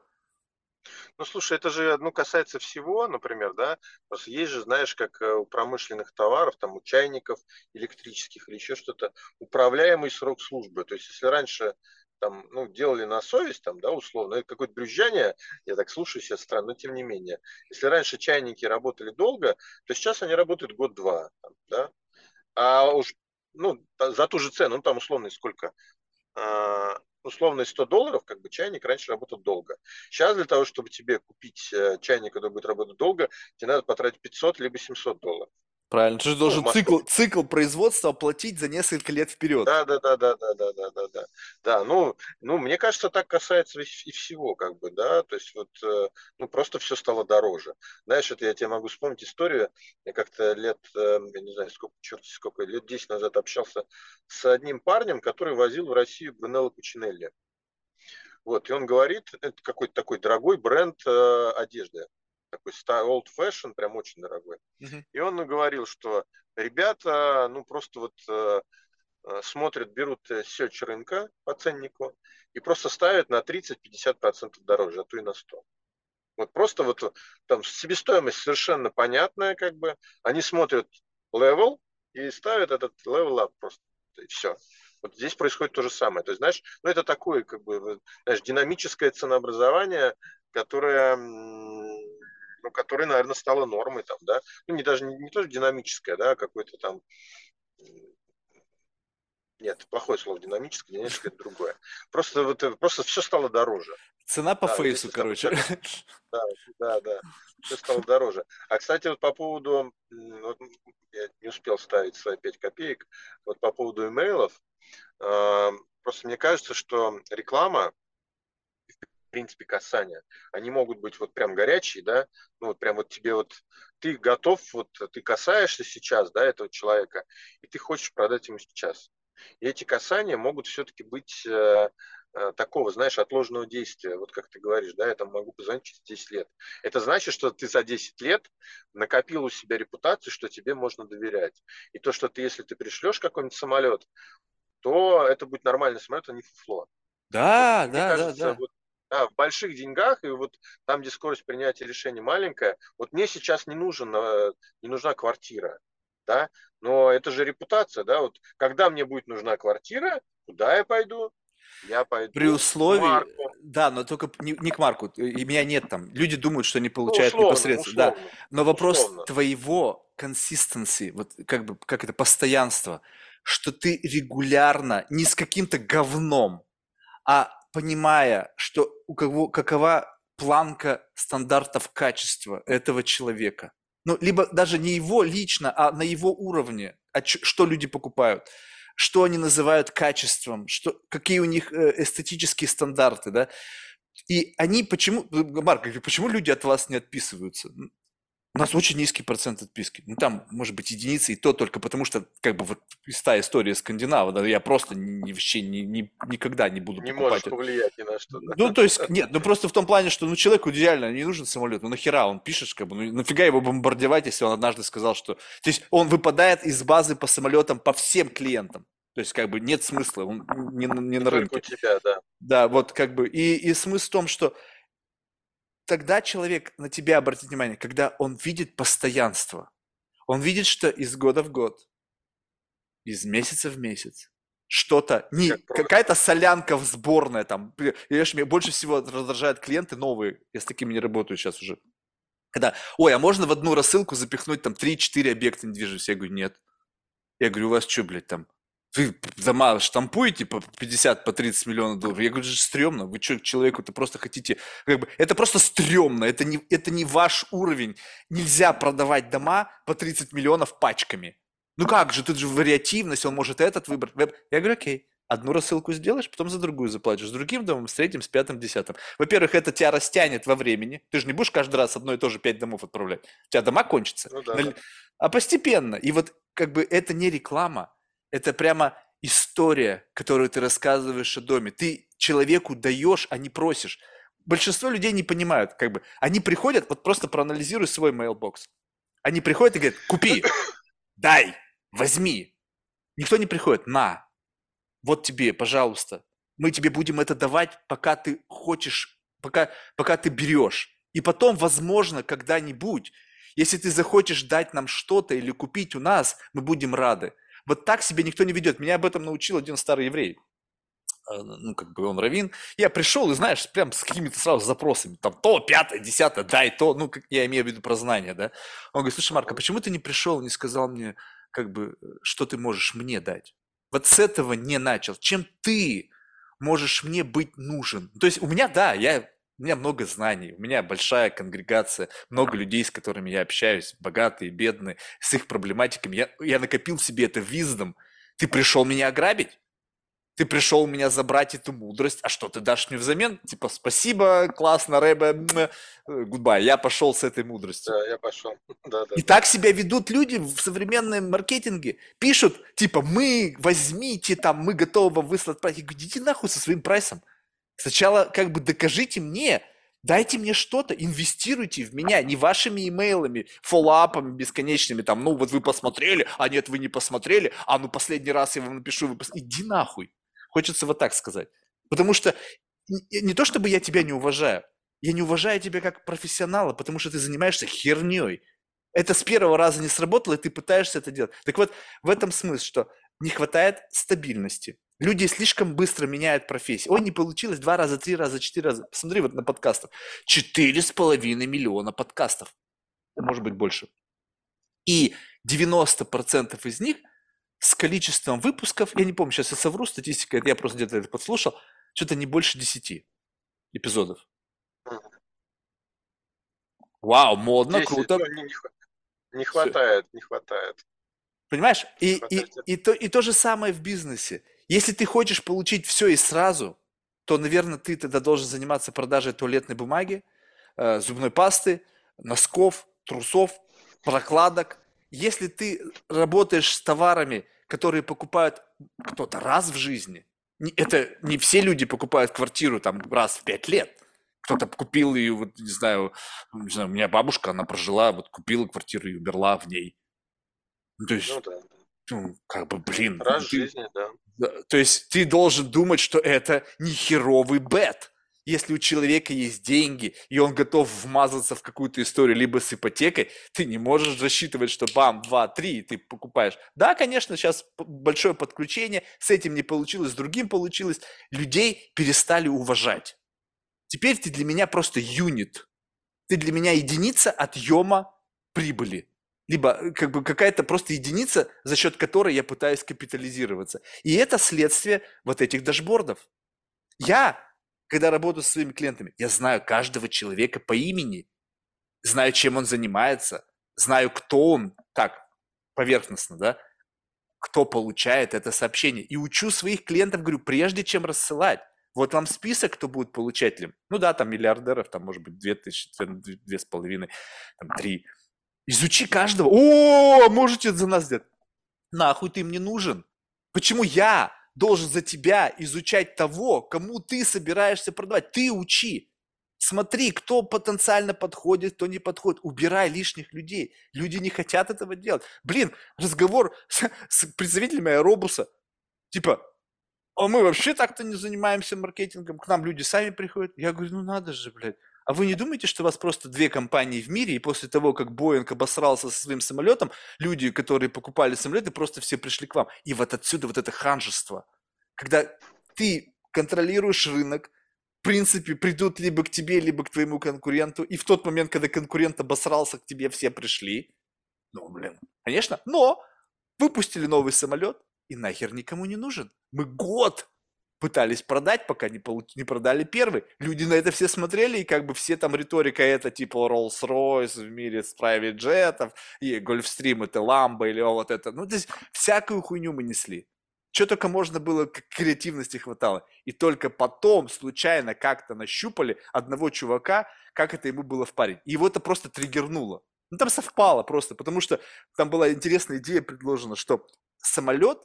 Ну, слушай, это же, ну, касается всего, например, да, просто есть же, знаешь, как э, у промышленных товаров, там, у чайников электрических или еще что-то, управляемый срок службы. То есть, если раньше там, ну, делали на совесть, там, да, условно, это какое-то брюзжание, я так слушаю сейчас странно, но тем не менее. Если раньше чайники работали долго, то сейчас они работают год-два, да, а уж, ну, за ту же цену, ну, там условно сколько, а, условно 100 долларов, как бы чайник раньше работал долго. Сейчас для того, чтобы тебе купить э, чайник, который будет работать долго, тебе надо потратить 500 либо 700 долларов. Правильно, ты же должен ну, цикл, цикл производства оплатить за несколько лет вперед. Да, да, да, да, да, да, да, да, да. Да, ну, ну, мне кажется, так касается и всего, как бы, да, то есть вот, э, ну, просто все стало дороже. Знаешь, это я тебе могу вспомнить историю, я как-то лет, э, я не знаю, сколько, черт, сколько, лет 10 назад общался с одним парнем, который возил в Россию Брунелло Кучинелли. Вот, и он говорит, это какой-то такой дорогой бренд э, одежды такой old fashion, прям очень дорогой. Uh-huh. И он говорил, что ребята, ну просто вот э, э смотрят, берут э, сетч рынка по ценнику и просто ставят на 30-50% дороже, а то и на 100. Вот просто вот там себестоимость совершенно понятная, как бы. Они смотрят level и ставят этот level up просто. И все. Вот здесь происходит то же самое. То есть, знаешь, ну это такое, как бы, знаешь, динамическое ценообразование, которое ну, которая, наверное, стала нормой там, да, ну, не даже не, не тоже динамическая, да, а какой-то там, нет, плохое слово динамическое, динамическое это другое. Просто вот просто все стало дороже. Цена по да, фейсу, короче. Да, да, да. Все стало дороже. А, кстати, вот по поводу, вот, я не успел ставить свои 5 копеек, вот по поводу имейлов, э, просто мне кажется, что реклама, принципе, касания. Они могут быть вот прям горячие, да, ну вот прям вот тебе вот, ты готов, вот ты касаешься сейчас, да, этого человека, и ты хочешь продать ему сейчас. И эти касания могут все-таки быть э, э, такого, знаешь, отложенного действия. Вот как ты говоришь, да, я там могу позвонить через 10 лет. Это значит, что ты за 10 лет накопил у себя репутацию, что тебе можно доверять. И то, что ты, если ты пришлешь какой-нибудь самолет, то это будет нормальный самолет, а не фуфло. Да, вот, да, кажется, да, да. Вот да, в больших деньгах, и вот там, где скорость принятия решений маленькая, вот мне сейчас не, нужен, э, не нужна квартира, да, но это же репутация, да, вот когда мне будет нужна квартира, куда я пойду? Я пойду При условии, Марку. да, но только не, не к Марку, и меня нет там. Люди думают, что они ну, получают ну, условно, непосредственно, условно, да. Но вопрос условно. твоего consistency, вот как бы, как это, постоянство, что ты регулярно, не с каким-то говном, а понимая, что у кого, какова планка стандартов качества этого человека. Ну, либо даже не его лично, а на его уровне, а что люди покупают, что они называют качеством, что, какие у них э, эстетические стандарты, да. И они почему, Марк, почему люди от вас не отписываются? У нас очень низкий процент отписки. Ну, там, может быть, единицы, и то только потому, что, как бы, вот из та история Скандинава, да, я просто ни, вообще ни, ни, никогда не буду Не покупать. можешь повлиять ни на что. да. Ну, то есть, нет, ну просто в том плане, что, ну, человеку идеально не нужен самолет, ну, нахера он пишет, как бы, ну, нафига его бомбардировать, если он однажды сказал, что... То есть, он выпадает из базы по самолетам по всем клиентам. То есть, как бы, нет смысла, он не, на- не Не на только у рынке. тебя, да. Да, вот как бы, и, и смысл в том, что тогда человек на тебя обратит внимание, когда он видит постоянство. Он видит, что из года в год, из месяца в месяц, что-то, не Как какая-то солянка в сборная там. Знаешь, меня больше всего раздражают клиенты новые, я с такими не работаю сейчас уже. Когда, ой, а можно в одну рассылку запихнуть там 3-4 объекта недвижимости? Я говорю, нет. Я говорю, у вас что, блядь, там, вы дома штампуете по 50, по 30 миллионов долларов? Я говорю, это же стрёмно. Вы что, человеку-то просто хотите... Как бы, это просто стрёмно, это не, это не ваш уровень. Нельзя продавать дома по 30 миллионов пачками. Ну как же, тут же вариативность, он может этот выбрать. Я говорю, окей, одну рассылку сделаешь, потом за другую заплатишь. С другим домом, с третьим, с пятым, десятым. Во-первых, это тебя растянет во времени. Ты же не будешь каждый раз одно и то же пять домов отправлять. У тебя дома кончатся. Ну да, На- да. а постепенно. И вот как бы это не реклама, это прямо история, которую ты рассказываешь о доме. Ты человеку даешь, а не просишь. Большинство людей не понимают, как бы. Они приходят, вот просто проанализируй свой mailbox. Они приходят и говорят, купи, дай, возьми. Никто не приходит, на, вот тебе, пожалуйста. Мы тебе будем это давать, пока ты хочешь, пока, пока ты берешь. И потом, возможно, когда-нибудь, если ты захочешь дать нам что-то или купить у нас, мы будем рады. Вот так себя никто не ведет. Меня об этом научил один старый еврей. А, Ну, как бы он равин. Я пришел, и знаешь, прям с какими-то сразу запросами. Там то, пятое, десятое, дай то. Ну, как я имею в виду про знания, да. Он говорит, слушай, Марк, а почему ты не пришел, не сказал мне, как бы, что ты можешь мне дать? Вот с этого не начал. Чем ты можешь мне быть нужен? То есть у меня, да, я, у меня много знаний, у меня большая конгрегация, много людей, с которыми я общаюсь, богатые, бедные, с их проблематиками. Я, я накопил себе это виздом. Ты пришел меня ограбить? Ты пришел меня забрать эту мудрость, а что ты дашь мне взамен? Типа, спасибо, классно, ребе, goodbye, я пошел с этой мудростью. Да, я пошел. Да, да. И так себя ведут люди в современном маркетинге. Пишут, типа, мы, возьмите там, мы готовы вам выслать прайс. Я говорю, идите нахуй со своим прайсом. Сначала как бы докажите мне, дайте мне что-то, инвестируйте в меня, не вашими имейлами, follow-up ами бесконечными, там, ну вот вы посмотрели, а нет, вы не посмотрели, а ну последний раз я вам напишу, вы пос... иди нахуй. Хочется вот так сказать. Потому что не, то, чтобы я тебя не уважаю, я не уважаю тебя как профессионала, потому что ты занимаешься херней. Это с первого раза не сработало, и ты пытаешься это делать. Так вот, в этом смысл, что не хватает стабильности. Люди слишком быстро меняют профессию. Ой, не получилось два раза, три раза, четыре раза. Посмотри вот на подкастах. Четыре с половиной миллиона подкастов. Может быть, больше. И 90% из них с количеством выпусков, я не помню, сейчас я совру, статистика, это я просто где-то это подслушал, что-то не больше 10 эпизодов. Вау, модно, 10, круто. ну, не, не хва- не хватает, не хватает. Понимаешь? И, и, и, то, и то же самое в бизнесе. Если ты хочешь получить все и сразу, то, наверное, ты тогда должен заниматься продажей туалетной бумаги, э, зубной пасты, носков, трусов, прокладок. Если ты работаешь с товарами, которые покупают кто-то раз в жизни, это не все люди покупают квартиру там раз в пять лет. Кто-то купил ее, вот, не знаю, не знаю, у меня бабушка, она прожила, вот купила квартиру и умерла в ней. Ну, то есть, Ну да. ну, как бы, блин. Раз ну, в ты- жизни, да. То есть ты должен думать, что это не херовый бет. Если у человека есть деньги, и он готов вмазаться в какую-то историю, либо с ипотекой, ты не можешь рассчитывать, что бам, два, три, и ты покупаешь. Да, конечно, сейчас большое подключение, с этим не получилось, с другим получилось. Людей перестали уважать. Теперь ты для меня просто юнит. Ты для меня единица отъема прибыли. Либо э, как бы какая-то просто единица, за счет которой я пытаюсь капитализироваться. И это следствие вот этих дашбордов. Я, когда работаю со своими клиентами, я знаю каждого человека по имени, знаю, чем он занимается, знаю, кто он, так, поверхностно, да, кто получает это сообщение. И учу своих клиентов, говорю, прежде чем рассылать, вот вам список, кто будет получателем. Ну да, там миллиардеров, там может быть две тысячи, две с половиной, там три. Изучи каждого. О, можете за нас сделать. Нахуй ты мне нужен? Почему я должен за тебя изучать того, кому ты собираешься продавать? Ты учи. Смотри, кто потенциально подходит, кто не подходит. Убирай лишних людей. Люди не хотят этого делать. Блин, разговор с, с представителями аэробуса. Типа, а мы вообще так-то не занимаемся маркетингом. К нам люди сами приходят. Я говорю, ну надо же, блядь. А вы не думаете, что у вас просто две компании в мире, и после того, как Боинг обосрался со своим самолетом, люди, которые покупали самолеты, просто все пришли к вам. И вот отсюда вот это ханжество. Когда ты контролируешь рынок, в принципе, придут либо к тебе, либо к твоему конкуренту, и в тот момент, когда конкурент обосрался, к тебе все пришли. Ну, блин, конечно, но выпустили новый самолет, и нахер никому не нужен. Мы год пытались продать, пока не, получ... не продали первый. Люди на это все смотрели, и как бы все там риторика это типа Rolls-Royce в мире с private джетов, и Gulfstream это Ламбо или вот это. Ну, то есть всякую хуйню мы несли. Что только можно было, как креативности хватало. И только потом случайно как-то нащупали одного чувака, как это ему было в паре. И его это просто триггернуло. Ну, там совпало просто, потому что там была интересная идея предложена, что самолет,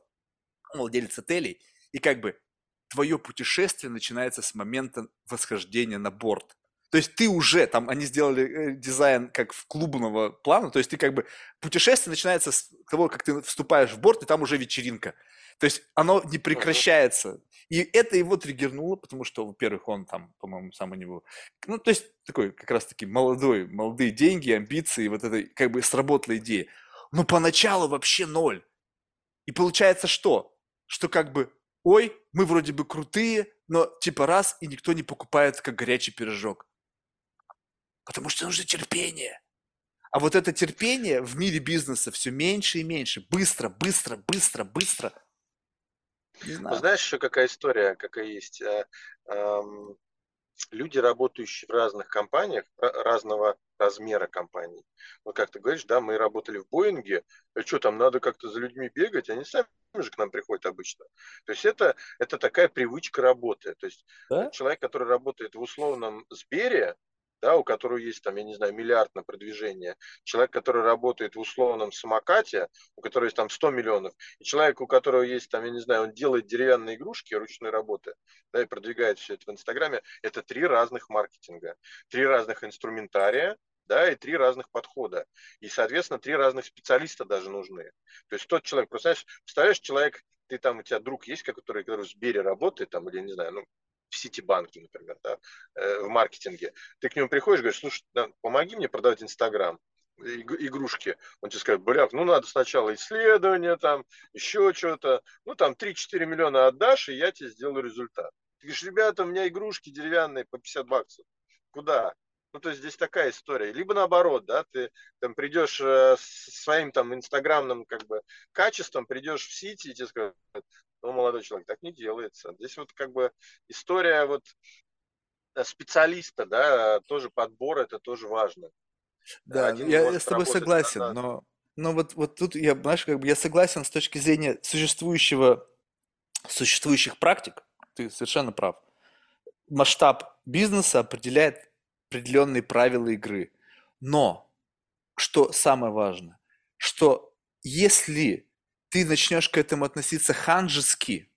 владелец отелей, и как бы твое путешествие начинается с момента восхождения на борт. То есть ты уже, там они сделали э, дизайн как в клубного плана, то есть ты как бы, путешествие начинается с того, как ты вступаешь в борт, и там уже вечеринка. То есть оно не прекращается. И это его триггернуло, потому что, во-первых, он там, по-моему, сам у него, ну, то есть такой как раз-таки молодой, молодые деньги, амбиции, вот это как бы сработала идея. Но поначалу вообще ноль. И получается что? Что как бы ой, мы вроде бы крутые, но типа раз, и никто не покупает как горячий пирожок. Потому что нужно терпение. А вот это терпение в мире бизнеса все меньше и меньше. Быстро, быстро, быстро, быстро. Не знаю. Ну, знаешь, еще какая история, какая есть? Э, эм, люди, работающие в разных компаниях, разного размера компаний. Вот как ты говоришь, да, мы работали в Боинге, а что там, надо как-то за людьми бегать, они сами же к нам приходят обычно. То есть это, это такая привычка работы. То есть да? человек, который работает в условном Сбере, да, у которого есть там, я не знаю, миллиард на продвижение, человек, который работает в условном самокате, у которого есть там 100 миллионов, и человек, у которого есть там, я не знаю, он делает деревянные игрушки ручной работы, да, и продвигает все это в Инстаграме, это три разных маркетинга, три разных инструментария, да, и три разных подхода. И, соответственно, три разных специалиста даже нужны. То есть тот человек, просто знаешь, представляешь, человек, ты там, у тебя друг есть, который, который в Сбере работает, там, или, не знаю, ну, в Ситибанке, например, да, э, в маркетинге. Ты к нему приходишь, говоришь, слушай, помоги мне продавать Инстаграм, игрушки. Он тебе скажет, бляк, ну надо сначала исследование, там, еще что-то. Ну, там 3-4 миллиона отдашь, и я тебе сделаю результат. Ты говоришь, ребята, у меня игрушки деревянные по 50 баксов. Куда? Ну, то есть здесь такая история. Либо наоборот, да, ты там придешь э, своим там инстаграмным как бы качеством, придешь в Сити и тебе скажут, ну, молодой человек, так не делается. Здесь вот как бы история вот э, специалиста, да, тоже подбор, это тоже важно. Да, Один я, я с тобой согласен, на... но, но вот, вот тут я, знаешь, как бы я согласен с точки зрения существующего, существующих практик, ты совершенно прав. Масштаб бизнеса определяет определенные правила игры. Но, что самое важное, что если ты начнешь к этому относиться ханжески,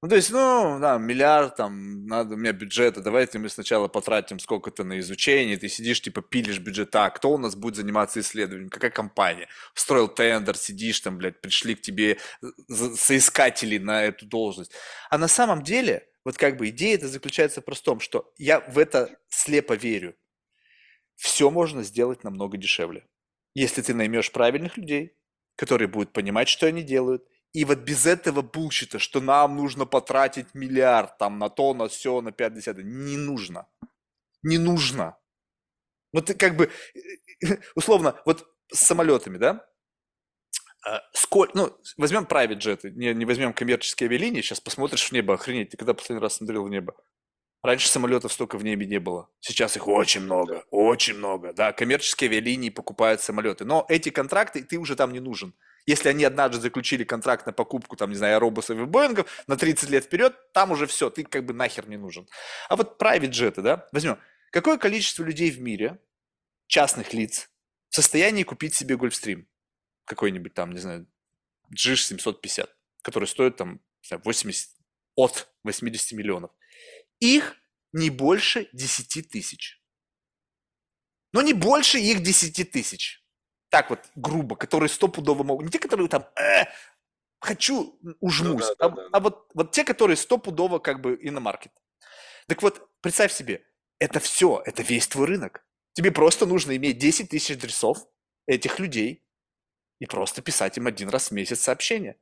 ну, то есть, ну, да, миллиард, там, надо, у меня бюджета, давайте мы сначала потратим сколько-то на изучение, ты сидишь, типа, пилишь бюджет, так, кто у нас будет заниматься исследованием, какая компания, строил тендер, сидишь там, блядь, пришли к тебе соискатели на эту должность. А на самом деле, вот как бы идея это заключается в простом, что я в это слепо верю. Все можно сделать намного дешевле. Если ты наймешь правильных людей, которые будут понимать, что они делают, и вот без этого булщита, что нам нужно потратить миллиард там на то, на все, на 50, не нужно. Не нужно. Вот как бы, условно, вот с самолетами, да? А, сколько, ну, возьмем private джеты, не, не возьмем коммерческие авиалинии, сейчас посмотришь в небо, охренеть, ты когда последний раз смотрел в небо? Раньше самолетов столько в небе не было. Сейчас их очень много, очень много. Да, коммерческие авиалинии покупают самолеты. Но эти контракты, ты уже там не нужен. Если они однажды заключили контракт на покупку, там, не знаю, аэробусов и боингов на 30 лет вперед, там уже все, ты как бы нахер не нужен. А вот private джеты, да, возьмем, какое количество людей в мире, частных лиц, в состоянии купить себе Гольфстрим какой-нибудь там, не знаю, GIS 750, который стоит там 80, от 80 миллионов. Их не больше 10 тысяч. Но не больше их 10 тысяч. Так вот, грубо, которые стопудово могут. Не те, которые там, э, хочу, ужмусь. Ну, да, а, да, да. а вот, вот те, которые стопудово как бы и на маркет. Так вот, представь себе, это все, это весь твой рынок. Тебе просто нужно иметь 10 тысяч адресов этих людей и просто писать им один раз в месяц сообщение.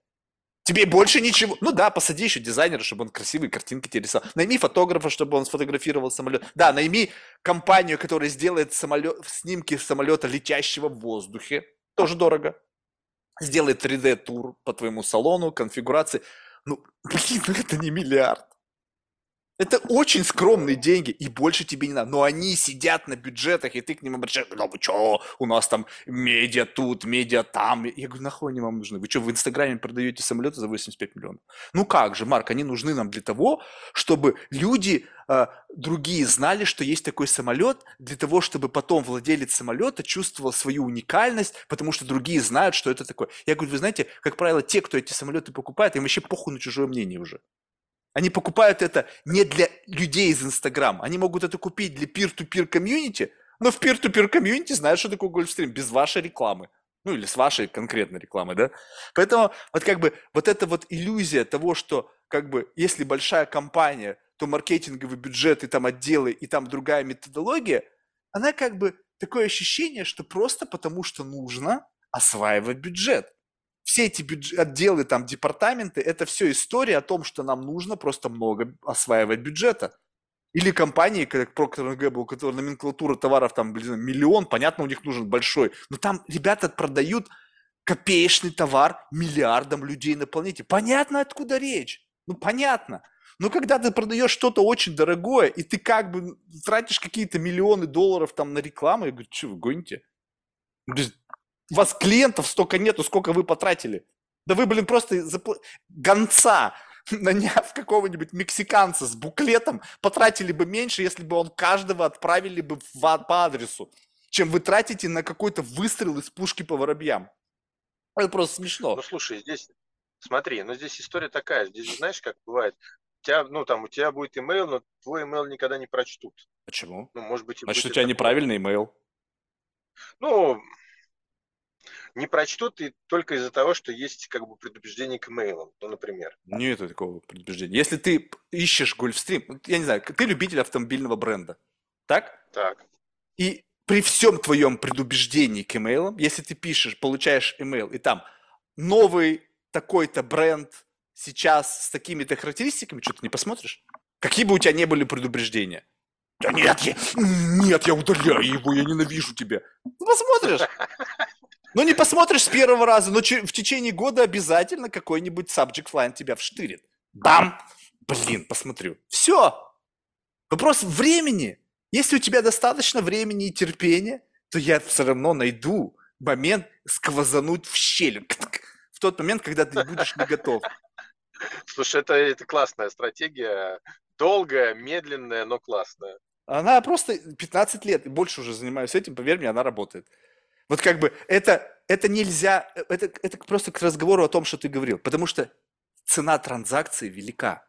Тебе больше ничего. Ну да, посади еще дизайнера, чтобы он красивые картинки тебе рисовал. Найми фотографа, чтобы он сфотографировал самолет. Да, найми компанию, которая сделает самолет, снимки самолета, летящего в воздухе. Тоже дорого. Сделает 3D-тур по твоему салону, конфигурации. Ну, блин, ну это не миллиард. Это очень скромные деньги, и больше тебе не надо. Но они сидят на бюджетах, и ты к ним обращаешься, ну вы что, у нас там медиа тут, медиа там. Я говорю, нахуй они вам нужны? Вы что, в Инстаграме продаете самолеты за 85 миллионов? Ну как же, Марк, они нужны нам для того, чтобы люди э, другие знали, что есть такой самолет, для того, чтобы потом владелец самолета чувствовал свою уникальность, потому что другие знают, что это такое. Я говорю, вы знаете, как правило, те, кто эти самолеты покупает, им вообще похуй на чужое мнение уже. Они покупают это не для людей из Инстаграм. Они могут это купить для peer-to-peer комьюнити, но в peer-to-peer комьюнити знают, что такое Гольфстрим без вашей рекламы. Ну или с вашей конкретной рекламы, да? Поэтому вот как бы вот эта вот иллюзия того, что как бы если большая компания, то маркетинговый бюджет и там отделы, и там другая методология, она как бы такое ощущение, что просто потому что нужно осваивать бюджет все эти бюдж... отделы, там, департаменты, это все история о том, что нам нужно просто много осваивать бюджета. Или компании, как Procter Gamble, у которых номенклатура товаров там, блин, миллион, понятно, у них нужен большой. Но там ребята продают копеечный товар миллиардам людей на планете. Понятно, откуда речь? Ну, понятно. Но когда ты продаешь что-то очень дорогое, и ты как бы тратишь какие-то миллионы долларов там на рекламу, я говорю, что вы гоните? У вас клиентов столько нету, сколько вы потратили. Да вы, блин, просто запл... гонца, наняв какого-нибудь мексиканца с буклетом, потратили бы меньше, если бы он каждого отправили бы в, по адресу, чем вы тратите на какой-то выстрел из пушки по воробьям. Это просто смешно. Ну, слушай, здесь, смотри, ну здесь история такая, здесь знаешь, как бывает, у тебя, ну, там, у тебя будет имейл, но твой имейл никогда не прочтут. Почему? Ну, может быть, Значит, у тебя такое... неправильный имейл. Ну, не прочтут и только из-за того, что есть как бы предубеждение к имейлам, ну, например. Нет такого предубеждения. Если ты ищешь Гольфстрим, я не знаю, ты любитель автомобильного бренда, так? Так. И при всем твоем предубеждении к имейлам, если ты пишешь, получаешь имейл, и там новый такой-то бренд сейчас с такими-то характеристиками, что ты не посмотришь? Какие бы у тебя не были предубеждения? Да нет, я, нет, я удаляю его, я ненавижу тебя. Ты посмотришь. Ну, не посмотришь с первого раза, но в течение года обязательно какой-нибудь subject line тебя вштырит. Бам! Блин, посмотрю. Все. Вопрос времени. Если у тебя достаточно времени и терпения, то я все равно найду момент сквозануть в щель. В тот момент, когда ты будешь не готов. Слушай, это, это классная стратегия. Долгая, медленная, но классная. Она просто 15 лет, и больше уже занимаюсь этим, поверь мне, она работает. Вот как бы это, это нельзя, это, это просто к разговору о том, что ты говорил, потому что цена транзакции велика.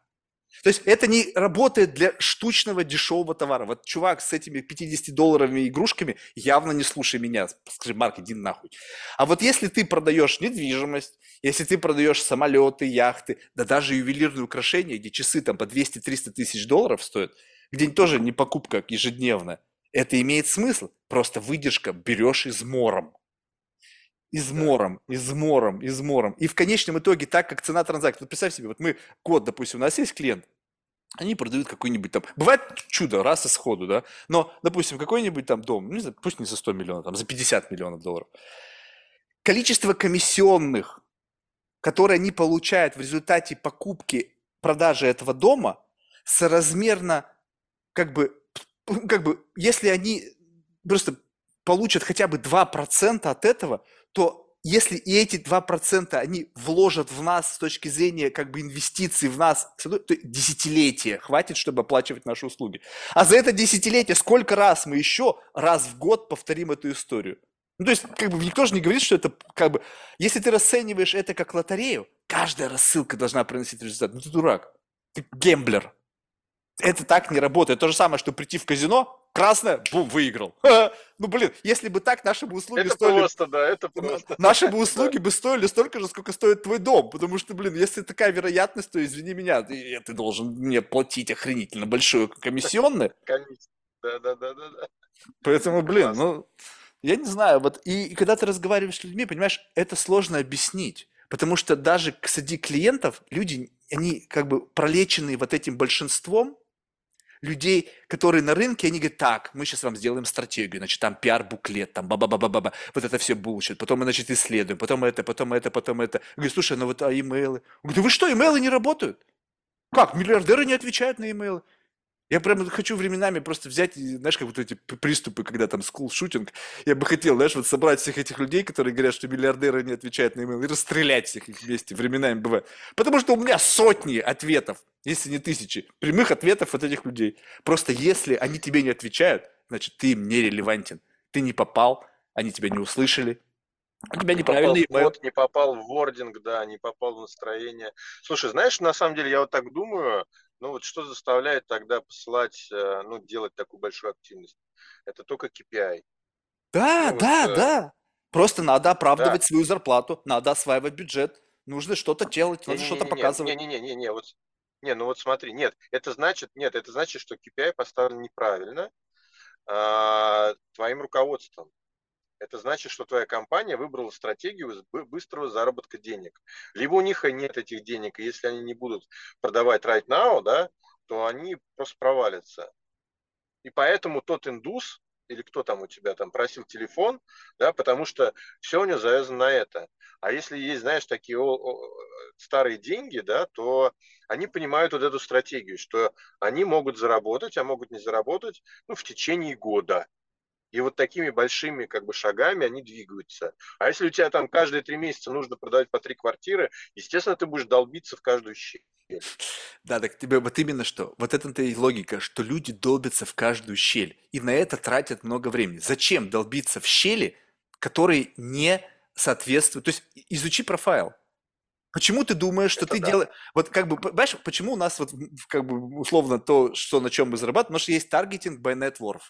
То есть это не работает для штучного дешевого товара. Вот чувак с этими 50-долларовыми игрушками явно не слушай меня. Скажи, Марк, иди нахуй. А вот если ты продаешь недвижимость, если ты продаешь самолеты, яхты, да даже ювелирные украшения, где часы там по 200-300 тысяч долларов стоят, где тоже не покупка ежедневная, это имеет смысл. Просто выдержка берешь измором. Измором, измором, измором. И в конечном итоге, так как цена транзакции, вот представь себе, вот мы код, допустим, у нас есть клиент, они продают какой-нибудь там, бывает чудо, раз и сходу, да, но, допустим, какой-нибудь там дом, ну, не знаю, пусть не за 100 миллионов, там, за 50 миллионов долларов. Количество комиссионных, которые они получают в результате покупки, продажи этого дома, соразмерно как бы как бы, если они просто получат хотя бы 2% от этого, то если и эти 2% они вложат в нас с точки зрения как бы инвестиций в нас, то десятилетия хватит, чтобы оплачивать наши услуги. А за это десятилетие сколько раз мы еще раз в год повторим эту историю? Ну, то есть, как бы никто же не говорит, что это как бы... Если ты расцениваешь это как лотерею, каждая рассылка должна приносить результат. Ну, ты дурак. Ты гемблер. Это так не работает. То же самое, что прийти в казино, красное, бум, выиграл. Ну, блин, если бы так, наши бы услуги это стоили... просто, да, это просто. Наши бы услуги бы стоили столько же, сколько стоит твой дом. Потому что, блин, если такая вероятность, то извини меня, ты, ты должен мне платить охренительно большую комиссионную. Да, да, да, да, да. Поэтому, блин, ну, я не знаю, вот, и, и когда ты разговариваешь с людьми, понимаешь, это сложно объяснить. Потому что даже среди клиентов люди, они как бы пролечены вот этим большинством, людей, которые на рынке, они говорят, так, мы сейчас вам сделаем стратегию, значит, там пиар-буклет, там ба-ба-ба-ба-ба, вот это все bullshit, потом мы, значит, исследуем, потом это, потом это, потом это. Я говорю, слушай, ну вот а имейлы? Говорю, да вы что, имейлы не работают? Как, миллиардеры не отвечают на имейлы? Я прям хочу временами просто взять, знаешь, как вот эти приступы, когда там скул-шутинг, я бы хотел, знаешь, вот собрать всех этих людей, которые говорят, что миллиардеры не отвечают на имейл, и расстрелять всех их вместе, временами бывает. Потому что у меня сотни ответов, если не тысячи, прямых ответов от этих людей. Просто если они тебе не отвечают, значит, ты им нерелевантен. Ты не попал, они тебя не услышали, у тебя неправильный не попал в не попал в вординг, да, не попал в настроение. Слушай, знаешь, на самом деле я вот так думаю, ну вот что заставляет тогда посылать, э, ну, делать такую большую активность? Это только KPI. Да, ну, да, вот, да. Просто надо оправдывать да. свою зарплату, надо осваивать бюджет, нужно что-то делать, нужно что-то показывать. Не-не-не, не, вот, не, ну вот смотри, нет, это значит, нет, это значит, что KPI поставлен неправильно а, твоим руководством. Это значит, что твоя компания выбрала стратегию быстрого заработка денег. Либо у них нет этих денег, и если они не будут продавать right now, да, то они просто провалятся. И поэтому тот индус, или кто там у тебя там просил телефон, да, потому что все у него завязано на это. А если есть, знаешь, такие о, о, старые деньги, да, то они понимают вот эту стратегию, что они могут заработать, а могут не заработать ну, в течение года. И вот такими большими как бы шагами они двигаются. А если у тебя там каждые три месяца нужно продавать по три квартиры, естественно, ты будешь долбиться в каждую щель. Да, так тебе вот именно что. Вот это-то и логика, что люди долбятся в каждую щель. И на это тратят много времени. Зачем долбиться в щели, которые не соответствуют? То есть изучи профайл. Почему ты думаешь, что это ты да. делаешь... Вот как бы, понимаешь, почему у нас вот как бы условно то, что на чем мы зарабатываем, потому что есть таргетинг by net worth.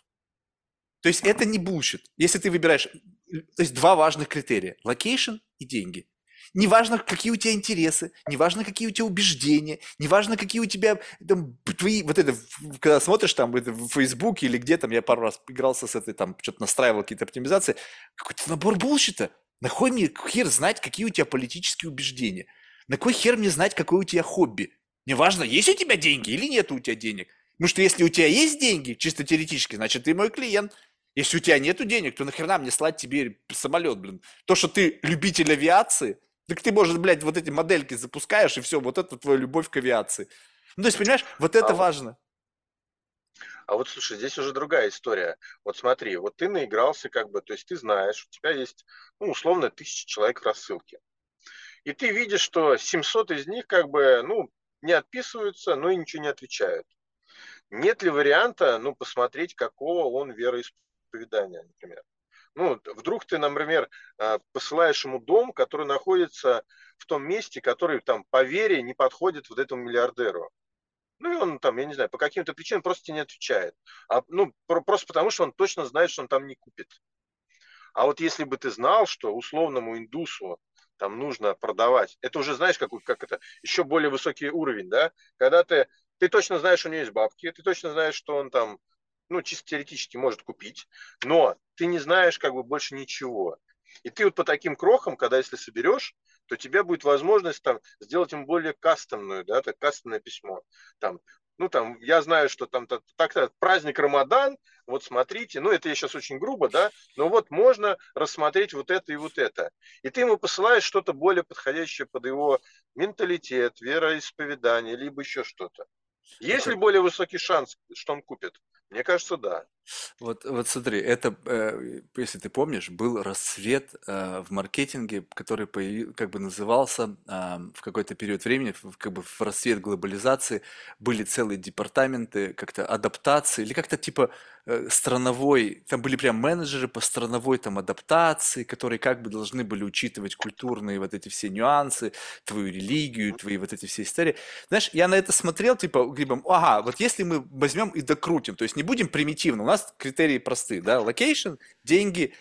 То есть это не bullshit. Если ты выбираешь, то есть два важных критерия. Location и деньги. Неважно, какие у тебя интересы, неважно, какие у тебя убеждения, неважно, какие у тебя там, твои, вот это, когда смотришь там это, в Фейсбуке или где там, я пару раз игрался с этой, там, что-то настраивал какие-то оптимизации, какой-то набор bullshit а. На кой мне хер знать, какие у тебя политические убеждения? На кой хер мне знать, какое у тебя хобби? Неважно, есть у тебя деньги или нет у тебя денег. Потому что если у тебя есть деньги, чисто теоретически, значит, ты мой клиент. Если у тебя нету денег, то нахрена мне слать тебе самолет, блин? То, что ты любитель авиации, так ты, может, блядь, вот эти модельки запускаешь, и все, вот это твоя любовь к авиации. Ну, то есть, понимаешь, вот это а важно. А вот, слушай, здесь уже другая история. Вот смотри, вот ты наигрался как бы, то есть ты знаешь, у тебя есть, ну, условно, тысяча человек в рассылке. И ты видишь, что 700 из них как бы, ну, не отписываются, но и ничего не отвечают. Нет ли варианта, ну, посмотреть, какого он вероисповедания? Исповедания, например. Ну, вдруг ты, например, а, посылаешь ему дом, который находится в том месте, который там по вере не подходит вот этому миллиардеру. Ну, и он там, я не знаю, по каким-то причинам просто тебе не отвечает. А, ну, просто потому, что он точно знает, что он там не купит. А вот если бы ты знал, что условному индусу там нужно продавать, это уже знаешь, как, как это, еще более высокий уровень, да? Когда ты, ты точно знаешь, что у него есть бабки, ты точно знаешь, что он там ну, чисто теоретически может купить, но ты не знаешь как бы больше ничего. И ты вот по таким крохам, когда если соберешь, то у тебя будет возможность там сделать ему более кастомную, да, так кастомное письмо. Там, ну там, я знаю, что там так, так праздник Рамадан, вот смотрите, ну это я сейчас очень грубо, да, но вот можно рассмотреть вот это и вот это. И ты ему посылаешь что-то более подходящее под его менталитет, вероисповедание, либо еще что-то. Есть ли более высокий шанс, что он купит? Мне кажется, да. Вот, вот смотри, это, э, если ты помнишь, был рассвет э, в маркетинге, который появи- как бы назывался а, в какой-то период времени, в- как бы в рассвет глобализации, были целые департаменты как-то адаптации, или как-то типа э, страновой, там были прям менеджеры по страновой там адаптации, которые как бы должны были учитывать культурные вот эти все нюансы, твою религию, твои вот эти все истории. Знаешь, я на это смотрел, типа, грибом, ага, вот если мы возьмем и докрутим, то есть не будем примитивно, нас критерии простые, да, location, деньги,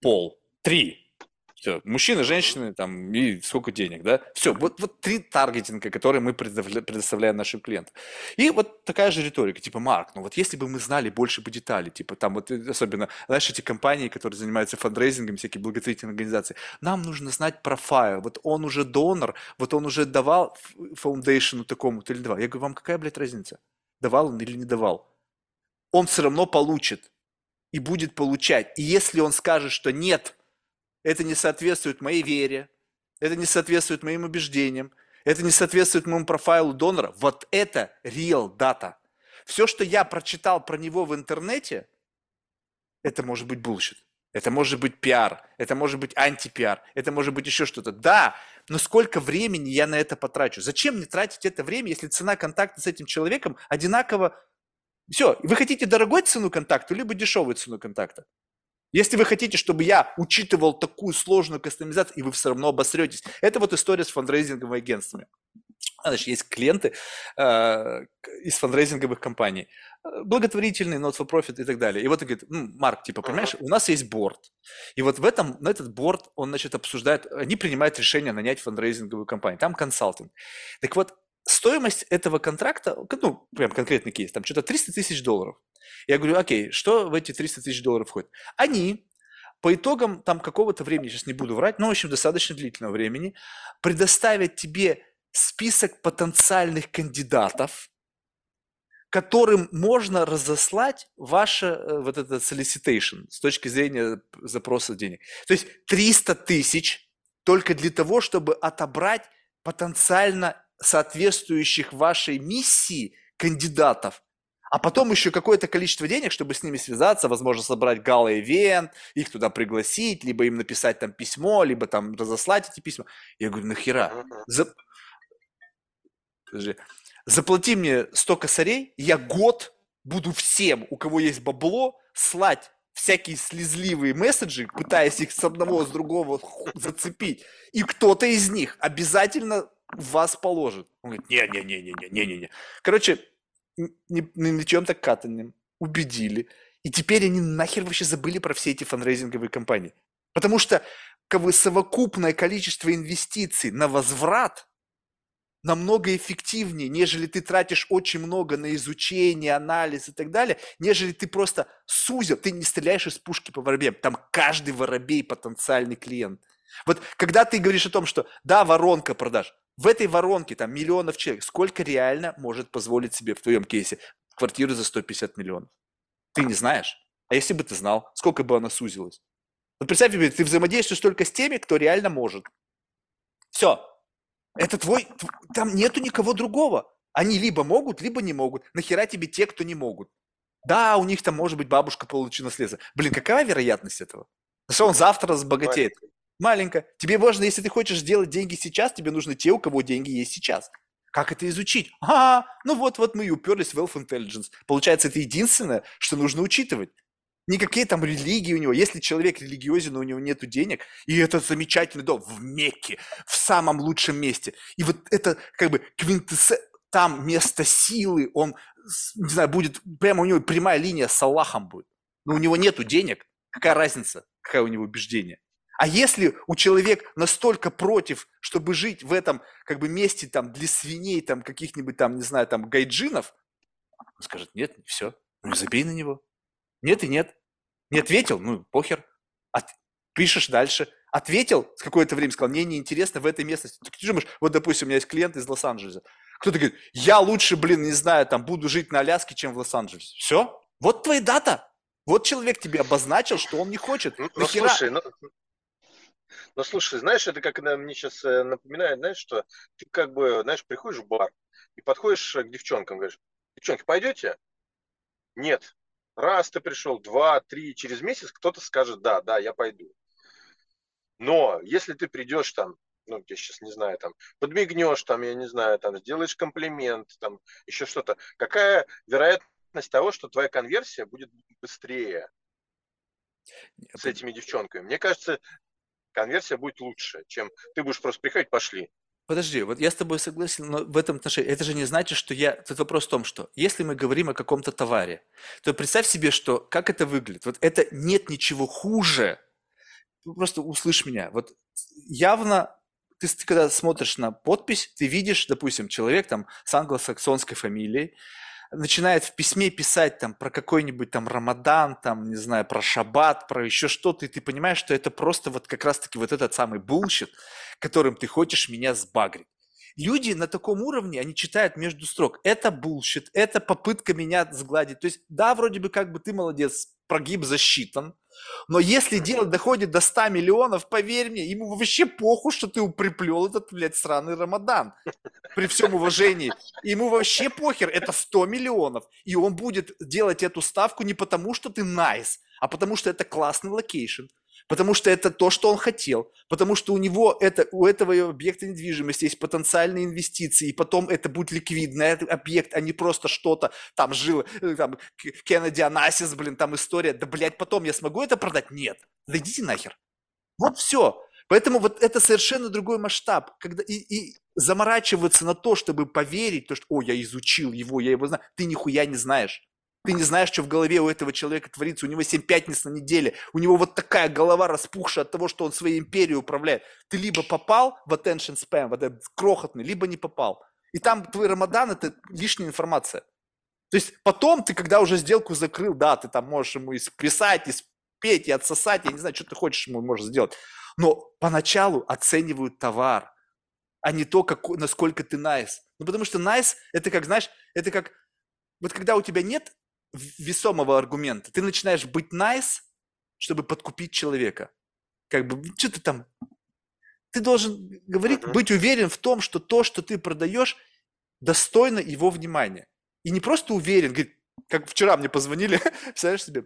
пол, три, все, мужчины, женщины, там, и сколько денег, да? Все, вот, вот три таргетинга, которые мы предоставля- предоставляем нашим клиентам. И вот такая же риторика, типа, Марк, ну вот если бы мы знали больше бы деталей, типа, там вот э, особенно, знаешь, эти компании, которые занимаются фандрейзингом, всякие благотворительные организации, нам нужно знать профайл, вот он уже донор, вот он уже давал foundation у такому-то или давал. Я говорю, вам какая, блядь, разница? Давал он или не давал? Он все равно получит и будет получать. И если он скажет, что нет, это не соответствует моей вере, это не соответствует моим убеждениям, это не соответствует моему профайлу донора, вот это real data. Все, что я прочитал про него в интернете, это может быть bullshit. Это может быть пиар, это может быть антипиар, это может быть еще что-то. Да, но сколько времени я на это потрачу? Зачем мне тратить это время, если цена контакта с этим человеком одинаково? Все, вы хотите дорогой цену контакта, либо дешевую цену контакта? Если вы хотите, чтобы я учитывал такую сложную кастомизацию, и вы все равно обосретесь. Это вот история с фандрейзинговыми агентствами. Значит, есть клиенты э, из фандрейзинговых компаний, э, благотворительные, not for profit и так далее. И вот он говорит, ну, Марк, типа, понимаешь, у нас есть борт. И вот в этом, на этот борт, он, значит, обсуждает, они принимают решение нанять фандрейзинговую компанию. Там консалтинг. Так вот, стоимость этого контракта, ну, прям конкретный кейс, там что-то 300 тысяч долларов. Я говорю, окей, что в эти 300 тысяч долларов входит? Они по итогам там какого-то времени, сейчас не буду врать, но, в общем, достаточно длительного времени, предоставят тебе список потенциальных кандидатов, которым можно разослать ваше э, вот это solicitation с точки зрения запроса денег. То есть 300 тысяч только для того, чтобы отобрать потенциально соответствующих вашей миссии кандидатов, а потом еще какое-то количество денег, чтобы с ними связаться, возможно, собрать гала-ивент, их туда пригласить, либо им написать там письмо, либо там разослать эти письма. Я говорю, нахера? За... Подожди. Заплати мне 100 косарей, я год буду всем, у кого есть бабло, слать всякие слезливые месседжи, пытаясь их с одного, с другого зацепить. И кто-то из них обязательно вас положит. Он говорит, не-не-не-не-не-не-не. Короче, ни, на чем-то катанным убедили. И теперь они нахер вообще забыли про все эти фанрейзинговые компании. Потому что как совокупное количество инвестиций на возврат намного эффективнее, нежели ты тратишь очень много на изучение, анализ и так далее, нежели ты просто сузил, ты не стреляешь из пушки по воробьям, там каждый воробей потенциальный клиент. Вот когда ты говоришь о том, что да, воронка продаж, в этой воронке там миллионов человек, сколько реально может позволить себе в твоем кейсе квартиру за 150 миллионов? Ты не знаешь. А если бы ты знал, сколько бы она сузилась? Вот представь себе, ты взаимодействуешь только с теми, кто реально может. Все. Это твой... Там нету никого другого. Они либо могут, либо не могут. Нахера тебе те, кто не могут? Да, у них там может быть бабушка получит наследство. Блин, какая вероятность этого? Что он завтра разбогатеет? Маленько. Тебе важно, если ты хочешь сделать деньги сейчас, тебе нужны те, у кого деньги есть сейчас. Как это изучить? А, ну вот, вот мы и уперлись в Wealth Intelligence. Получается, это единственное, что нужно учитывать. Никакие там религии у него. Если человек религиозен, но у него нет денег, и это замечательный дом в Мекке, в самом лучшем месте. И вот это как бы квинтэссе, там место силы, он, не знаю, будет, прямо у него прямая линия с Аллахом будет. Но у него нету денег. Какая разница, какое у него убеждение? А если у человека настолько против, чтобы жить в этом как бы месте там для свиней, там каких-нибудь там, не знаю, там гайджинов, он скажет, нет, все, ну забей на него. Нет и нет. Не ответил, ну похер. От... Пишешь дальше. Ответил с какое-то время, сказал, мне неинтересно в этой местности. Ты думаешь, вот, допустим, у меня есть клиент из Лос-Анджелеса. Кто-то говорит, я лучше, блин, не знаю, там, буду жить на Аляске, чем в Лос-Анджелесе. Все, вот твоя дата. Вот человек тебе обозначил, что он не хочет. Ну, ну слушай, ну, ну, слушай, знаешь, это как мне сейчас э, напоминает, знаешь, что ты как бы, знаешь, приходишь в бар и подходишь к девчонкам, говоришь, девчонки, пойдете? Нет. Раз ты пришел, два, три, через месяц кто-то скажет, да, да, я пойду. Но если ты придешь там, ну, я сейчас не знаю, там, подмигнешь, там, я не знаю, там, сделаешь комплимент, там, еще что-то, какая вероятность того, что твоя конверсия будет быстрее с этими девчонками? Мне кажется, конверсия будет лучше, чем ты будешь просто приходить, пошли. Подожди, вот я с тобой согласен, но в этом отношении это же не значит, что я... Тут вопрос в том, что если мы говорим о каком-то товаре, то представь себе, что как это выглядит. Вот это нет ничего хуже. Просто услышь меня. Вот явно ты когда смотришь на подпись, ты видишь, допустим, человек там с англосаксонской фамилией, начинает в письме писать там про какой-нибудь там Рамадан, там, не знаю, про Шаббат, про еще что-то, и ты понимаешь, что это просто вот как раз-таки вот этот самый bullshit, которым ты хочешь меня сбагрить. Люди на таком уровне, они читают между строк. Это bullshit, это попытка меня сгладить. То есть, да, вроде бы как бы ты молодец, прогиб засчитан, но если дело доходит до 100 миллионов, поверь мне, ему вообще похуй, что ты приплел этот, блядь, сраный Рамадан. При всем уважении. Ему вообще похер, это 100 миллионов. И он будет делать эту ставку не потому, что ты nice, а потому что это классный location потому что это то, что он хотел, потому что у него это, у этого объекта недвижимости есть потенциальные инвестиции, и потом это будет ликвидный объект, а не просто что-то, там жил, э, там, Кеннеди Анасис, блин, там история, да, блядь, потом я смогу это продать? Нет, да идите нахер. Вот все. Поэтому вот это совершенно другой масштаб, когда и, и заморачиваться на то, чтобы поверить, то, что, о, я изучил его, я его знаю, ты нихуя не знаешь. Ты не знаешь, что в голове у этого человека творится. У него 7 пятниц на неделе. У него вот такая голова распухшая от того, что он своей империей управляет. Ты либо попал в attention spam, в этот крохотный, либо не попал. И там твой Рамадан – это лишняя информация. То есть потом ты, когда уже сделку закрыл, да, ты там можешь ему и списать, и спеть, и отсосать, я не знаю, что ты хочешь ему можешь сделать. Но поначалу оценивают товар, а не то, как, насколько ты nice. Ну, потому что nice – это как, знаешь, это как, вот когда у тебя нет весомого аргумента. Ты начинаешь быть nice, чтобы подкупить человека. Как бы, что ты там... Ты должен говорить, uh-huh. быть уверен в том, что то, что ты продаешь, достойно его внимания. И не просто уверен, говорит, как вчера мне позвонили, представляешь себе,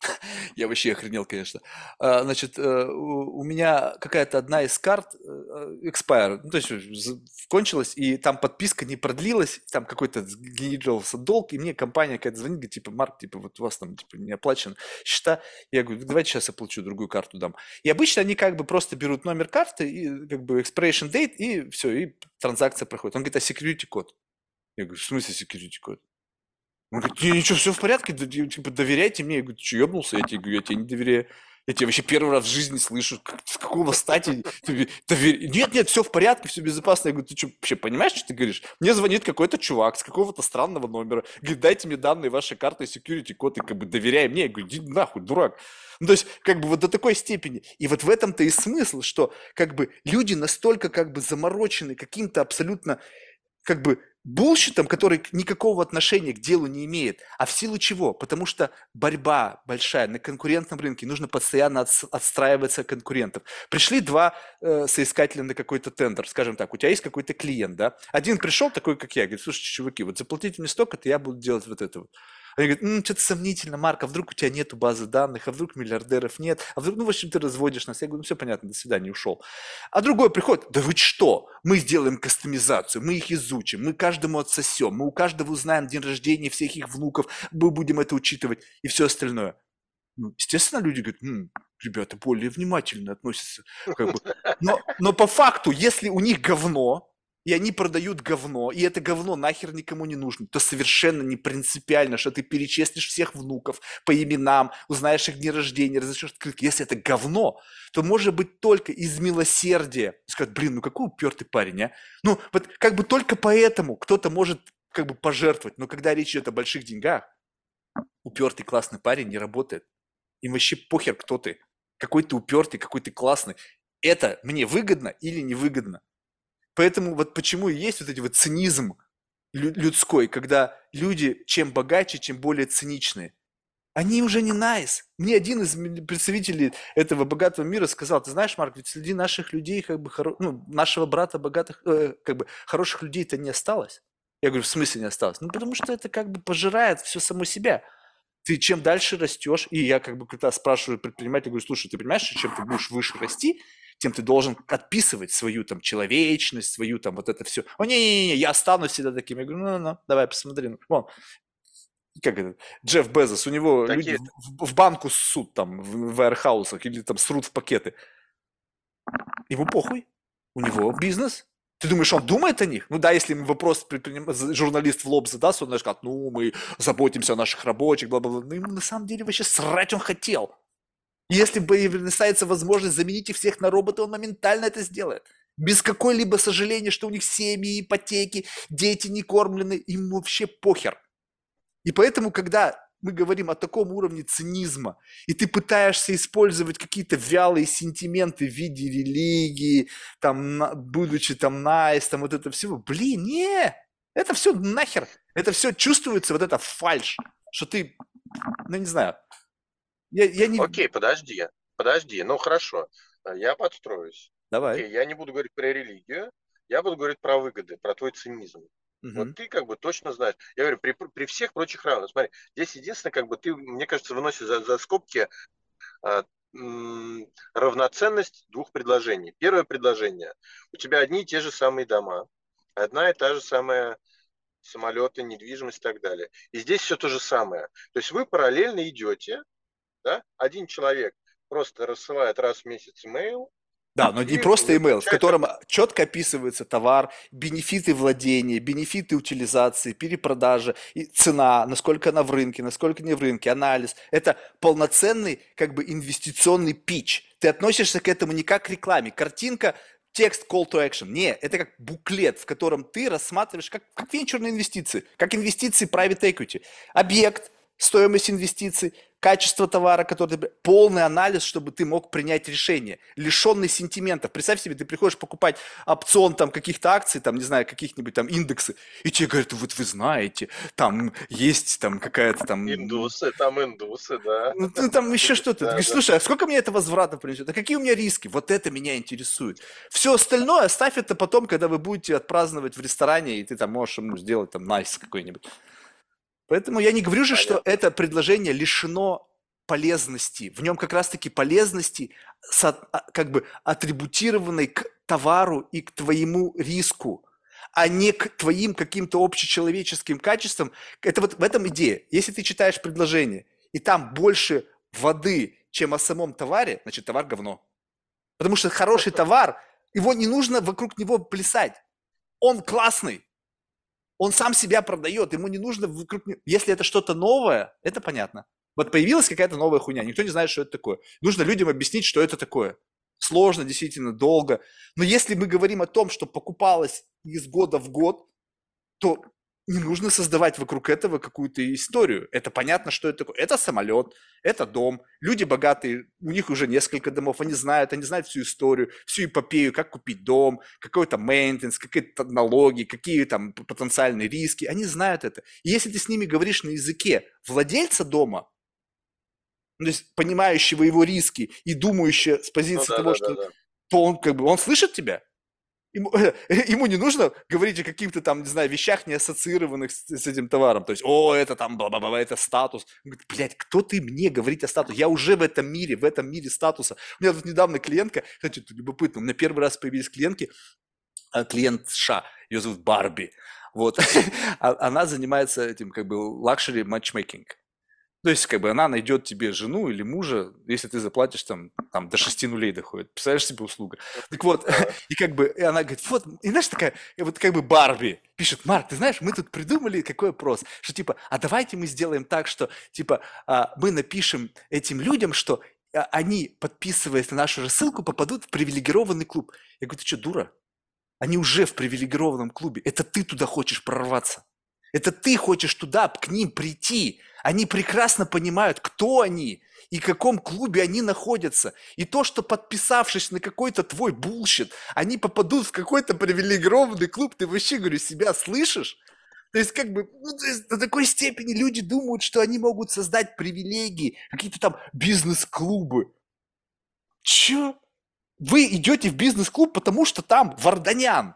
я вообще охренел, конечно. А, значит, э, у меня какая-то одна из карт э, expire, ну, то есть кончилась, и там подписка не продлилась, там какой-то генерировался долг, и мне компания какая-то звонит, говорит, типа, Марк, типа, вот у вас там типа, не оплачен счета. Я говорю, давайте сейчас оплачу, другую карту дам. И обычно они как бы просто берут номер карты, и как бы expiration date, и все, и транзакция проходит. Он говорит, а security код? Я говорю, в смысле security код? Он говорит, ничего, все в порядке, типа, доверяйте мне. Я говорю, ты что, ебнулся? Я тебе я тебе не доверяю. Я тебя вообще первый раз в жизни слышу. С какого стати? Довер... Нет, нет, все в порядке, все безопасно. Я говорю, ты что, вообще понимаешь, что ты говоришь? Мне звонит какой-то чувак с какого-то странного номера. Говорит, дайте мне данные вашей карты, security код, и как бы доверяй мне. Я говорю, иди нахуй, дурак. Ну, то есть, как бы вот до такой степени. И вот в этом-то и смысл, что как бы люди настолько как бы заморочены каким-то абсолютно как бы bullshit ом, который никакого отношения к делу не имеет. А в силу чего? Потому что борьба большая на конкурентном рынке, нужно постоянно от, отстраиваться конкурентов. Пришли два э, соискателя на какой-то тендер, скажем так, у тебя есть какой-то клиент, да? Один пришел такой, как я, говорит, слушайте, чуваки, вот заплатите мне столько-то, я буду делать вот это вот. Они говорят, что-то сомнительно, Марк, а вдруг у тебя нету базы данных, а вдруг миллиардеров нет, а вдруг, ну, в общем, ты разводишь нас. Я говорю, ну, все понятно, до свидания, ушел. А другой приходит, да вы что, мы сделаем кастомизацию, мы их изучим, мы каждому отсосем, мы у каждого узнаем день рождения всех их внуков, мы будем это учитывать и все остальное. Ну, естественно, люди говорят, М, ребята более внимательно относятся. Как бы. но, но по факту, если у них говно, и они продают говно, и это говно нахер никому не нужно, то совершенно не принципиально, что ты перечислишь всех внуков по именам, узнаешь их дни рождения, разрешишь открытки. Если это говно, то может быть только из милосердия. Сказать, блин, ну какой упертый парень, а? Ну, вот как бы только поэтому кто-то может как бы пожертвовать, но когда речь идет о больших деньгах, упертый классный парень не работает. Им вообще похер, кто ты. Какой ты упертый, какой ты классный. Это мне выгодно или невыгодно. Поэтому вот почему и есть вот эти вот цинизм людской, когда люди чем богаче, чем более циничные. Они уже не nice. Мне один из представителей этого богатого мира сказал, ты знаешь, Марк, ведь среди наших людей, как бы, хоро... ну, нашего брата богатых, э, как бы, хороших людей-то не осталось. Я говорю, в смысле не осталось? Ну, потому что это как бы пожирает все само себя. ты чем дальше растешь, и я как бы когда спрашиваю предпринимателя, говорю, слушай, ты понимаешь, чем ты будешь выше расти, тем ты должен отписывать свою там человечность, свою там вот это все. О, не-не-не, я останусь всегда таким. Я говорю, ну-ну, давай посмотри. Вон, как это, Джефф Безос, у него Такие... люди в, в банку суд там, в, в аэрхаусах или там срут в пакеты. Ему похуй, у него бизнес. Ты думаешь, он думает о них? Ну да, если ему вопрос журналист в лоб задаст, он скажет, ну, мы заботимся о наших рабочих, бла-бла-бла. Но ему на самом деле вообще срать он хотел. Если бы представится возможность заменить их всех на робота, он моментально это сделает. Без какой-либо сожаления, что у них семьи, ипотеки, дети не кормлены, им вообще похер. И поэтому, когда мы говорим о таком уровне цинизма, и ты пытаешься использовать какие-то вялые сентименты в виде религии, там, будучи там найс, там вот это всего, блин, не, это все нахер, это все чувствуется, вот это фальш, что ты, ну не знаю, я, я не... Окей, подожди, подожди, ну хорошо, я подстроюсь. Давай. Окей, я не буду говорить про религию, я буду говорить про выгоды, про твой цинизм. Угу. Вот ты как бы точно знаешь. Я говорю, при, при всех прочих равных. Смотри, здесь единственное, как бы ты, мне кажется, выносишь за, за скобки а, м, равноценность двух предложений. Первое предложение. У тебя одни и те же самые дома, одна и та же самая самолеты, недвижимость и так далее. И здесь все то же самое. То есть вы параллельно идете, да? один человек просто рассылает раз в месяц имейл, да, но не просто email, в котором четко описывается товар, бенефиты владения, бенефиты утилизации, перепродажи, и цена, насколько она в рынке, насколько не в рынке, анализ. Это полноценный как бы инвестиционный пич. Ты относишься к этому не как к рекламе. Картинка, текст call to action. Не, это как буклет, в котором ты рассматриваешь как, как венчурные инвестиции, как инвестиции private equity. Объект, стоимость инвестиций, качество товара, который ты... Полный анализ, чтобы ты мог принять решение, лишенный сентиментов. Представь себе, ты приходишь покупать опцион там каких-то акций, там, не знаю, каких-нибудь там индексы, и тебе говорят, вот вы знаете, там есть там какая-то там... Индусы, там индусы, да. Ну, ну там еще что-то. Да, говоришь, слушай, а сколько мне это возврата принесет? А какие у меня риски? Вот это меня интересует. Все остальное оставь это потом, когда вы будете отпраздновать в ресторане, и ты там можешь ему сделать там найс nice какой-нибудь. Поэтому я не говорю же, Понятно. что это предложение лишено полезности. В нем как раз-таки полезности а, как бы атрибутированной к товару и к твоему риску, а не к твоим каким-то общечеловеческим качествам. Это вот в этом идея. Если ты читаешь предложение, и там больше воды, чем о самом товаре, значит, товар говно. Потому что хороший товар, его не нужно вокруг него плясать. Он классный. Он сам себя продает, ему не нужно. Если это что-то новое, это понятно. Вот появилась какая-то новая хуйня, никто не знает, что это такое. Нужно людям объяснить, что это такое. Сложно, действительно, долго. Но если мы говорим о том, что покупалось из года в год, то не нужно создавать вокруг этого какую-то историю. Это понятно, что это такое. Это самолет, это дом. Люди богатые, у них уже несколько домов, они знают, они знают всю историю, всю эпопею, как купить дом, какой-то мейнтенс, какие-то налоги, какие там потенциальные риски. Они знают это. И если ты с ними говоришь на языке владельца дома, то есть понимающего его риски и думающего с позиции ну, да, того, да, что да, да. то он как бы он слышит тебя, Ему, ему не нужно говорить о каких-то там, не знаю, вещах, не ассоциированных с, с этим товаром. То есть, о, это там, бла-бла-бла, это статус. Он говорит, блядь, кто ты мне говорить о статусе? Я уже в этом мире, в этом мире статуса. У меня тут недавно клиентка, кстати, это любопытно, у меня первый раз появились клиентки, а, клиент США, ее зовут Барби. Вот. А, она занимается этим, как бы, luxury matchmaking. То есть, как бы она найдет тебе жену или мужа, если ты заплатишь там, там до 6 нулей доходит. Представляешь себе услуга? Так вот, и как бы, и она говорит, вот, и знаешь, такая, вот как бы Барби пишет, Марк, ты знаешь, мы тут придумали какой вопрос, что типа, а давайте мы сделаем так, что типа а, мы напишем этим людям, что а, они, подписываясь на нашу рассылку, попадут в привилегированный клуб. Я говорю, ты что, дура? Они уже в привилегированном клубе. Это ты туда хочешь прорваться. Это ты хочешь туда, к ним прийти. Они прекрасно понимают, кто они и в каком клубе они находятся. И то, что подписавшись на какой-то твой bullshit, они попадут в какой-то привилегированный клуб, ты вообще, говорю, себя слышишь? То есть, как бы, ну, то есть, до такой степени люди думают, что они могут создать привилегии, какие-то там бизнес-клубы. Чё? Вы идете в бизнес-клуб, потому что там Варданян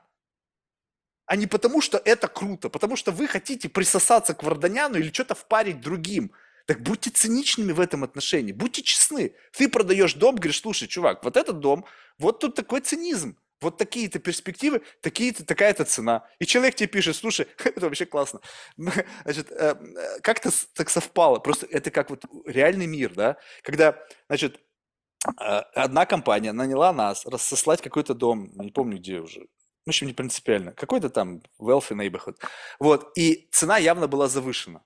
а не потому, что это круто, потому что вы хотите присосаться к Варданяну или что-то впарить другим. Так будьте циничными в этом отношении, будьте честны. Ты продаешь дом, говоришь, слушай, чувак, вот этот дом, вот тут такой цинизм, вот такие-то перспективы, такие-то, такая-то цена. И человек тебе пишет, слушай, это вообще классно. Значит, э, э, как-то так совпало, просто это как вот реальный мир, да, когда, значит, э, одна компания наняла нас рассослать какой-то дом, не помню где уже, в общем, не принципиально, какой-то там wealthy neighborhood. Вот, и цена явно была завышена.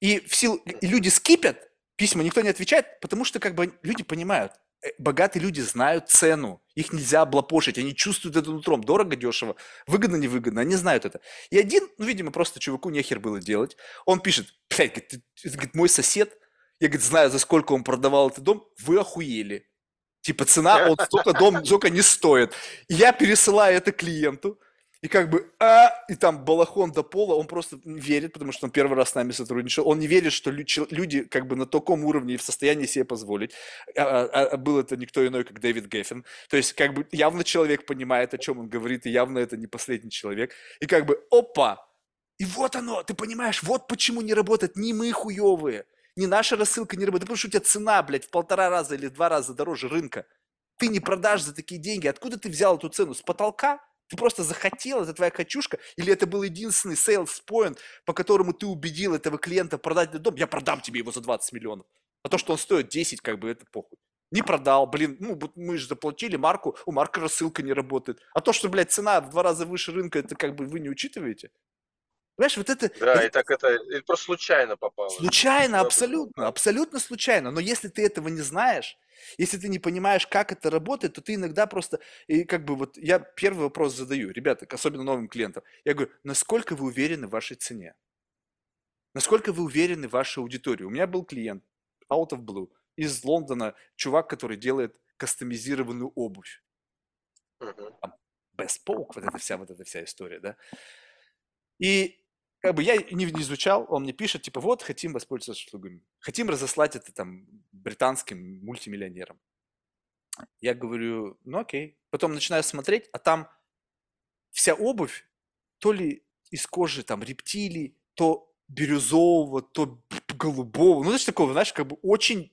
И, в силу, люди скипят, письма никто не отвечает, потому что как бы люди понимают, э, богатые люди знают цену, их нельзя облапошить, они чувствуют это утром, дорого, дешево, выгодно, невыгодно, они знают это. И один, ну, видимо, просто чуваку нехер было делать, он пишет, блядь, говорит, мой сосед, я, говорит, знаю, за сколько он продавал этот дом, вы охуели. Типа цена, он столько дом, столько не стоит. И я пересылаю это клиенту, и как бы, а, и там балахон до пола, он просто верит, потому что он первый раз с нами сотрудничал, он не верит, что люди как бы на таком уровне в состоянии себе позволить. А, а, а был это никто иной, как Дэвид Геффин. То есть как бы явно человек понимает, о чем он говорит, и явно это не последний человек. И как бы, опа, и вот оно, ты понимаешь, вот почему не работает, не мы хуевые, не наша рассылка не работает, потому что у тебя цена, блядь, в полтора раза или в два раза дороже рынка. Ты не продашь за такие деньги. Откуда ты взял эту цену? С потолка? Ты просто захотел, это твоя качушка, или это был единственный sales point, по которому ты убедил этого клиента продать этот дом, я продам тебе его за 20 миллионов. А то, что он стоит 10, как бы это похуй. Не продал, блин, ну мы же заплатили Марку, у Марка рассылка не работает. А то, что, блядь, цена в два раза выше рынка, это как бы вы не учитываете. Понимаешь, вот это... Да, это, и так это, это просто случайно попало. Случайно, абсолютно, абсолютно случайно. Но если ты этого не знаешь, если ты не понимаешь, как это работает, то ты иногда просто, и как бы вот я первый вопрос задаю, ребята, особенно новым клиентам. Я говорю, насколько вы уверены в вашей цене? Насколько вы уверены в вашей аудитории? У меня был клиент, out of blue, из Лондона, чувак, который делает кастомизированную обувь. Uh-huh. Bespoke, вот эта вся, вот эта вся история, да. И как бы я не, не изучал, он мне пишет, типа, вот, хотим воспользоваться услугами. Хотим разослать это там британским мультимиллионерам. Я говорю, ну окей. Потом начинаю смотреть, а там вся обувь то ли из кожи там рептилий, то бирюзового, то голубого. Ну, знаешь, такого, знаешь, как бы очень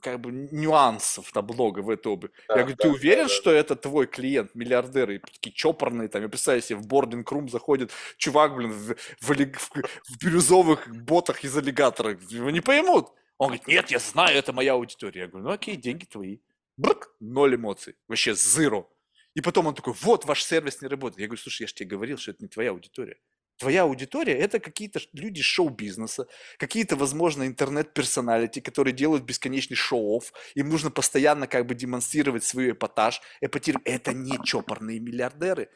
как бы нюансов там много в этой области. Да, я говорю, да, ты уверен, да, да. что это твой клиент, миллиардер, и такие чопорные, там, я представляю себе, в бординг-рум заходит чувак, блин, в, в, в, в бирюзовых ботах из аллигатора. Его не поймут. Он говорит, нет, я знаю, это моя аудитория. Я говорю, ну окей, деньги твои. Брк, ноль эмоций. Вообще зеро. И потом он такой, вот, ваш сервис не работает. Я говорю, слушай, я же тебе говорил, что это не твоя аудитория. Твоя аудитория – это какие-то люди шоу-бизнеса, какие-то, возможно, интернет-персоналити, которые делают бесконечный шоу-офф. Им нужно постоянно как бы демонстрировать свой эпатаж, эпатировать. Это не чопорные миллиардеры.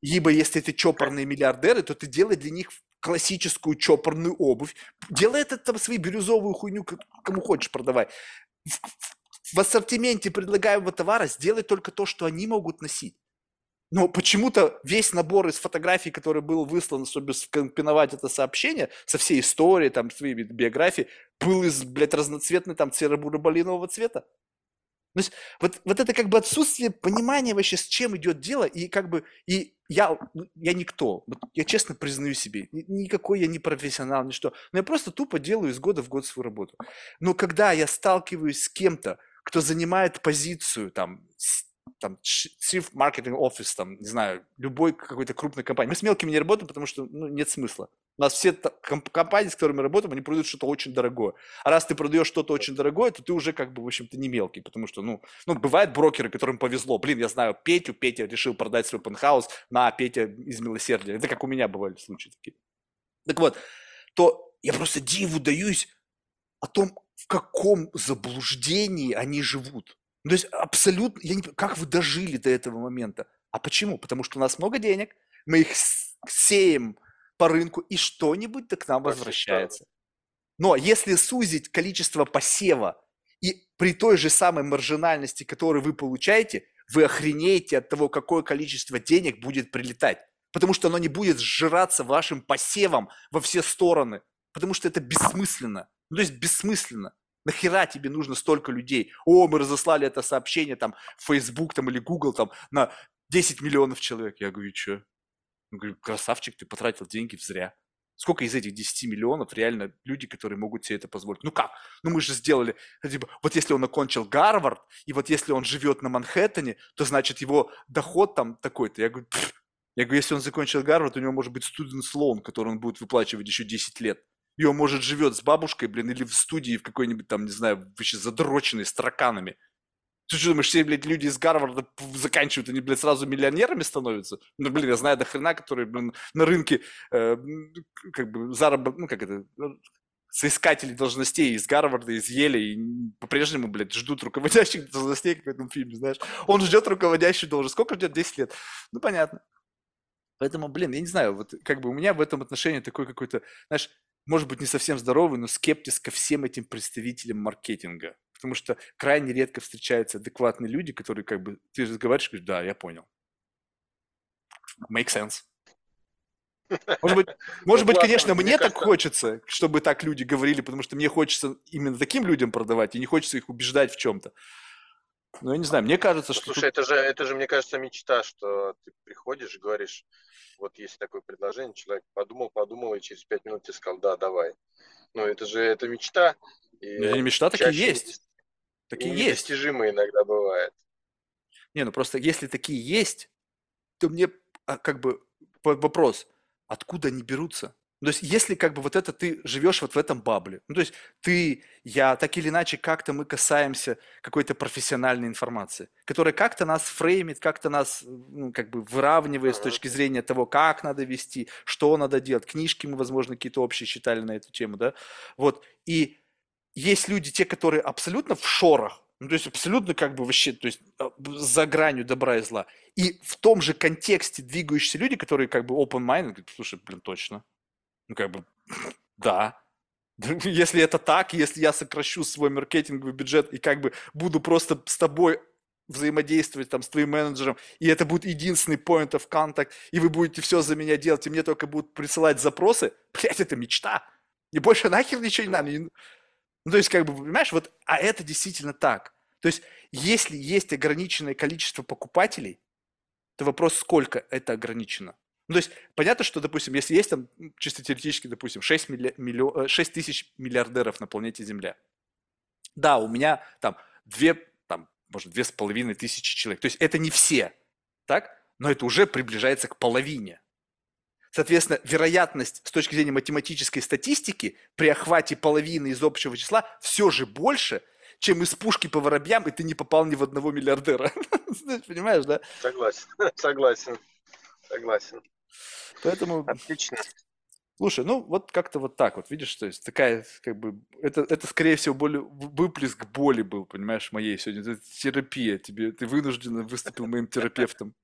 Ибо если это чопорные миллиардеры, то ты делай для них классическую чопорную обувь. Делай это там свои бирюзовую хуйню, кому хочешь продавай. В ассортименте предлагаемого товара сделай только то, что они могут носить. Но почему-то весь набор из фотографий, который был выслан, чтобы скомпиновать это сообщение со всей историей, там, своей биографии, был из, блядь, разноцветной, там, серо-буро-малинового цвета. То есть вот, вот это как бы отсутствие понимания вообще, с чем идет дело, и как бы, и я, ну, я никто, вот я честно признаю себе, никакой я не профессионал, ничто, но я просто тупо делаю из года в год свою работу. Но когда я сталкиваюсь с кем-то, кто занимает позицию там там, chief marketing office, там, не знаю, любой какой-то крупной компании. Мы с мелкими не работаем, потому что ну, нет смысла. У нас все компании, с которыми мы работаем, они продают что-то очень дорогое. А раз ты продаешь что-то очень дорогое, то ты уже как бы, в общем-то, не мелкий, потому что, ну, ну, бывают брокеры, которым повезло. Блин, я знаю Петю, Петя решил продать свой пентхаус на Петя из милосердия. Это как у меня бывали случаи такие. Так вот, то я просто диву даюсь о том, в каком заблуждении они живут. Ну, то есть абсолютно, я не как вы дожили до этого момента? А почему? Потому что у нас много денег, мы их сеем по рынку, и что-нибудь к нам возвращается. Но если сузить количество посева и при той же самой маржинальности, которую вы получаете, вы охренеете от того, какое количество денег будет прилетать. Потому что оно не будет сжираться вашим посевом во все стороны. Потому что это бессмысленно. Ну, то есть бессмысленно. Нахера тебе нужно столько людей? О, мы разослали это сообщение там в Facebook там, или Google там на 10 миллионов человек. Я говорю, что? Он говорит, красавчик, ты потратил деньги зря. Сколько из этих 10 миллионов реально люди, которые могут себе это позволить? Ну как? Ну мы же сделали, типа, вот если он окончил Гарвард, и вот если он живет на Манхэттене, то значит его доход там такой-то. Я говорю, я говорю, если он закончил Гарвард, у него может быть студент лоун, который он будет выплачивать еще 10 лет. И он, может, живет с бабушкой, блин, или в студии в какой-нибудь там, не знаю, вообще задроченной, с тараканами. Ты что думаешь, все, блядь, люди из Гарварда заканчивают, они, блядь, сразу миллионерами становятся? Ну, блин, я знаю до хрена, которые, блин, на рынке, э, как бы, заработ... ну, как это, ну, соискатели должностей из Гарварда, из Еля, и по-прежнему, блядь, ждут руководящих должностей, как в этом фильме, знаешь. Он ждет руководящую должность. Сколько ждет? 10 лет. Ну, понятно. Поэтому, блин, я не знаю, вот как бы у меня в этом отношении такой какой-то, знаешь, может быть, не совсем здоровый, но скептиз ко всем этим представителям маркетинга. Потому что крайне редко встречаются адекватные люди, которые как бы, ты разговариваешь, говоришь, да, я понял. Make sense. Может быть, может быть, конечно, мне так хочется, чтобы так люди говорили, потому что мне хочется именно таким людям продавать, и не хочется их убеждать в чем-то. Но я не знаю, мне кажется, что... Слушай, это же, это же, мне кажется, мечта, что ты приходишь и говоришь, вот есть такое предложение, человек подумал, подумал, и через пять минут тебе сказал, да, давай. Ну, это же, это мечта. И это не мечта, такие есть. Такие и есть. Недостижимые иногда бывает. Не, ну просто если такие есть, то мне а, как бы вопрос, откуда они берутся? То есть, если как бы вот это ты живешь вот в этом бабле, ну, то есть ты, я, так или иначе, как-то мы касаемся какой-то профессиональной информации, которая как-то нас фреймит, как-то нас, ну, как бы выравнивает с точки зрения того, как надо вести, что надо делать. Книжки мы, возможно, какие-то общие читали на эту тему, да, вот. И есть люди, те, которые абсолютно в шорах, ну, то есть абсолютно как бы вообще, то есть а, за гранью добра и зла. И в том же контексте двигающиеся люди, которые как бы open mind, говорят, слушай, блин, точно, ну, как бы, да. Если это так, если я сокращу свой маркетинговый бюджет и как бы буду просто с тобой взаимодействовать там с твоим менеджером, и это будет единственный point of contact, и вы будете все за меня делать, и мне только будут присылать запросы, блядь, это мечта. И больше нахер ничего не надо. Ну, то есть, как бы, понимаешь, вот, а это действительно так. То есть, если есть ограниченное количество покупателей, то вопрос, сколько это ограничено. Ну, то есть понятно, что, допустим, если есть там, чисто теоретически, допустим, 6, милли, миллион, 6 тысяч миллиардеров на планете Земля. Да, у меня там две, там, может, две с половиной тысячи человек. То есть это не все, так? Но это уже приближается к половине. Соответственно, вероятность с точки зрения математической статистики при охвате половины из общего числа все же больше, чем из пушки по воробьям, и ты не попал ни в одного миллиардера. Понимаешь, да? Согласен, согласен, согласен. Поэтому... Отлично. Слушай, ну вот как-то вот так вот, видишь, то есть такая, как бы, это, это скорее всего более, выплеск боли был, понимаешь, моей сегодня. Это терапия тебе, ты вынужденно выступил моим терапевтом.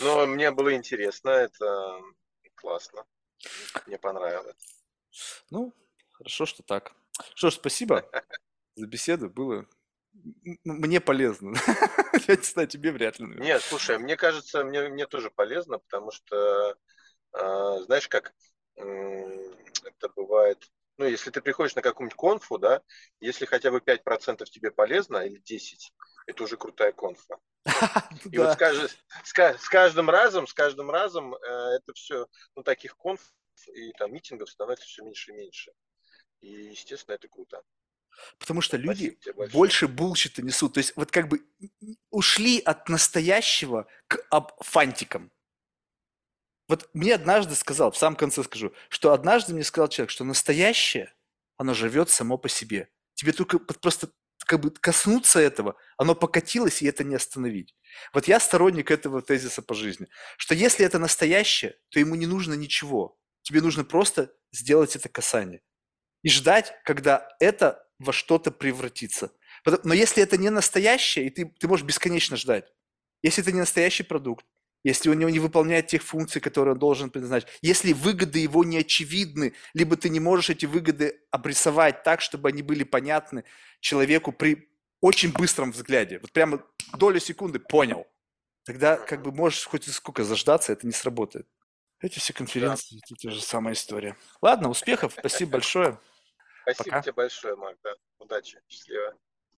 Ну, мне было интересно, это классно. Мне понравилось. Ну, хорошо, что так. Что ж, спасибо за беседу, было мне полезно. Я не знаю, тебе вряд ли. Нет, слушай, мне кажется, мне, мне тоже полезно, потому что, э, знаешь, как э, это бывает, ну, если ты приходишь на какую-нибудь конфу, да, если хотя бы 5% тебе полезно, или 10%, это уже крутая конфа. И вот с каждым разом, с каждым разом э, это все, ну, таких конф и там митингов становится все меньше и меньше. И, естественно, это круто. Потому что люди больше булщита несут. То есть вот как бы ушли от настоящего к фантикам. Вот мне однажды сказал, в самом конце скажу, что однажды мне сказал человек, что настоящее, оно живет само по себе. Тебе только просто как бы коснуться этого, оно покатилось, и это не остановить. Вот я сторонник этого тезиса по жизни, что если это настоящее, то ему не нужно ничего. Тебе нужно просто сделать это касание. И ждать, когда это во что-то превратиться. Но если это не настоящее, и ты, ты можешь бесконечно ждать, если это не настоящий продукт, если он не выполняет тех функций, которые он должен предназначить, если выгоды его не очевидны, либо ты не можешь эти выгоды обрисовать так, чтобы они были понятны человеку при очень быстром взгляде, вот прямо долю секунды понял, тогда как бы можешь хоть сколько заждаться, это не сработает. Эти все конференции, да. это же самая история. Ладно, успехов, спасибо большое. Спасибо Пока. тебе большое, Марк. Да. Удачи. Счастливо.